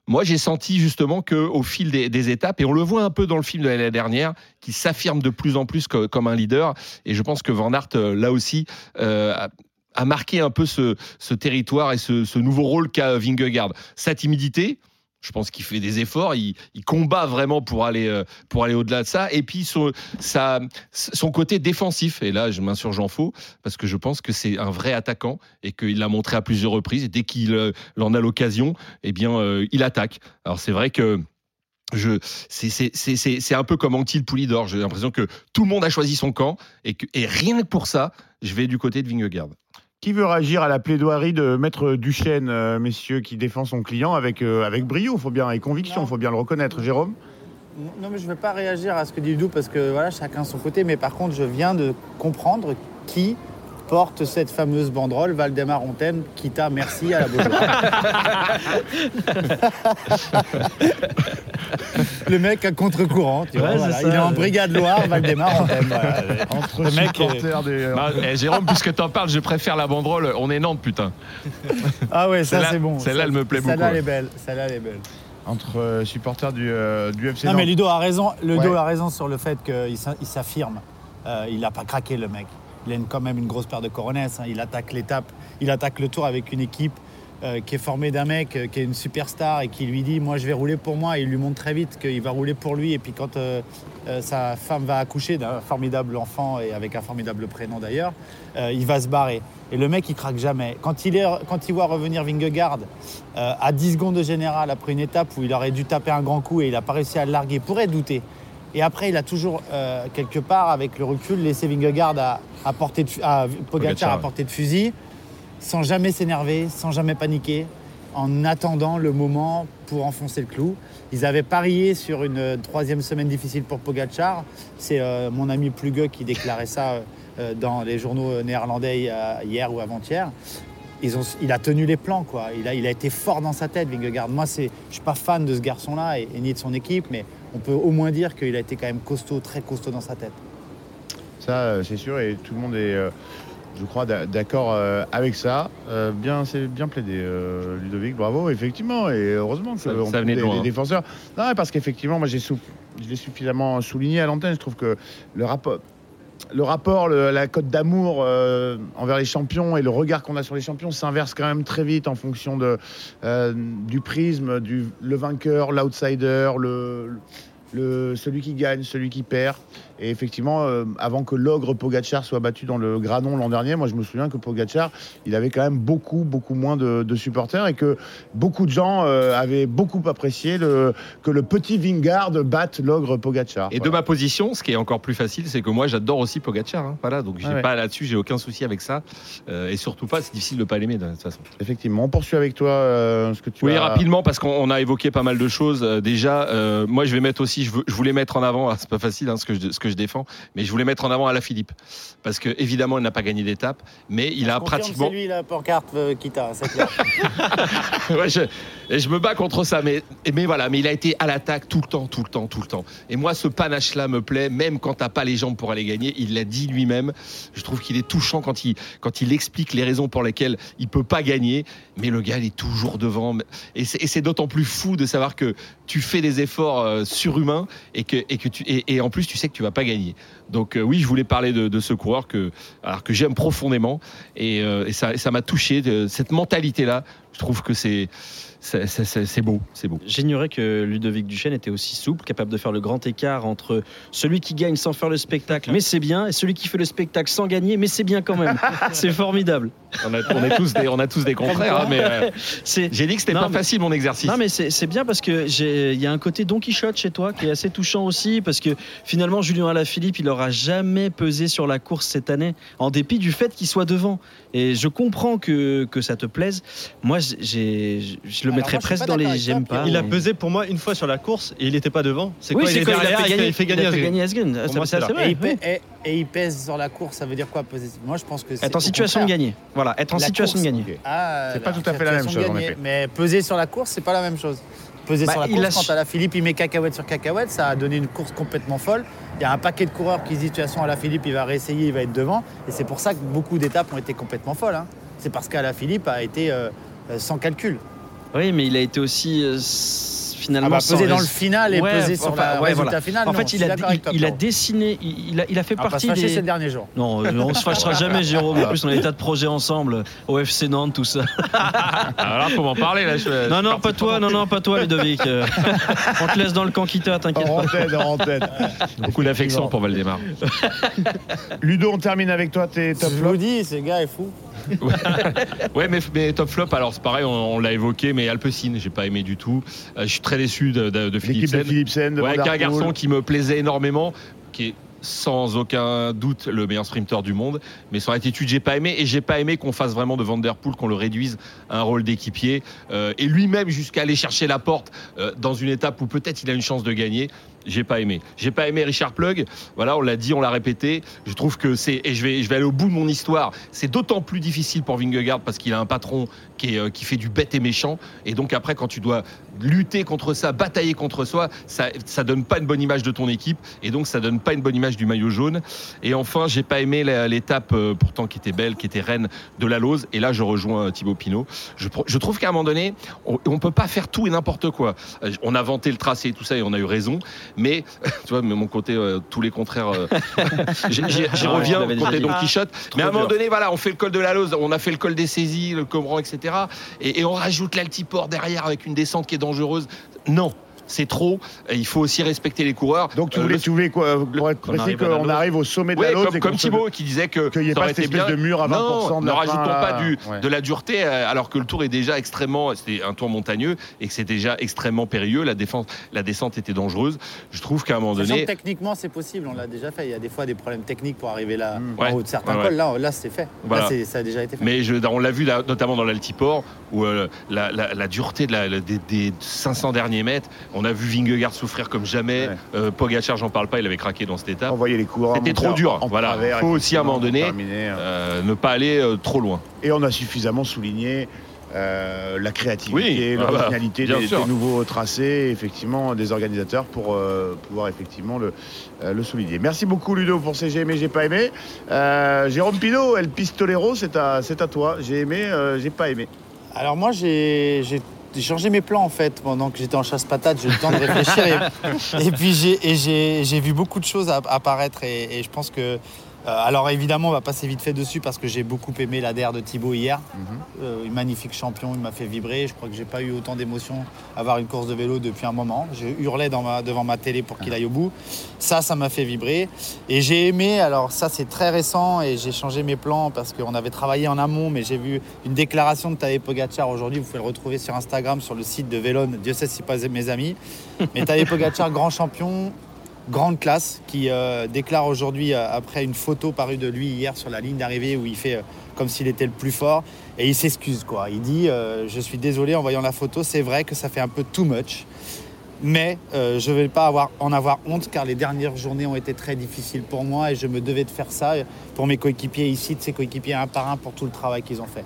Moi, j'ai senti justement que au fil des, étapes, et on le voit un peu dans le film de l'année dernière, qui s'affirme de plus en plus co- comme un leader. Et je pense que Van Aert, là aussi, a, marqué un peu ce, territoire et ce, nouveau rôle qu'a Vingegaard. Sa timidité, je pense qu'il fait des efforts, il, combat vraiment pour aller, euh, pour aller au-delà de ça. Et puis son, son côté défensif, et là je m'insurge en faux, parce que je pense que c'est un vrai attaquant et qu'il l'a montré à plusieurs reprises. Et dès qu'il euh, en a l'occasion, eh bien euh, il attaque. Alors c'est vrai que je, c'est, un peu comme Antil Poulidor. J'ai l'impression que tout le monde a choisi son camp et, que, et rien que pour ça, je vais du côté de Vingegaard. Qui veut réagir à la plaidoirie de Maître Duchesne, euh, messieurs, qui défend son client avec, euh, avec brio? Faut bien, et conviction, il faut bien le reconnaître. Jérôme Non, mais je ne vais pas réagir à ce que dit Ludo parce que voilà, chacun son côté. Mais par contre, je viens de comprendre qui porte cette fameuse banderole Valdemar Fontaine, quitta merci à la Beaujoire. Le mec à contre-courant, tu vois, Ouais, voilà. c'est il est en brigade Loire, Valdemar Fontaine. voilà. Entre Le mec est- supporters des. Bah, eh, Jérôme, puisque t'en parles, je préfère la banderole. On est Nantes, putain. Ah ouais, ça Celle-là- c'est bon. celle-là, elle me plaît Celle-là, beaucoup. elle est belle. Celle-là, elle est belle. Entre euh, supporters du, euh, du FC Non, mais. Ludo a raison. Ludo Ouais. a raison sur le fait qu'il s'a- il s'affirme. Euh, il n'a pas craqué, le mec. Il a quand même une grosse paire de coronesses. hein. Il attaque l'étape, il attaque le tour avec une équipe euh, qui est formée d'un mec euh, qui est une superstar et qui lui dit Moi, je vais rouler pour moi. Il lui montre très vite qu'il va rouler pour lui. Et puis, quand euh, sa femme va accoucher d'un formidable enfant et avec un formidable prénom d'ailleurs, il va se barrer. Et le mec, il craque jamais. Quand il, est, quand il voit revenir Vingegaard à 10 secondes de général après une étape où il aurait dû taper un grand coup et il n'a pas réussi à le larguer, il pourrait douter. Et après, il a toujours, euh, quelque part, avec le recul, laissé Vingegaard à, à portée de, à Pogacar Pogacar, à portée de fusil, sans jamais s'énerver, sans jamais paniquer, en attendant le moment pour enfoncer le clou. Ils avaient parié sur une euh, troisième semaine difficile pour Pogacar. C'est euh, mon ami Plugue qui déclarait ça euh, dans les journaux néerlandais hier ou avant-hier. Ils ont, il a tenu les plans, quoi. Il a, il a été fort dans sa tête, Vingegaard. Moi, je suis pas fan de ce garçon-là et, et ni de son équipe, mais on peut au moins dire qu'il a été quand même costaud, très costaud dans sa tête. Ça, euh, c'est sûr, et tout le monde est, euh, je crois, d'a- d'accord euh, avec ça. Bien, c'est bien plaidé, Ludovic, bravo, effectivement, et heureusement que Ça- on ça venait de des, loin, des hein. défenseurs. Non, parce qu'effectivement, moi, j'ai je l'ai suffisamment souligné à l'antenne. Je trouve que le rapport, le rapport, la cote d'amour euh, envers les champions et le regard qu'on a sur les champions s'inverse quand même très vite en fonction euh, du prisme, du le vainqueur, l'outsider, celui qui gagne, celui qui perd. Et effectivement, euh, avant que l'ogre Pogacar soit battu dans le Granon l'an dernier, moi je me souviens que Pogacar, il avait quand même beaucoup, beaucoup moins de, de supporters et que beaucoup de gens euh, avaient beaucoup apprécié le, que le petit Vingard batte l'ogre Pogacar. Et de ma position, ce qui est encore plus facile, c'est que moi j'adore aussi Pogacar. hein. Voilà, donc j'ai Ah ouais. pas là-dessus, j'ai aucun souci avec ça. Euh, et surtout pas, c'est difficile de pas l'aimer de toute façon. Effectivement, on poursuit avec toi ce que tu Oui, as. rapidement, parce qu'on on a évoqué pas mal de choses. Déjà, moi, je vais mettre aussi, je, veux- je voulais mettre en avant, c'est pas facile hein, ce, que je, ce que je défends, mais je voulais mettre en avant Alain Philippe. Parce que, évidemment, il n'a pas gagné d'étape, mais il a pratiquement. C'est lui la pancarte euh, Kita, c'est clair. Ouais, je, et je me bats contre ça, mais, mais voilà, mais il a été à l'attaque tout le temps, tout le temps, tout le temps. Et moi, ce panache-là me plaît, même quand t'as pas les jambes pour aller gagner. Il l'a dit lui-même. Je trouve qu'il est touchant quand il, quand il explique les raisons pour lesquelles il peut pas gagner. Mais le gars, il est toujours devant. Et c'est d'autant plus fou de savoir que tu fais des efforts euh, surhumains et que, et que tu, et, et en plus, tu sais que tu vas pas gagner. Donc euh, oui, je voulais parler de, ce coureur que, alors que j'aime profondément et, euh, ça, m'a touché. de- cette mentalité-là, je trouve que c'est, c'est, beau, c'est beau. J'ignorais que Ludovic Duchesne était aussi souple, capable de faire le grand écart entre celui qui gagne sans faire le spectacle, mais c'est bien, et celui qui fait le spectacle sans gagner, mais c'est bien quand même. c'est formidable. On a, on est tous des, on a tous des contraires, hein, mais euh, C'est- j'ai dit que c'était pas mais- facile mon exercice. Non mais c'est c'est bien parce que j'ai- il y a un côté Don Quichotte chez toi qui est assez touchant aussi parce que finalement Julien Alaphilippe il aura jamais pesé sur la course cette année en dépit du fait qu'il soit devant et je comprends que, que ça te plaise moi j'ai je le mettrais moi, presque dans les j'aime pas Il a pesé pour moi une fois sur la course et il n'était pas devant. C'est oui quoi il a fait gagner il fait il a gagner fait Asgreen. gagner Asgreen. Pour Ça, moi, ça, c'est c'est là. vrai et, il oui. pè- et- et il pèse sur la course, ça veut dire quoi peser Moi je pense que c'est être en situation de gagner voilà être en La situation de gagner Ah, C'est pas tout à fait la même chose, en gagner. effet. Mais peser sur la course, c'est pas la même chose. Peser Bah, sur la il course, quand à la Philippe, il met cacahuète sur cacahuète, ça a donné une course complètement folle. Il y a un paquet de coureurs qui se disent, de toute façon, à la Philippe, il va réessayer, il va être devant. Et c'est pour ça que beaucoup d'étapes ont été complètement folles. hein. C'est parce qu'à la Philippe a été euh, euh, sans calcul. Oui mais il a été aussi euh, finalement Ah bah, peser dans le final et Ouais, peser sur enfin, le ouais, résultat voilà. final. en non, fait il a, il, a dessiné il, a, il a fait On va pas partie se fâcher des ces derniers jours. Non, euh, on se fâchera jamais, Jérôme. En plus, on a des tas de projets ensemble, au FC Nantes, tout ça. Alors là, faut m'en parler là. je- Non, non, pas toi, non, non, pas toi, Ludovic. Euh, On te laisse dans le camp Kita, t'inquiète En pas. tête, en tête. Beaucoup d'affection pour Valdemar. Ludo, on termine avec toi tes top Je vous dis, ce gars est fou. Ouais, mais, mais top flop, alors c'est pareil, on, on l'a évoqué, mais Alpecin, j'ai pas aimé du tout. Euh, je suis très déçu de, de, de de Philipsen. Philipsen, de Ouais, un garçon qui me plaisait énormément, qui est sans aucun doute le meilleur sprinter du monde, mais son attitude j'ai pas aimé et j'ai pas aimé qu'on fasse vraiment de Van Der Poel qu'on le réduise à un rôle d'équipier euh, et lui-même jusqu'à aller chercher la porte euh, dans une étape où peut-être il a une chance de gagner. J'ai pas aimé. J'ai pas aimé Richard Plug. Voilà, on l'a dit, on l'a répété. Je trouve que c'est et je vais je vais aller au bout de mon histoire. C'est d'autant plus difficile pour Vingegaard parce qu'il a un patron qui est euh, qui fait du bête et méchant et donc après quand tu dois lutter contre ça, batailler contre soi, ça ça donne pas une bonne image de ton équipe et donc ça donne pas une bonne image du maillot jaune. Et enfin, j'ai pas aimé l'étape euh, pourtant qui était belle, qui était reine de la Lose. Et là, je rejoins euh, Thibaut Pinot. Je, trouve qu'à un moment donné, on, on peut pas faire tout et n'importe quoi. On a vanté le tracé et tout ça et on a eu raison. Mais tu vois, mais mon côté euh, tous les contraires. euh, J'y Ah ouais, reviens au côté. Don Quichotte. Mais à un moment donné, voilà, on fait le col de la Lose, on a fait le col des saisies, le Comran, etc. Et, et on rajoute l'altiport derrière avec une descente qui est dangereuse. Non. C'est trop. Il faut aussi respecter les coureurs. Donc tu Euh, voulez, le- tu voulais quoi, pour être qu'on précis arrive qu'on au sommet de la Lose comme, comme se- Thibaut qui disait que qu'il y ait pas cette espèce bien. de mur à 20% non, de ne rajoutons pas du, ouais. de la dureté euh, alors que le tour est déjà extrêmement, c'était un tour montagneux et que c'est déjà extrêmement périlleux. La défense, la descente était dangereuse. Je trouve qu'à un moment donné, que techniquement, c'est possible, on l'a déjà fait. Il y a des fois des problèmes techniques pour arriver là, Mm. en Ouais. haut de certains Ouais, cols. Là, là c'est fait. Voilà. Là, ça a déjà été fait. Mais je, on l'a vu là, notamment dans l'altiport, où euh, la, la- la dureté de la- la- des, des 500 derniers mètres, on a vu Vingegaard souffrir comme jamais. Ouais. Euh, Pogacar, j'en parle pas, il avait craqué dans cette étape. Envoyer les coureurs. C'était trop dur. Voilà. travers, Faut aussi, à un moment donné, terminer. Euh, ne pas aller euh, trop loin. Et on a suffisamment souligné euh, la créativité, Oui, ah bah, l'originalité des, nouveaux tracés, effectivement, des organisateurs pour euh, pouvoir effectivement le, euh, le souligner. Merci beaucoup Ludo pour ces j'ai aimé, j'ai pas aimé. Euh, Jérôme Pino, El Pistolero, c'est à, toi. J'ai aimé, euh, j'ai pas aimé. Alors moi, j'ai j'ai- changé mes plans en fait pendant que j'étais en chasse patate. J'ai eu le temps de réfléchir et, et puis j'ai vu beaucoup de choses app- apparaître et, et je pense que alors évidemment, on va passer vite fait dessus parce que j'ai beaucoup aimé la DER de Thibaut hier. Euh, un magnifique champion, il m'a fait vibrer. Je crois que j'ai pas eu autant d'émotions à voir une course de vélo depuis un moment. Je hurlais dans ma- devant ma télé pour qu'il aille au bout. Ça, ça m'a fait vibrer. Et j'ai aimé, alors ça c'est très récent et j'ai changé mes plans parce qu'on avait travaillé en amont, mais j'ai vu une déclaration de Tadej Pogacar aujourd'hui. Vous pouvez le retrouver sur Instagram, sur le site de Vélone. Dieu sait si pas mes amis. Mais Tadej Pogacar, grand champion, grande classe, qui euh, déclare aujourd'hui, euh, après une photo parue de lui hier sur la ligne d'arrivée, où il fait euh, comme s'il était le plus fort, et il s'excuse. quoi. Il dit Je suis désolé en voyant la photo, c'est vrai que ça fait un peu too much. Mais je ne vais pas en avoir honte car les dernières journées ont été très difficiles pour moi et je me devais de faire ça pour mes coéquipiers ici, de ses coéquipiers un par un pour tout le travail qu'ils ont fait.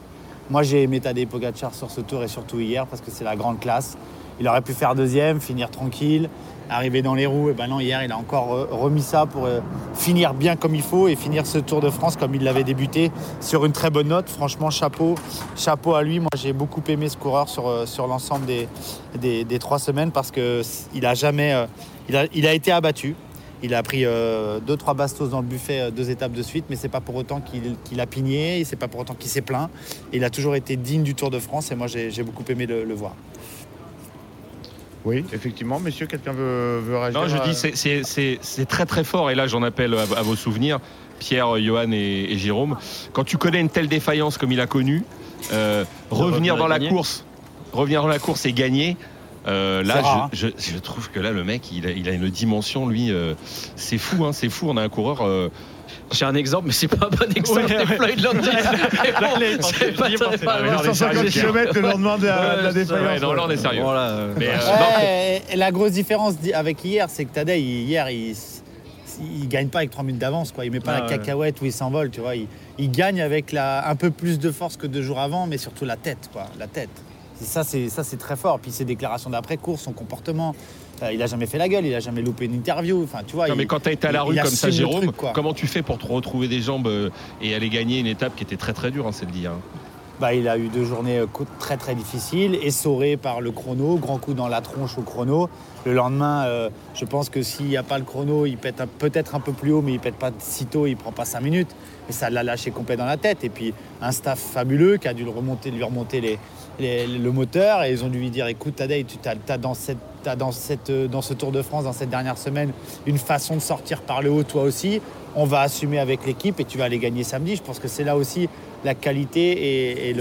Moi j'ai aimé Tadej Pogacar sur ce tour et surtout hier parce que c'est la grande classe. Il aurait pu faire deuxième, finir tranquille, arriver dans les roues. Et ben non, hier il a encore euh, remis ça pour euh, finir bien comme il faut et finir ce Tour de France comme il l'avait débuté sur une très bonne note. Franchement, chapeau, chapeau à lui. Moi j'ai beaucoup aimé ce coureur sur, euh, sur l'ensemble des, des, trois semaines parce qu'il a jamais, euh, il a, été abattu. Il a pris euh, deux trois bastos dans le buffet euh, deux étapes de suite, mais c'est pas pour autant qu'il a pigné, c'est pas pour autant qu'il s'est plaint. Il a toujours été digne du Tour de France et moi j'ai beaucoup aimé le voir. Oui, effectivement, messieurs, quelqu'un veut, veut réagir Non, je à- dis, c'est- c'est très très fort. Et là, j'en appelle à, à vos souvenirs, Pierre, Johan et, et Jérôme. Quand tu connais une telle défaillance comme il a connu, euh, revenir revenir dans la gagner. course, revenir dans la course et gagner. euh, là, rare, je, je- je trouve que là, le mec, il a, il a une dimension, lui, euh, c'est fou, hein, c'est fou. On a un coureur. J'ai un exemple, mais c'est pas un bon exemple. Ouais, ouais. Floyd Landis. Mais bon, c'est pas- J'y ai pensé. c'est pas- Ah, mais non, mais 150 sérieux, km le lendemain de la, de la défaillance. non, là, on est sérieux. Voilà, euh, mais, euh, Ouais, et la grosse différence di- avec hier, c'est que Tadej, il- hier, il, il gagne pas avec 3 minutes d'avance. quoi. Il met pas Ah la ouais. cacahuète où il s'envole. Tu vois. Il, il gagne avec la, un peu plus de force que deux jours avant, mais surtout la tête. Quoi. La tête. Et ça, c'est ça, c'est très fort. Puis ses déclarations d'après-course, son comportement. Il a jamais fait la gueule, il a jamais loupé une interview. Enfin, tu vois, Non, il- mais quand tu as été à la rue comme ça, Jérôme, truc, comment tu fais pour te retrouver des jambes euh, et aller gagner une étape qui était très très dure, hein, c'est le dire. hein. Bah, il a eu deux journées euh, très très difficiles, essoré par le chrono, grand coup dans la tronche au chrono. Le lendemain, euh, je pense que s'il n'y a pas le chrono, il pète peut-être un peu plus haut, mais il pète pas si tôt, il prend pas cinq minutes. Mais ça l'a lâché complet dans la tête. Et puis un staff fabuleux qui a dû le remonter, lui remonter les, les- le moteur et ils ont dû lui dire écoute Tadej, tu as, dans, cette, cette, euh, dans ce Tour de France, dans cette dernière semaine, une façon de sortir par le haut toi aussi. On va assumer avec l'équipe et tu vas aller gagner samedi. Je pense que c'est là aussi la qualité et,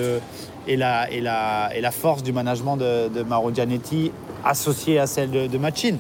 la, force du management de, Mauro Gianetti associée à celle de, de Machin.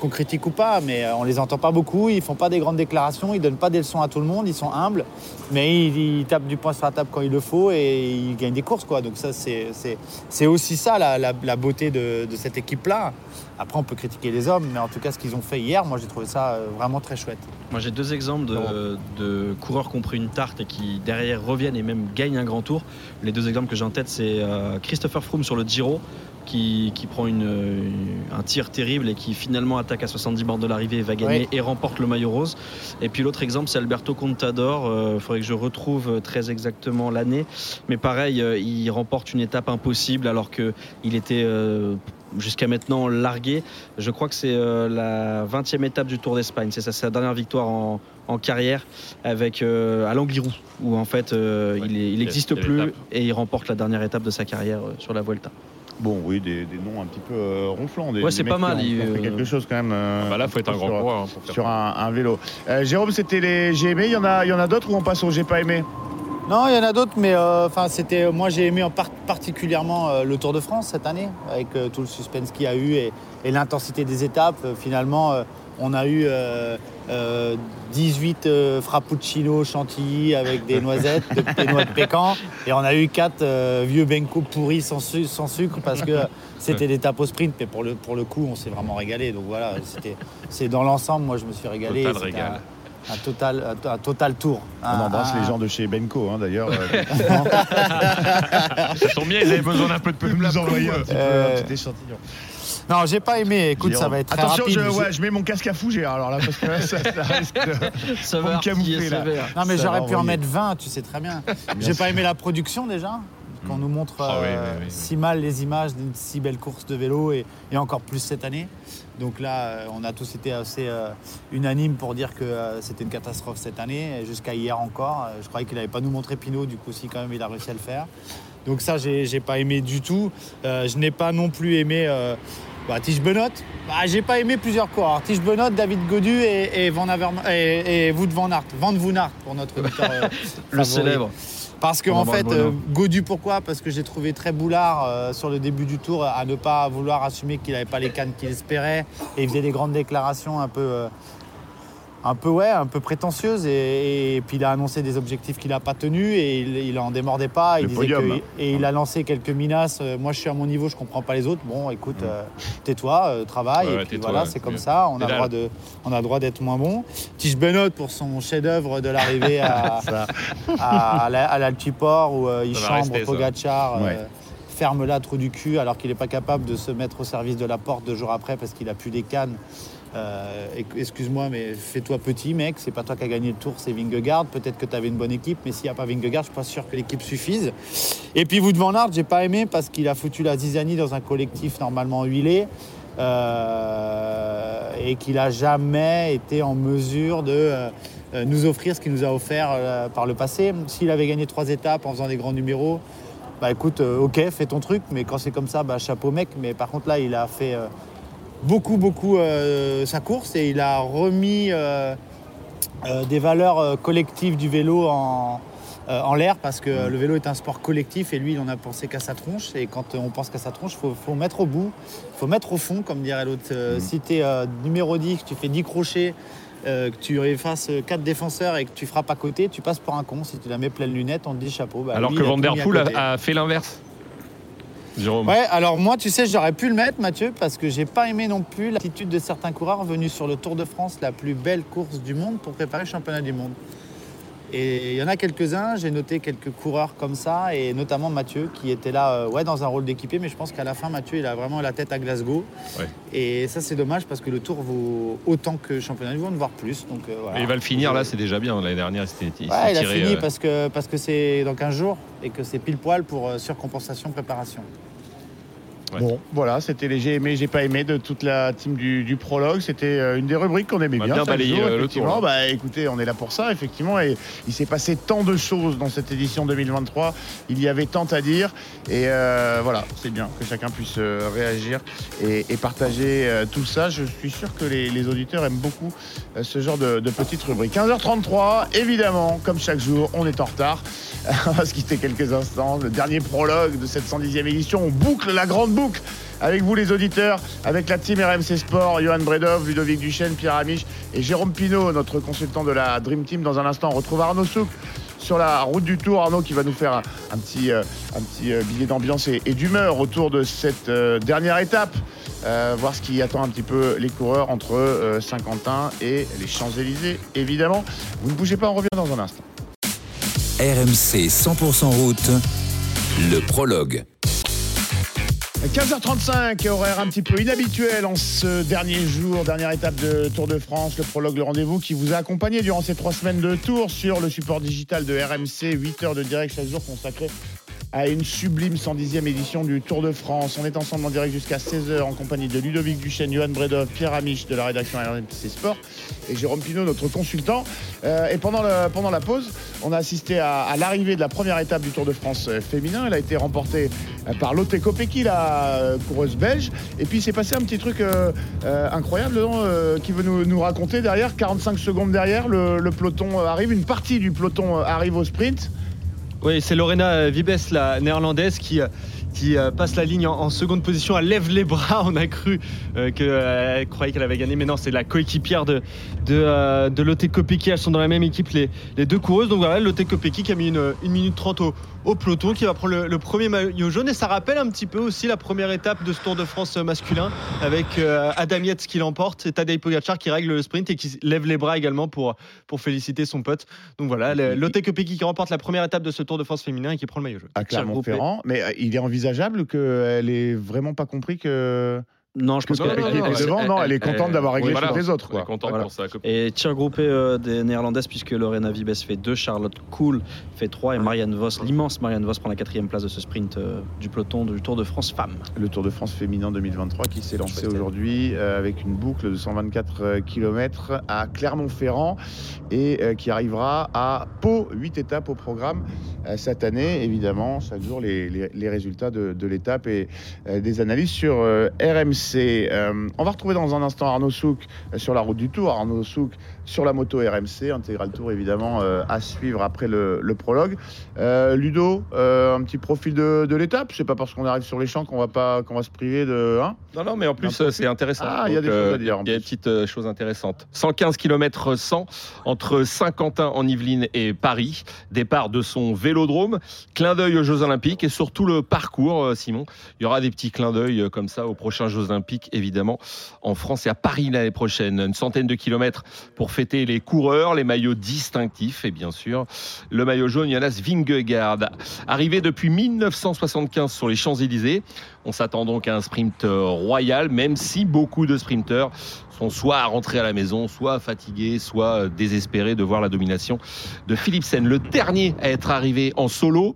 Qu'on critique ou pas, mais euh, on les entend pas beaucoup, ils font pas des grandes déclarations, ils donnent pas des leçons à tout le monde, ils sont humbles, mais ils, ils tapent du poing sur la table quand il le faut et ils gagnent des courses. Quoi. Donc ça, c'est- aussi ça la, la- la beauté de, de cette équipe-là. Après, on peut critiquer les hommes, mais en tout cas, ce qu'ils ont fait hier, moi j'ai trouvé ça euh, vraiment très chouette. Moi j'ai deux exemples de, de coureurs qui ont pris une tarte et qui derrière reviennent et même gagnent un grand tour. Les deux exemples que j'ai en tête c'est euh, Christopher Froome sur le Giro qui, qui prend une, une- un tir terrible et qui finalement attaque à 70 bornes de l'arrivée et va gagner et remporte le maillot rose. Et puis l'autre exemple c'est Alberto Contador, il faudrait que je retrouve très exactement l'année. Mais pareil, euh, il remporte une étape impossible alors qu'il était euh, jusqu'à maintenant largué. Je crois que c'est euh, la 20e étape du Tour d'Espagne. C'est sa dernière victoire en, en carrière avec euh, à où en fait euh, il n'existe plus et il remporte la dernière étape de sa carrière euh, sur la Vuelta. Bon, oui, des, des noms un petit peu euh, ronflants. Des, Ouais, c'est pas mal, ont- ont il, fait euh, quelque chose quand même. euh, Bah là, faut être un grand sur- coureur hein, pour faire Sur un, un vélo. Euh, Jérôme, c'était les j'ai aimé. Il y en a, il y en a d'autres ou on passe au j'ai pas aimé Non, il y en a d'autres, mais euh, enfin, c'était. Moi, j'ai aimé en par- particulièrement euh, le Tour de France cette année, avec euh, tout le suspense qu'il y a eu et, et l'intensité des étapes. Euh, finalement, euh, on a eu euh, euh, 18 euh, frappuccino chantilly avec des noisettes, de- des noix de pécan, et on a eu 4 vieux benko pourris sans, su- sans sucre parce que c'était des étapes au sprint. Mais pour le, pour le coup, on s'est vraiment régalé. Donc voilà, c'était, c'est dans l'ensemble, moi, je me suis régalé. Total régal. Un, un total, un, un total tour. On Un- embrasse un- les gens de chez Benko, hein, d'ailleurs. euh, Ça tombe bien, ils avaient besoin d'un peu de envoyer un petit, peu, Euh, un petit échantillon. Non, j'ai pas aimé. Écoute, ça va être très Attention, rapide. je, Je- ouais, je mets mon casque à fougère alors là, parce que là, ça, ça risque de. Ça me camoufler, là. Non, mais j'aurais pu en mettre 20, tu sais très bien. J'ai pas aimé la production déjà. qu'on nous montre Ah euh, oui, oui. si mal les images d'une si belle course de vélo et, et encore plus cette année. Donc là, euh, on a tous été assez euh, unanimes pour dire que euh, c'était une catastrophe cette année, jusqu'à hier encore. Je croyais qu'il n'allait pas nous montrer Pinot, du coup, si quand même il a réussi à le faire. Donc ça, j'ai j'ai pas aimé du tout. Euh, je n'ai pas non plus aimé euh, bah, Tige Benoît. Bah, j'ai pas aimé plusieurs coureurs. Tige Benoît, David Godu et, et Van Averma- et, et Wout van Aert. Van pour notre auditeur, euh, Le célèbre. Parce que en fait, euh, Godu pourquoi? Parce que j'ai trouvé très boulard euh, sur le début du tour à ne pas vouloir assumer qu'il n'avait pas les cannes qu'il espérait et il faisait des grandes déclarations un peu, euh, un peu ouais, un peu prétentieuses et, et puis il a annoncé des objectifs qu'il n'a pas tenus et il, il en démordait pas. Il Le disait podium, que- hein. et il a lancé quelques menaces. euh, moi, je suis à mon niveau, je comprends pas les autres. Bon, écoute, euh, tais-toi, euh, travaille Ouais, et ouais, puis voilà, c'est comme bien. ça. On a droit de, on a droit d'être moins bon. Tige Benoît pour son chef-d'œuvre de l'arrivée à, à, à la- à l'Altiport où euh, il Ça chambre rester. Pogacar, Ouais. ferme là trou du cul alors qu'il n'est pas capable de se mettre au service de la porte deux jours après parce qu'il a plus des cannes. Euh, Excuse-moi, mais fais-toi petit, mec. C'est pas toi qui as gagné le tour, c'est Vingegaard. Peut-être que tu avais une bonne équipe, mais s'il n'y a pas Vingegaard, je suis pas sûr que l'équipe suffise. Et puis Wout van Aert, j'ai pas aimé parce qu'il a foutu la zizanie dans un collectif normalement huilé. euh, et qu'il a jamais été en mesure de euh, nous offrir ce qu'il nous a offert par le passé. S'il avait gagné trois étapes en faisant des grands numéros, bah écoute, ok, fais ton truc, mais quand c'est comme ça, bah chapeau mec. Mais par contre là, il a fait beaucoup, beaucoup euh, sa course et il a remis euh, euh, des valeurs collectives du vélo en, en l'air parce que le vélo est un sport collectif et lui, il en a pensé qu'à sa tronche. Et quand on pense qu'à sa tronche, il faut, faut mettre au bout, il faut mettre au fond, comme dirait l'autre. Euh, Si tu es numéro 10, que tu fais 10 crochets, euh, que tu effaces 4 défenseurs et que tu frappes à côté, tu passes pour un con. Si tu la mets pleine lunette, on te dit chapeau. Bah, Alors lui, que Van Der Poel a fait l'inverse. Jérôme. Ouais, alors moi, tu sais, j'aurais pu le mettre, Mathieu, parce que j'ai pas aimé non plus l'attitude de certains coureurs venus sur le Tour de France, la plus belle course du monde, pour préparer le championnat du monde. Et il y en a quelques-uns, j'ai noté quelques coureurs comme ça, et notamment Mathieu, qui était là euh, ouais, dans un rôle d'équipier, mais je pense qu'à la fin, Mathieu, il a vraiment la tête à Glasgow. Ouais. Et ça, c'est dommage, parce que le Tour vaut autant que le championnat du monde, voire plus. Donc, euh, voilà. Il va le finir là, c'est déjà bien. L'année dernière, il il Ouais, il a fini euh, parce que parce que c'est dans 15 jours et que c'est pile poil pour surcompensation préparation. Ouais. Bon, voilà, c'était les j'ai aimé, j'ai pas aimé de toute la team du, du prologue. C'était euh, une des rubriques qu'on aimait On bien. bien balayé, jour, euh, le tour, Bah, écoutez, on est là pour ça, effectivement. Et il s'est passé tant de choses dans cette édition 2023. Il y avait tant à dire. Et euh, voilà, c'est bien que chacun puisse réagir et, et partager tout ça. Je suis sûr que les, les auditeurs aiment beaucoup ce genre de, de petites rubriques. 15h33, évidemment, comme chaque jour, on est en retard. on va se quitter quelques instants. Le dernier prologue de cette 110e édition. On boucle la grande avec vous les auditeurs, avec la team RMC Sport, Johan Bredov, Ludovic Duchesne, Pierre Amiche et Jérôme Pinault, notre consultant de la Dream Team. Dans un instant, on retrouve Arnaud Souk sur la route du Tour. Arnaud qui va nous faire un, petit, euh, un petit euh, billet d'ambiance et, d'humeur autour de cette euh, dernière étape. Euh, voir ce qui attend un petit peu les coureurs entre euh, Saint-Quentin et les Champs-Élysées, évidemment. Vous ne bougez pas, on revient dans un instant. RMC 100% route, le prologue. 15h35, horaire un petit peu inhabituel en ce dernier jour, dernière étape de Tour de France, le prologue, le rendez-vous qui vous a accompagné durant ces trois semaines de tour sur le support digital de RMC, 8 heures de direct chaque jour consacré à une sublime 110e édition du Tour de France. On est ensemble en direct jusqu'à 16h en compagnie de Ludovic Duchesne, Johan Bredov, Pierre Amiche de la rédaction RMC Sport et Jérôme Pinault, notre consultant. Euh, et pendant, pendant la pause, on a assisté à, l'arrivée de la première étape du Tour de France euh, féminin. Elle a été remportée euh, par Lotte Kopecky, la coureuse belge. Et puis il s'est passé un petit truc incroyable qui veut nous, raconter derrière. 45 secondes derrière, le, peloton arrive, une partie du peloton arrive au sprint. Oui, c'est Lorena Vibes, la néerlandaise, qui, euh, euh, passe la ligne en, seconde position. Elle lève les bras. On a cru euh, qu'elle croyait qu'elle avait gagné, mais non, c'est la coéquipière de, de, Lotte Kopecky. Elles sont dans la même équipe, les, les deux coureuses. Donc voilà, Lotte Kopecky qui a mis une, une minute 30 au, au peloton, qui va prendre le, le premier maillot jaune. Et ça rappelle un petit peu aussi la première étape de ce Tour de France masculin, avec euh, Adam Yates qui l'emporte et Tadej Pogacar qui règle le sprint et qui lève les bras également pour, pour féliciter son pote. Donc voilà, Lotte Kopecky qui remporte la première étape de ce Tour de France féminin et qui prend le maillot jaune. à Clermont-Ferrand. Mais euh, il est envisageable qu'elle ait vraiment pas compris que Non, je pense qu'elle est devant, non, elle est contente d'avoir réglé voilà. toutes les autres. Elle est contente Voilà. pour copine. Et tir groupé euh, des néerlandaises puisque Lorena Vibes fait 2, Charlotte Kool fait 3 et Marianne Vos, l'immense Marianne Vos prend la quatrième place de ce sprint euh, du peloton du Tour de France femmes. Le Tour de France féminin 2023 qui s'est lancé aujourd'hui euh, avec une boucle de 124 km à Clermont-Ferrand et euh, qui arrivera à Pau. 8 étapes au programme euh, cette année. Évidemment, chaque jour, les, les- les résultats de, de l'étape et euh, des analyses sur euh, RMC. Euh, on va retrouver dans un instant Arnaud Souk euh, sur la route du Tour. Arnaud sur la moto RMC. Intégral Tour, évidemment, euh, à suivre après le, le prologue. Euh, Ludo, euh, un petit profil de, de l'étape. C'est pas parce qu'on arrive sur les champs qu'on va pas qu'on va se priver de. Hein? Non, non, mais en plus, c'est intéressant. Ah, il y a des choses à dire, Il y a des petites choses intéressantes. 115 km 100 entre Saint-Quentin en Yvelines et Paris. Départ de son vélodrome. Clin d'œil aux Jeux Olympiques et surtout le parcours, Simon. Il y aura des petits clins d'œil comme ça aux prochains Jeux Olympiques, évidemment, en France et à Paris l'année prochaine. Une centaine de kilomètres pour fêter les coureurs, les maillots distinctifs et bien sûr le maillot jaune Jonas Vingegaard. Arrivé depuis 1975 sur les Champs-Élysées. On s'attend donc à un sprint royal, même si beaucoup de sprinteurs sont soit à rentrer à la maison, soit fatigués, soit désespérés de voir la domination de Philipsen. Le dernier à être arrivé en solo.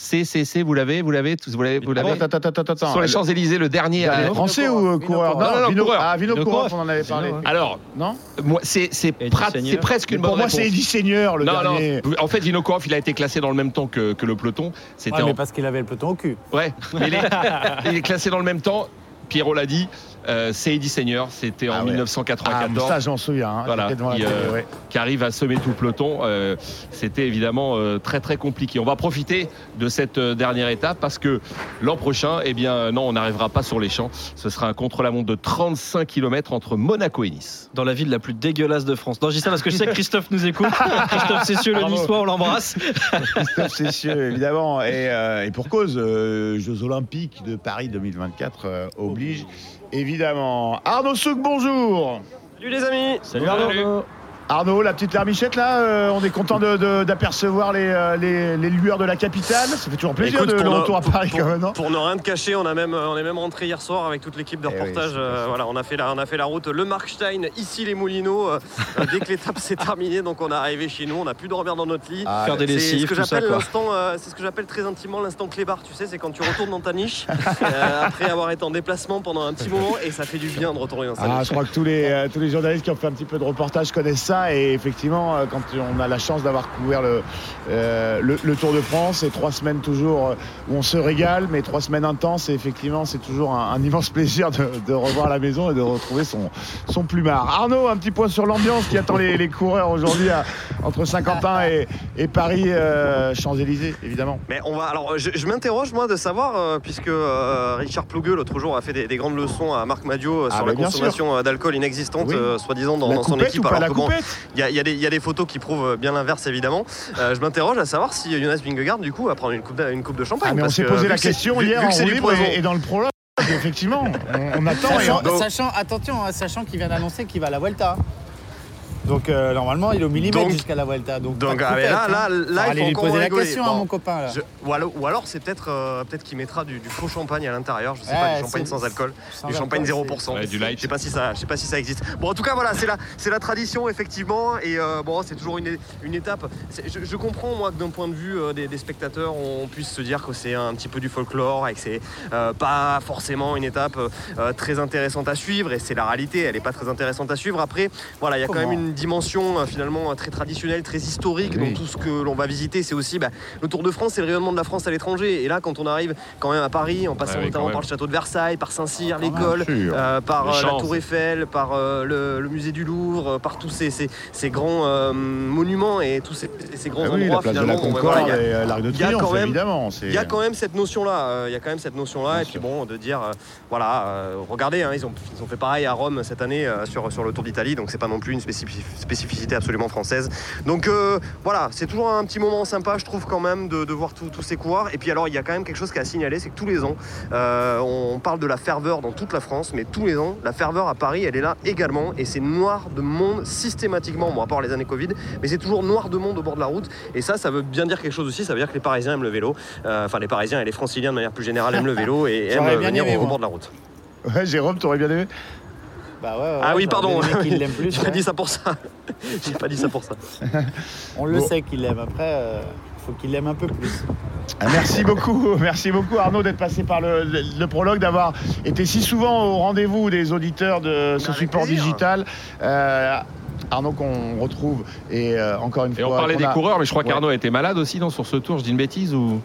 C'est, c'est, c'est, vous l'avez, vous l'avez, tous, vous l'avez, vous l'avez. Attends, attends, attends, attends. Sur les Champs-Élysées, le dernier. à- Dernier français ou euh, coureur Non, non, non, Vino- coureur. Ah, Vino Vino Coureur, on en avait parlé. Alors, Non moi, c'est, presque une Pour bonne moi, réponse. c'est Eddie Seigneur, le non, dernier. non. En fait, Vino Coureur, il a été classé dans le même temps que, que le peloton. C'était Ouais, en mais parce qu'il avait le peloton au cul. Ouais, mais il est, il est classé dans le même temps. Pierrot l'a dit, euh, c'est Eddie Seigneur, c'était en Ah ouais. Ah, 1994. ça, j'en souviens. hein. Voilà, qui, euh, ouais. qui arrive à semer tout le peloton. Euh, C'était évidemment euh, très très compliqué. On va profiter de cette dernière étape parce que l'an prochain, eh bien non, on n'arrivera pas sur les champs. Ce sera un contre-la-montre de 35 km entre Monaco et Nice. Dans la ville la plus dégueulasse de France. Non, je dis ça parce que je sais que Christophe nous écoute. Christophe Cessieux, le. Niçois, on l'embrasse. Christophe Cessieux, évidemment. Et, euh, et pour cause, euh, Jeux Olympiques de Paris 2024 euh, oblige, évidemment. Arnaud Souk, bonjour. Salut les amis Salut Arnaud. Arnaud, la petite larmichette là, euh, on est content de- de- d'apercevoir les, euh, les, les lueurs de la capitale. Ça fait toujours plaisir Écoute, de le retour à Paris pour- quand même, non Pour ne rien te cacher, on a même on est même rentré hier soir avec toute l'équipe de Eh oui, reportage. euh, voilà, on a fait la on a fait la route le Markstein, ici les Moulineaux. euh, euh, dès que l'étape s'est terminée, donc on est arrivé chez nous, on a pu dormir dans notre lit. Ah, Faire des C'est lessives, ce que tout ça j'appelle quoi. l'instant, euh, c'est ce que j'appelle très intimement l'instant clébard. Tu sais, c'est quand tu retournes dans ta niche euh, après avoir été en déplacement pendant un petit moment et ça fait du bien de retourner dans sa Ah, niche. je crois que tous les, euh, tous les journalistes qui ont fait un petit peu de reportage connaissent ça. Et effectivement, euh, quand on a la chance d'avoir couvert le, euh, le, le Tour de France, c'est trois semaines toujours euh, où on se régale, mais trois semaines intenses. Et effectivement, c'est toujours un, un immense plaisir de, de revoir la maison et de retrouver son, son plumard. Arnaud, un petit point sur l'ambiance qui attend les, les coureurs aujourd'hui entre Saint-Quentin et, et Paris, euh, Champs-Élysées, évidemment. Mais on va alors je, je m'interroge moi de savoir euh, puisque Richard Plougueux l'autre jour a fait des, des grandes leçons à Marc Madio Ah, sur bah, la consommation d'alcool inexistante Oui. soi-disant dans, son équipe. alors la que bon, il y, a- y des- il y a des photos qui prouvent bien l'inverse évidemment. Euh, je m'interroge à savoir si Jonas Vingegaard du coup va prendre une coupe de, une coupe de champagne. Ah, mais on s'est posé la question vu- hier vu en libre et, et dans le prologue. Effectivement, on, on attend. et Sachant, on- sachant- attention, hein, sachant qu'il vient d'annoncer qu'il va à la Vuelta. Donc euh, normalement, il est au millimètre jusqu'à la Vuelta. Donc, ah, mais coupette, là, hein. là, là, il faut lui encore poser la question, Bon, hein, mon copain. Là. je- ou alors, ou alors c'est peut-être euh, peut-être qu'il mettra du, du faux champagne à l'intérieur. Je sais pas, du champagne sans alcool, sans du champagne alcool, 0%. Ouais, du light. Je sais pas si ça, je sais pas si ça existe. Bon, en tout cas, voilà, c'est la, c'est la tradition effectivement, et euh, bon, c'est toujours une, une étape. Je, je comprends moi que d'un point de vue euh, des, des spectateurs, on puisse se dire que c'est un petit peu du folklore et que c'est euh, pas forcément une étape euh, très intéressante à suivre, et c'est la réalité. Elle est pas très intéressante à suivre. Après, voilà, il y a quand même une dimension euh, finalement euh, très traditionnelle, très historique Oui. dans tout ce que l'on va visiter. C'est aussi bah, le Tour de France, c'est le rayonnement de la France à l'étranger. Et là, quand on arrive quand même à Paris, en passant Ah notamment par même. le château de Versailles, par Saint-Cyr, Bien l'école, euh, par Les euh, la. Tour Eiffel, par euh, le, le musée du Louvre, par tous ces, ces, ces grands euh, monuments et tous ces, ces grands Ah oui, endroits la place de la finalement. bon, bah, Concorde voilà, il y a- et l'Arc de Triomphe, quand même- évidemment. c'est- il y a quand même cette notion-là. euh, Il y a quand même cette notion-là. Et puis bon, de dire, euh, voilà, euh, regardez, hein, ils, ont, ils ont fait pareil à Rome cette année euh, sur, sur le Tour d'Italie, donc c'est pas non plus une spécifi- spécificité absolument française. Donc euh, voilà, c'est toujours un petit moment sympa, je trouve quand même, de, de voir tous ces coureurs. Et puis alors, il y a quand même quelque chose qui est à signaler, c'est que tous les ans, euh, on parle de la ferveur dans toute la France, mais tous les ans, la ferveur à Paris, elle est là également, et c'est noir de monde systématiquement, bon à part les années Covid, mais c'est toujours noir de monde au bord de la route. Et ça, ça veut bien dire quelque chose aussi. Ça veut dire que les Parisiens aiment le vélo. Euh, Enfin, les Parisiens et les Franciliens de manière plus générale aiment le vélo et aiment venir aimé, au, au bord de la route. Ouais, Jérôme, t'aurais bien aimé? Bah ouais, ouais, Ah oui, pardon. bien aimé qu'il l'aime plus. J'ai ouais. dit ça pour ça. J'ai pas dit ça pour ça. On le Bon. sait qu'il l'aime. Après, euh, faut qu'il l'aime un peu plus. Ah, Merci beaucoup, merci beaucoup Arnaud d'être passé par le, le- le prologue, d'avoir été si souvent au rendez-vous des auditeurs de ce support plaisir. digital. Euh, Arnaud qu'on retrouve et euh, encore une Et fois. on parlait des a- coureurs, mais je crois Ouais. qu'Arnaud a été malade aussi non, sur ce tour. Je dis une bêtise ou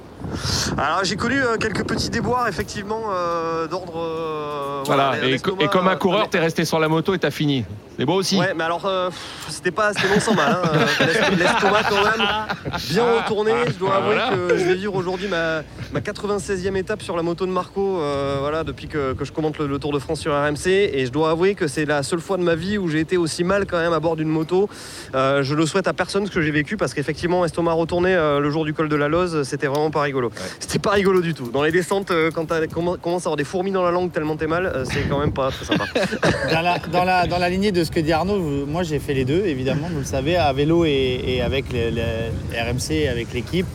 Alors j'ai connu euh, quelques petits déboires effectivement euh, d'ordre. euh, voilà. Et, comme un coureur, t'es resté sur la moto et t'as fini. C'est beau aussi. Ouais, mais alors euh, c'était pas, c'était non sans mal. Hein. L'est- L'estomac quand même bien retourné. Je dois avouer Voilà. que je vais vivre aujourd'hui ma, ma 96e étape sur la moto de Marco. euh, voilà, depuis que, que je commente le, le Tour de France sur RMC, et je dois avouer que c'est la seule fois de ma vie où j'ai été aussi mal quand même à bord d'une moto. Euh, je le souhaite à personne ce que j'ai vécu parce qu'effectivement estomac retourné euh, le jour du col de la Loze, c'était vraiment pas rigolo. C'était pas rigolo du tout. Dans les descentes, quand tu commences à avoir des fourmis dans la langue tellement t'es mal, euh, c'est quand même pas très sympa. Dans la, dans, la, dans la lignée de ce que dit Arnaud, moi j'ai fait les deux, évidemment, vous le savez, à vélo et, et avec les, les RMC, et avec l'équipe.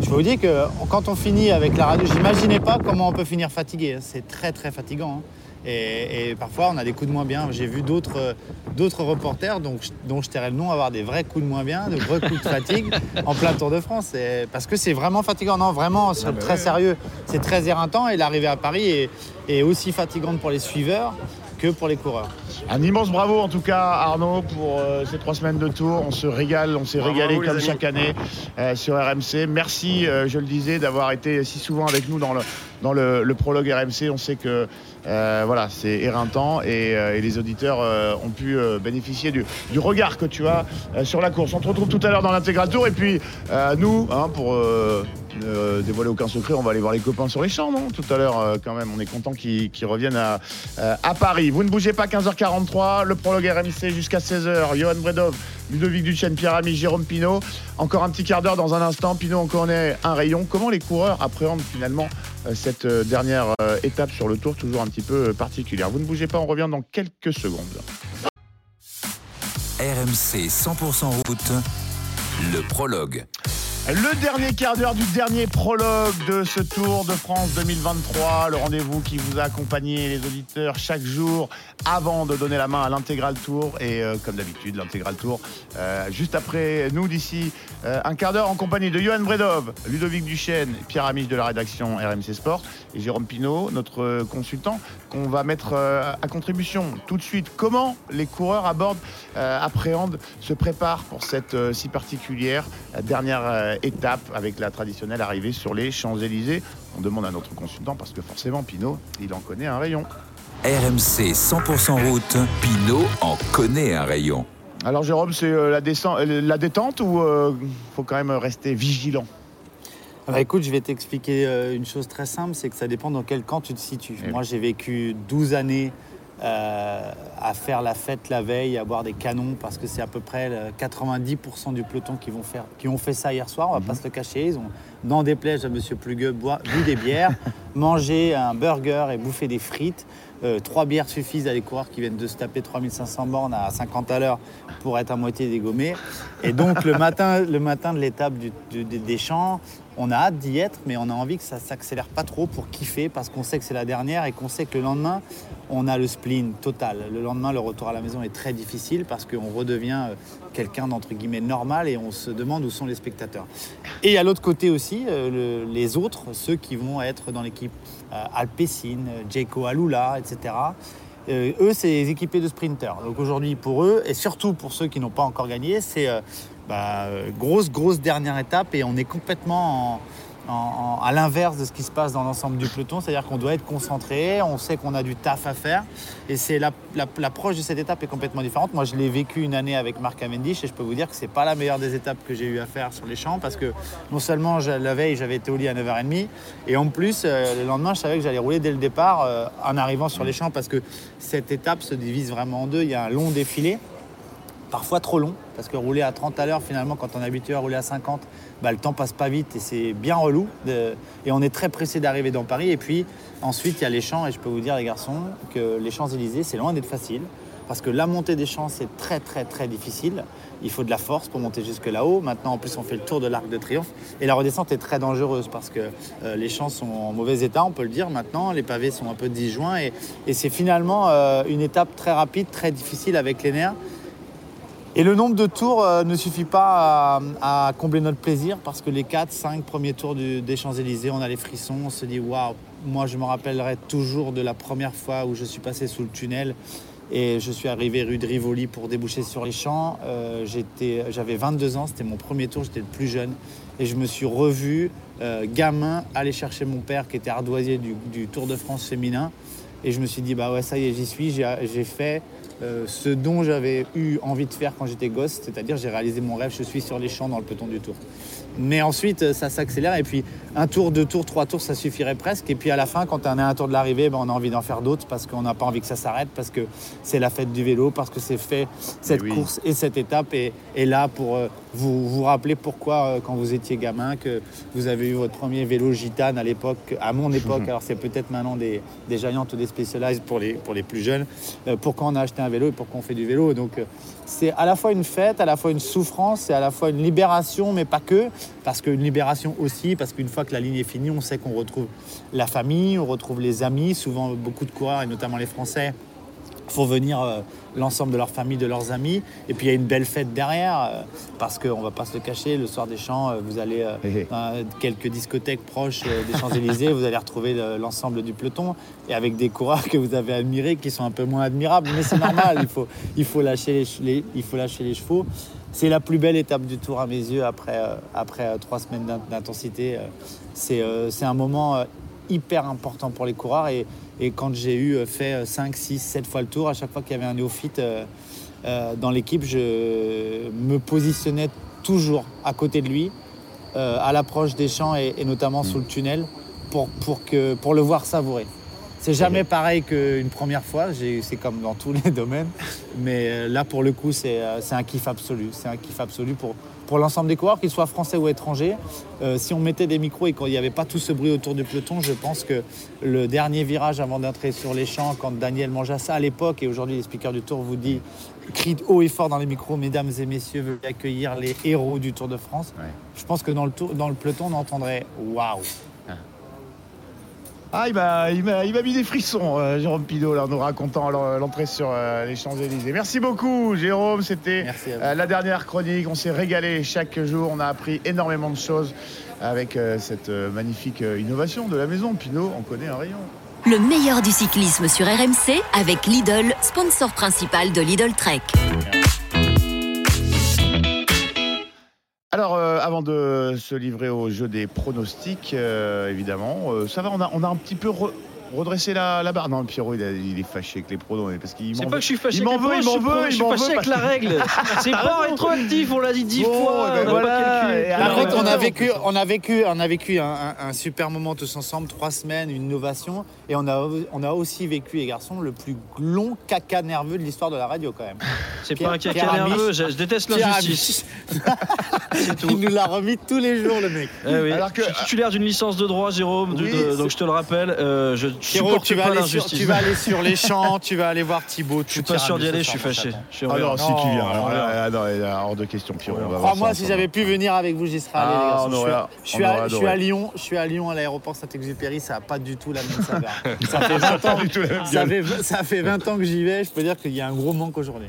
Je peux vous dire que quand on finit avec la radio, j'imaginais pas comment on peut finir fatigué. hein. C'est très très fatigant. hein. Et, et parfois on a des coups de moins bien. J'ai vu d'autres d'autres reporters donc, je- dont je tairais le nom avoir des vrais coups de moins bien, de vrais coups de fatigue en plein Tour de France. Et- parce que c'est vraiment fatigant. Non, vraiment, c'est très sérieux. C'est très éreintant et l'arrivée à Paris est, est aussi fatigante pour les suiveurs que pour les coureurs. Un immense bravo en tout cas Arnaud pour euh, ces trois semaines de tour. On se régale, on s'est régalé comme chaque année euh, sur RMC. Merci, euh, je le disais, d'avoir été si souvent avec nous dans le, dans le, le prologue RMC. On sait que euh, voilà, c'est éreintant et, euh, et les auditeurs euh, ont pu euh, bénéficier du, du regard que tu as euh, sur la course. On te retrouve tout à l'heure dans l'intégral tour et puis euh, nous, hein, pour euh, ne dévoiler aucun secret, on va aller voir les copains sur les champs, non? Tout à l'heure, euh, quand même, on est content qu'ils reviennent à, euh, à Paris. Vous ne bougez pas, 15h43, le prologue RMC jusqu'à 16h. Johan Bredov, Ludovic Duchesne, Pierre Ami, Jérôme Pinault. Encore un petit quart d'heure dans un instant. Pinault, on connaît un rayon. Comment les coureurs appréhendent finalement euh, cette euh, dernière euh, étape sur le tour, toujours un petit peu euh, particulière? Vous ne bougez pas, on revient dans quelques secondes. RMC 100% route, le prologue. Le dernier quart d'heure du dernier prologue de ce Tour de France 2023, le rendez-vous qui vous a accompagné les auditeurs chaque jour avant de donner la main à l'intégral tour. Et euh, comme d'habitude l'intégral tour euh, juste après nous d'ici euh, un quart d'heure en compagnie de Johan Bredov, Ludovic Duchesne, Pierre Amiche de la rédaction RMC Sport et Jérôme Pinault, notre consultant qu'on va mettre euh, à contribution tout de suite. Comment les coureurs abordent, euh, appréhendent, se préparent pour cette euh, si particulière dernière étape avec la traditionnelle arrivée sur les Champs-Élysées? On demande à notre consultant parce que forcément Pinault, il en connaît un rayon. RMC 100% route, Pinot en connaît un rayon. Alors Jérôme, c'est la, la détente ou euh, faut quand même rester vigilant? Ah bah écoute, je vais t'expliquer euh, une chose très simple, c'est que ça dépend dans quel camp tu te situes. Eh Moi, j'ai vécu 12 années euh, à faire la fête la veille, à boire des canons, parce que c'est à peu près euh, 90% du peloton qui, vont faire, qui ont fait ça hier soir, on va pas se le cacher. Ils ont, dans des plaies à Monsieur Plugueux, bu des bières, mangé un burger et bouffé des frites. Euh, trois bières suffisent à des coureurs qui viennent de se taper 3500 bornes à 50 à l'heure pour être à moitié dégommés. Et donc le matin, le matin de l'étape des champs, on a hâte d'y être, mais on a envie que ça s'accélère pas trop pour kiffer, parce qu'on sait que c'est la dernière et qu'on sait que le lendemain, on a le spleen total. Le lendemain, le retour à la maison est très difficile parce qu'on redevient euh, quelqu'un d'entre guillemets normal et on se demande où sont les spectateurs. Et à l'autre côté aussi, euh, le- les autres, ceux qui vont être dans l'équipe euh, Alpecin, euh, Jayco Alula, etc. Eux, c'est équipés de sprinters. Donc aujourd'hui, pour eux, et surtout pour ceux qui n'ont pas encore gagné, c'est bah, grosse, grosse dernière étape et on est complètement en- en- en- à l'inverse de ce qui se passe dans l'ensemble du peloton. C'est-à-dire qu'on doit être concentré, on sait qu'on a du taf à faire et l'approche de cette étape est complètement différente. Moi, je l'ai vécu une année avec Marc Cavendish et je peux vous dire que c'est pas la meilleure des étapes que j'ai eu à faire sur les champs parce que non seulement la veille, j'avais été au lit à 9h30 et en plus, euh, le lendemain, je savais que j'allais rouler dès le départ euh, en arrivant sur les champs parce que cette étape se divise vraiment en deux. Il y a un long défilé parfois trop long, parce que rouler à 30 à l'heure, finalement, quand on est habitué à rouler à 50, bah, le temps passe pas vite et c'est bien relou. Et on est très pressé d'arriver dans Paris. Et puis ensuite, il y a les champs, et je peux vous dire, les garçons, que les Champs-Élysées, c'est loin d'être facile. parce que la montée des champs, c'est très très très difficile. Il faut de la force pour monter jusque là-haut. Maintenant, en plus, on fait le tour de l'Arc de Triomphe. Et la redescente est très dangereuse parce que euh, les champs sont en mauvais état, on peut le dire maintenant. Les pavés sont un peu disjoints. Et, et c'est finalement euh, une étape très rapide, très difficile avec les nerfs. Et le nombre de tours euh, ne suffit pas à, combler notre plaisir parce que les 4, 5 premiers tours des Champs-Élysées, on a les frissons, on se dit waouh, moi je me rappellerai toujours de la première fois où je suis passé sous le tunnel et je suis arrivé rue de Rivoli pour déboucher sur les champs. Euh, J'avais 22 ans, c'était mon premier tour, j'étais le plus jeune et je me suis revu euh, gamin aller chercher mon père qui était ardoisier du, du Tour de France féminin et je me suis dit bah ouais ça y est j'y suis, j'ai fait euh, ce dont j'avais eu envie de faire quand j'étais gosse, c'est-à-dire j'ai réalisé mon rêve, je suis sur les champs dans le peloton du tour. Mais ensuite, euh, ça s'accélère et puis un tour, deux tours, trois tours, ça suffirait presque. Et puis à la fin, quand on est à un tour de l'arrivée, ben, on a envie d'en faire d'autres parce qu'on n'a pas envie que ça s'arrête, parce que c'est la fête du vélo, parce que c'est fait cette oui. course et cette étape est, est là pour euh, vous vous rappeler pourquoi, euh, quand vous étiez gamin, que vous avez eu votre premier vélo gitane à l'époque, à mon époque, alors c'est peut-être maintenant des, des Giants ou des Specialized pour les, pour les plus jeunes, euh, pourquoi on a acheté un vélo et pourquoi on fait du vélo. Donc euh, c'est à la fois une fête, à la fois une souffrance, c'est à la fois une libération, mais pas que, parce qu'une libération aussi, parce qu'une fois que la ligne est finie, on sait qu'on retrouve la famille, on retrouve les amis, souvent beaucoup de coureurs, et notamment les Français, font venir euh, l'ensemble de leur famille, de leurs amis. Et puis il y a une belle fête derrière, euh, parce qu'on ne va pas se le cacher, le soir des champs, euh, vous allez euh, dans quelques discothèques proches des Champs-Élysées, vous allez retrouver le- l'ensemble du peloton, et avec des coureurs que vous avez admirés, qui sont un peu moins admirables, mais c'est normal, il faut, il, faut lâcher les, il faut lâcher les chevaux. C'est la plus belle étape du tour à mes yeux après, après trois semaines d'in- d'intensité. C'est un moment hyper important pour les coureurs. Et, et quand j'ai eu euh, fait 5, 6, 7 fois le tour, à chaque fois qu'il y avait un néophyte euh, euh, dans l'équipe, je me positionnais toujours à côté de lui, à l'approche des champs et, et notamment sous le tunnel, pour, pour, que, pour le voir savourer. C'est jamais pareil qu'une première fois, c'est comme dans tous les domaines, mais là pour le coup c'est c'est un kiff absolu, c'est un kiff absolu pour, pour l'ensemble des coureurs, qu'ils soient français ou étrangers. Euh, si on mettait des micros et qu'il n'y avait pas tout ce bruit autour du peloton, je pense que le dernier virage avant d'entrer sur les champs, quand Daniel Manjassa à l'époque, et aujourd'hui les speakers du Tour vous dit, crie haut et fort dans les micros, mesdames et messieurs, veuillez accueillir les héros du Tour de France. Je pense que dans le, tour, dans le peloton, on entendrait waouh. Ah, il m'a, il m'a, il m'a mis des frissons, euh, Jérôme Pidot, là, en nous racontant l'en- l'entrée sur euh, les Champs-Élysées. Merci beaucoup, Jérôme. C'était euh, la dernière chronique. On s'est régalé chaque jour. On a appris énormément de choses avec euh, cette euh, magnifique euh, innovation de la maison. Pinot, on connaît un rayon. Le meilleur du cyclisme sur RMC avec Lidl, sponsor principal de Lidl Trek. Alors, euh, avant de se livrer au jeu des pronostics, euh, évidemment, euh, ça va, on a, on a un petit peu re- redressé la, la barre. Non, Pierrot, il, a- il est fâché avec les pronos, parce qu'il C'est m'en pas veut. que je suis fâché Il m'en avec les veut, il pronos, m'en je suis il m'en fâché avec la règle. C'est pas rétroactif, on l'a dit dix Bon, fois. eh ben on n'a voilà, pas calculé. et Par alors, contre, on a vécu, on a vécu, on a vécu un, un- un super moment tous ensemble, trois semaines, une innovation, et on a, on a aussi vécu, les garçons, le plus long caca nerveux de l'histoire de la radio quand même. C'est pas un caca Pierre Amiche- nerveux, je, je déteste Pierre l'injustice. Il nous l'a remis tous les jours, le mec. Eh oui. Alors que- je suis titulaire d'une licence de droit, Jérôme, de- Oui, de- c'est- donc je te le rappelle, euh, je Pierrot, tu vas, aller sur, l'injustice. tu vas aller sur les champs, tu vas aller voir Thibaut. Je suis pas sûr d'y aller, je suis fâché. Ah non, si tu viens. Alors, non, là, ah non, là, hors de question, Pierrot. on va voir Crois-moi, si j'avais pu venir avec vous, j'y serais allé, Ah, les garçons. on Je suis aurait- à- Lyon, je suis à Lyon à l'aéroport Saint-Exupéry, ça n'a pas du tout la même saveur. ça fait 20 ans, du tout la même ça gueule. fait, ça fait 20 ans que j'y vais, je peux dire qu'il y a un gros manque aujourd'hui.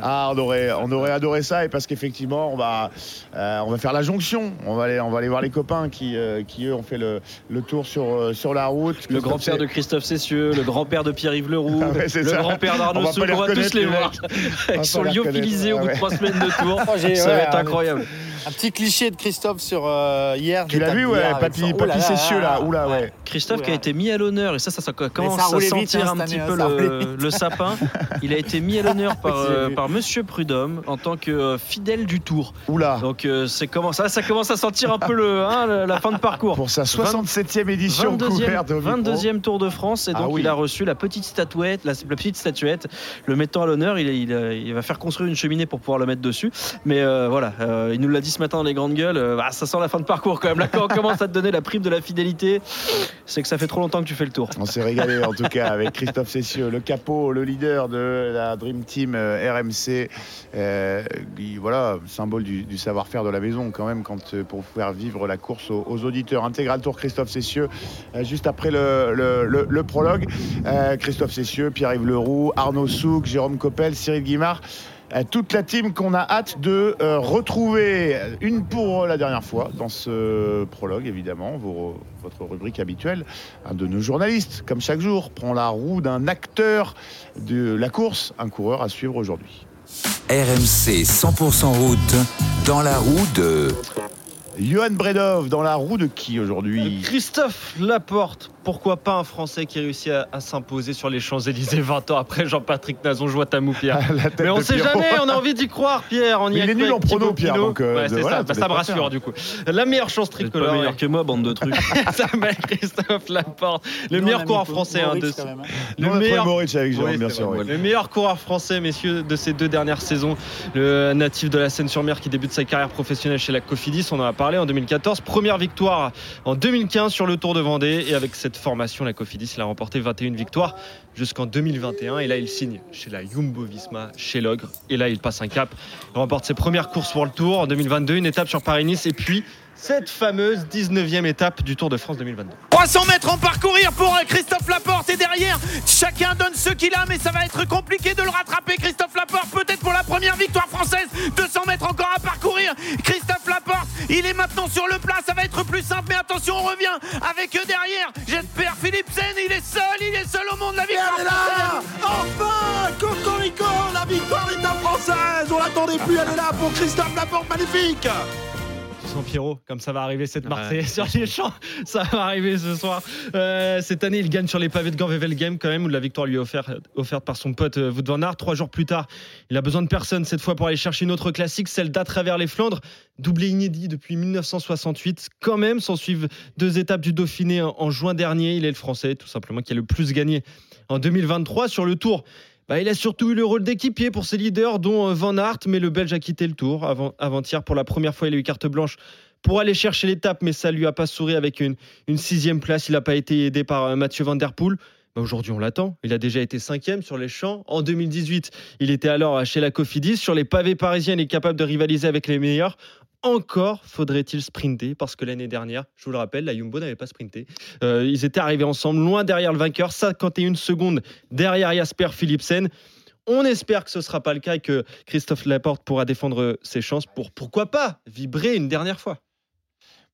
Ah, on aurait, on aurait adoré ça et parce qu'effectivement, on va, euh, on va faire la jonction. On va aller, on va aller voir les copains qui, euh, qui eux ont fait le, le tour sur, euh, sur la route. Le grand-père de Christophe Cessieux, le grand-père de Pierre-Yves Leroux, Ah ouais, le grand-père On d'Arnaud les on va tous les les voir. mecs. On va Avec son pas les lyophilisé au bout de trois semaines de tour. Ça va être incroyable. Un petit cliché de Christophe sur euh, hier. Tu l'as vu, ouais, papy, Oh papy là là Cessieux là. Oula, ouais. Christophe qui a été mis à l'honneur, et ça, ça, ça commence ça à vite, sentir hein, un petit peu le, le sapin. Il a été mis à l'honneur par, euh, par Monsieur Prudhomme en tant que euh, fidèle du Tour. Oula. Donc euh, c'est comment ça, ça commence à sentir un peu le, hein, la, la fin de parcours. Pour sa 67e édition 22e, couverte au micro. 22e Tour de France et Ah donc oui. il a reçu la petite statuette, la, la petite statuette, le mettant à l'honneur. Il, il, il va faire construire une cheminée pour pouvoir le mettre dessus. Mais euh, voilà, euh, il nous l'a dit ce matin dans les grandes gueules, euh, bah, ça sent la fin de parcours quand même. Là, quand on commence à te donner la prime de la fidélité, c'est que ça fait trop longtemps que tu fais le tour. On s'est régalé en tout cas avec Christophe Cessieux, le capot, le leader de la Dream Team euh, RMC. Euh, voilà, symbole du, savoir-faire de la maison quand même pour faire vivre la course aux, auditeurs. Intégral Tour Christophe Cessieux, juste après le, prologue. Christophe Cessieux, Pierre-Yves Leroux, Arnaud Souk, Jérôme Coppel, Cyril Guimard. Euh, toute la team qu'on a hâte de euh, retrouver. Une pour la dernière fois dans ce prologue évidemment vos- votre rubrique habituelle. Un de nos journalistes comme chaque jour prend la roue d'un acteur de la course un coureur à suivre aujourd'hui. RMC 100% route dans la roue de Johan Bredov dans la roue de qui aujourd'hui? Christophe Laporte, pourquoi pas un Français qui réussit à, à s'imposer sur les Champs-Élysées 20 ans après Jean-Patrick Nazon, je vois ta moue, Pierre. Mais on sait Pierrot. jamais, on a envie d'y croire, Pierre. On y Mais a il est nul en prono, Pierre, donc, euh, Ouais, de- voilà, ça, Bah, ça me rassure faire. du coup. La meilleure chance êtes pas tricolore. meilleur que moi, bande de trucs. ça s'appelle Christophe Laporte, le meilleur coureur français. hein, de- quand même, hein. Nous, on a trouvé Moritz avec Jérôme, Oui, bien c'est sûr, vrai. oui. Le meilleur coureur français, messieurs, de ces deux dernières saisons. Le natif de la Seine-sur-Mer qui débute sa carrière professionnelle chez la Cofidis. On en a parlé en 2014. Première victoire en 2015 sur le Tour de Vendée. Et avec cette formation, la Cofidis, il a remporté 21 victoires jusqu'en 2021. Et là, il signe chez la Jumbo Visma, chez l'Ogre. Et là, il passe un cap. Il remporte ses premières courses World Tour en 2022, une étape sur Paris-Nice. Et puis, cette fameuse 19e étape du Tour de France 2022. 300 mètres en parcourir pour Christophe Laporte et derrière chacun donne ce qu'il a mais ça va être compliqué de le rattraper Christophe Laporte peut-être pour la première victoire française 200 mètres encore à parcourir Christophe Laporte il est maintenant sur le plat ça va être plus simple mais attention on revient avec eux derrière j'espère Philipsen il est seul il est seul au monde la victoire Elle est là française. Enfin Cocorico La victoire est à française On l'attendait plus, elle est là pour Christophe Laporte, magnifique Sans Pierrot, comme ça va arriver cette Marseillaise sur les champs, ça va arriver ce soir. Euh, cette année, il gagne sur les pavés de Ganvevel Game quand même, où la victoire lui est offerte, offerte par son pote euh, Wout van Aert. Trois jours plus tard, il a besoin de personne cette fois pour aller chercher une autre classique, celle d'à travers les Flandres, doublé inédit depuis 1968. Quand même, s'en suivent deux étapes du Dauphiné en, en juin dernier. Il est le Français, tout simplement, qui a le plus gagné en 2023 sur le Tour. Bah, il a surtout eu le rôle d'équipier pour ses leaders, dont euh, Van Aert, mais le Belge a quitté le Tour avant, avant-hier. Pour la première fois, il a eu carte blanche pour aller chercher l'étape, mais ça lui a pas souri avec une, sixième place. Il n'a pas été aidé par euh, Mathieu Van Der Poel. Bah, Aujourd'hui, on l'attend. Il a déjà été cinquième sur les champs. En 2018, il était alors chez la Cofidis. Sur les pavés parisiens, il est capable de rivaliser avec les meilleurs. Encore faudrait-il sprinter parce que l'année dernière, je vous le rappelle, la Jumbo n'avait pas sprinté. Euh, ils étaient arrivés ensemble, loin derrière le vainqueur, 51 secondes derrière Jasper Philipsen. On espère que ce ne sera pas le cas et que Christophe Laporte pourra défendre ses chances pour, pourquoi pas, vibrer une dernière fois.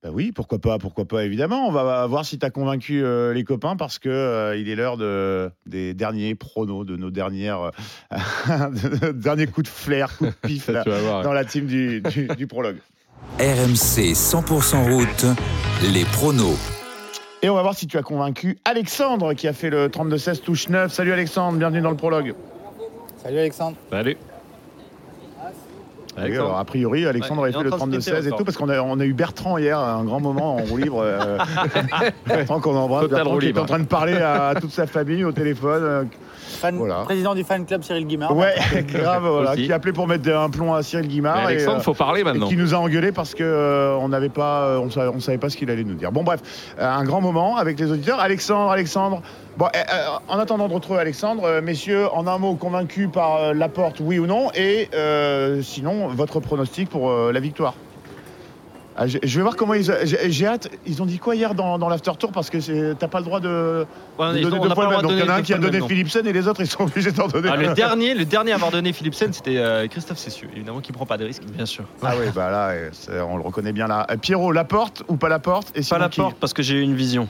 Bah oui, pourquoi pas, pourquoi pas, évidemment. On va voir si tu as convaincu euh, les copains parce que euh, il est l'heure de, des derniers pronos, de nos dernières, euh, de derniers coups de flair, coups de pif là, voir. dans la team du, du- du prologue. RMC 100% route, les pronos. Et on va voir si tu as convaincu Alexandre qui a fait le 32-16 touche 9. Salut Alexandre, bienvenue dans le prologue. Salut Alexandre. Salut. Oui, alors, a priori, Alexandre Ouais, avait fait le en train de 32-16 et tout, parce qu'on a, on a eu Bertrand hier, un grand moment en roue libre. euh, Bertrand qu'on embrasse, Total Bertrand qui est en train de parler à toute sa famille au téléphone. Fan- Voilà. Président du fan club Cyril Guimard. Ouais, grave, voilà, Aussi. qui appelait pour mettre un plomb à Cyril Guimard. et, Alexandre, euh, faut parler et maintenant. qui nous a engueulé parce que euh, on n'avait pas, euh, on savait, on savait pas ce qu'il allait nous dire. Bon bref, euh, un grand moment avec les auditeurs. Alexandre, Alexandre. Bon, euh, en attendant de retrouver Alexandre, euh, messieurs, en un mot, convaincu par euh, Laporte, oui ou non, et euh, sinon votre pronostic pour euh, la victoire. Ah, je je vais voir comment ils. J'ai j'ai hâte. Ils ont dit quoi hier dans, dans l'after tour? Parce que t'as pas le droit de, Ouais, de ils donner deux fois le même. Donc il y en a un qui a donné. Philipsen et les autres ils sont obligés d'en donner. Ah, le un. dernier, le dernier à avoir donné Philipsen, c'était euh, Christophe Cessieux, évidemment, qui prend pas de risque. Bien sûr. Ah oui, bah là, on le reconnaît bien là. Euh, Pierrot, la porte ou pas la porte? Et Pas la qui? porte parce que j'ai eu une vision.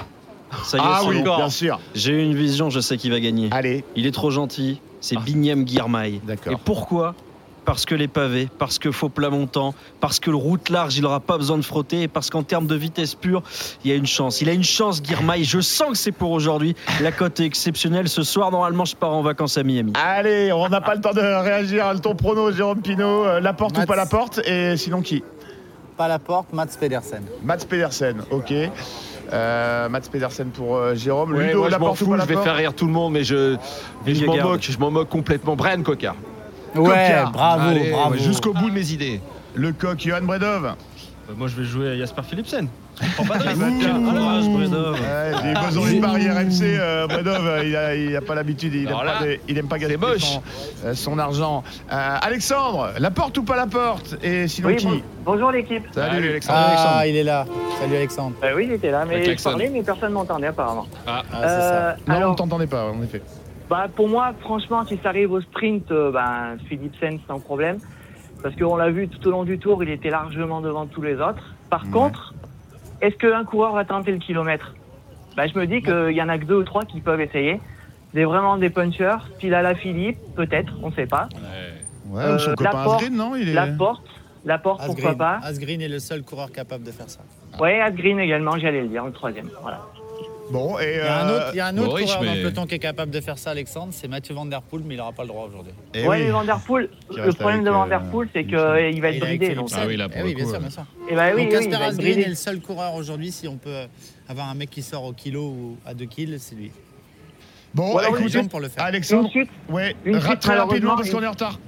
Ça y est, Ah c'est oui, bon. bien sûr. J'ai eu une vision, je sais qui va gagner. Allez, Il est trop gentil, c'est Ah. Bignam Guirmail. D'accord. Et pourquoi Parce que les pavés, parce que faux plat montant, parce que le route large, il n'aura pas besoin de frotter, et parce qu'en termes de vitesse pure, il y a une chance. Il a une chance, Guirmail. Je sens que c'est pour aujourd'hui. La cote est exceptionnelle. Ce soir, normalement, je pars en vacances à Miami. allez, on n'a pas le temps de réagir. Ton prono, Jérôme Pinault, euh, la porte ou pas la porte et sinon qui Pas la porte, Mats Pedersen. Mats Pedersen, ok. Euh, Mats Pedersen pour euh, Jérôme. Ouais, Ludo, moi, je m'en fous, je vais faire rire tout le monde, mais je, mais je m'en moque, je m'en moque complètement. Brian Coca. Ouais, bravo, Allez, bravo. ouais, Jusqu'au bout de mes idées. Le coq, Johan Bredov. Euh, Moi, je vais jouer à Jasper Philipsen. Je comprends pas de risque. Je Bredov. Ouais, bosse dans les paris RMC, euh, Bredov, euh, il a, il a pas l'habitude, il, aime pas de- il aime pas gaspiller moche. son, euh, son argent. Euh, Alexandre, la porte ou pas la porte? Et sinon Oui, qui? bon- bonjour l'équipe. Salut Alexandre. Ah, Alexandre. il est là. Salut Alexandre. Euh, oui, j'étais là, mais je Klaxon. parlais, mais personne ne m'entendait apparemment. Ah, Ah, c'est ça. Euh, Non, on alors, ne t'entendait pas, en effet. Bah, pour moi, franchement, si ça arrive au sprint, euh, ben, Philipsen sans problème. Parce qu'on l'a vu tout au long du tour, il était largement devant tous les autres. Par Ouais. contre, est-ce qu'un coureur va tenter le kilomètre? Bah, Je me dis qu'il y en a que deux ou trois qui peuvent essayer. Des vraiment des punchers, style à la Philippe, peut-être, on ne sait pas. Ouais, Euh, son copain Asgreen, non il est... La porte, la porte, pourquoi pas. Asgreen est le seul coureur capable de faire ça. Ouais, Asgreen également, j'allais le dire, le troisième. Voilà. Bon, et. Il y a un euh, autre, il y a un autre Maurice, coureur dans mais- le peloton qui est capable de faire ça, Alexandre, c'est Mathieu Van Der Poel, mais il n'aura pas le droit aujourd'hui. eh ouais, oui. mais Van Der Poel, Qui le reste problème avec, de Van euh, Der Poel, c'est qu'il va être bridé. Donc. Ah oui, là, pour Eh le oui, bien coup, sûr, bien sûr. eh ben oui, Donc oui, Casper va être Asgreen bridé. est le seul coureur aujourd'hui, si on peut avoir un mec qui sort au kilo ou à 2 kills, c'est lui. Bon, Voilà, écoute, oui, Exemple pour le faire. Alexandre, Une suite, ouais, Une rate suite, très rapidement parce qu'on est en retard.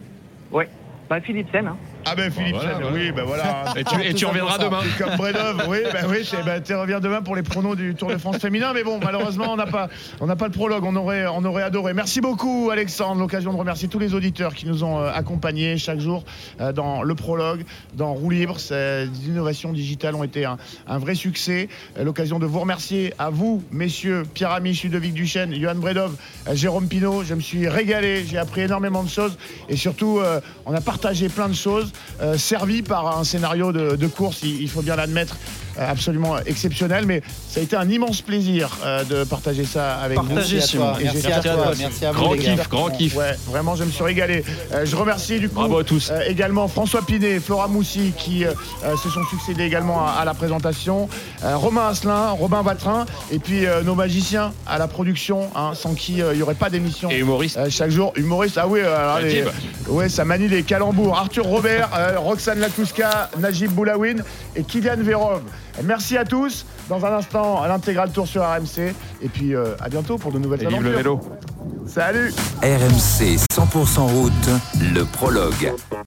bah Philipsen. Hein. Ah ben Philippe, Voilà, voilà. oui, ben voilà. Et tu, et tu reviendras demain. Comme Bredov, oui, ben oui, ben, tu reviens demain pour les pronos du Tour de France féminin, mais bon, malheureusement, on n'a pas, on n'a pas le prologue, on aurait, on aurait adoré. Merci beaucoup, Alexandre. L'occasion de remercier tous les auditeurs qui nous ont euh, accompagnés chaque jour euh, dans le prologue, dans Roue Libre. Ces innovations digitales ont été un, un vrai succès. Euh, L'occasion de vous remercier à vous, messieurs, Pierre Amiche, Ludovic Duchesne, Johan Bredov, Jérôme Pinault. Je me suis régalé, j'ai appris énormément de choses et surtout, on a partagé plein de choses, servi par un scénario de, course, il, faut bien l'admettre, euh, absolument exceptionnel. Mais ça a été un immense plaisir euh, de partager ça avec vous. Et merci à toi, merci à vous. Grand kiff, grand kiff. Ouais, vraiment, je me suis régalé. Euh, je remercie du coup Bravo à tous. euh, également François Pinet, Flora Moussi qui euh, euh, se sont succédés également à, à la présentation, euh, Romain Asselin, Robin Vatrin et puis euh, nos magiciens à la production, hein, sans qui euh, il n'y aurait pas d'émission. Et humoriste. Euh, chaque jour, humoriste, ah oui, euh, les- ouais, ça manie les calembours. Arthur Robert, euh, Roxane Lakouska, Najib Boulawin et Kylian Vérov. Merci à tous. Dans un instant, l'intégral tour sur RMC. Et puis euh, à bientôt pour de nouvelles Et vive le aventures. vélo. Salut RMC 100% route, le prologue.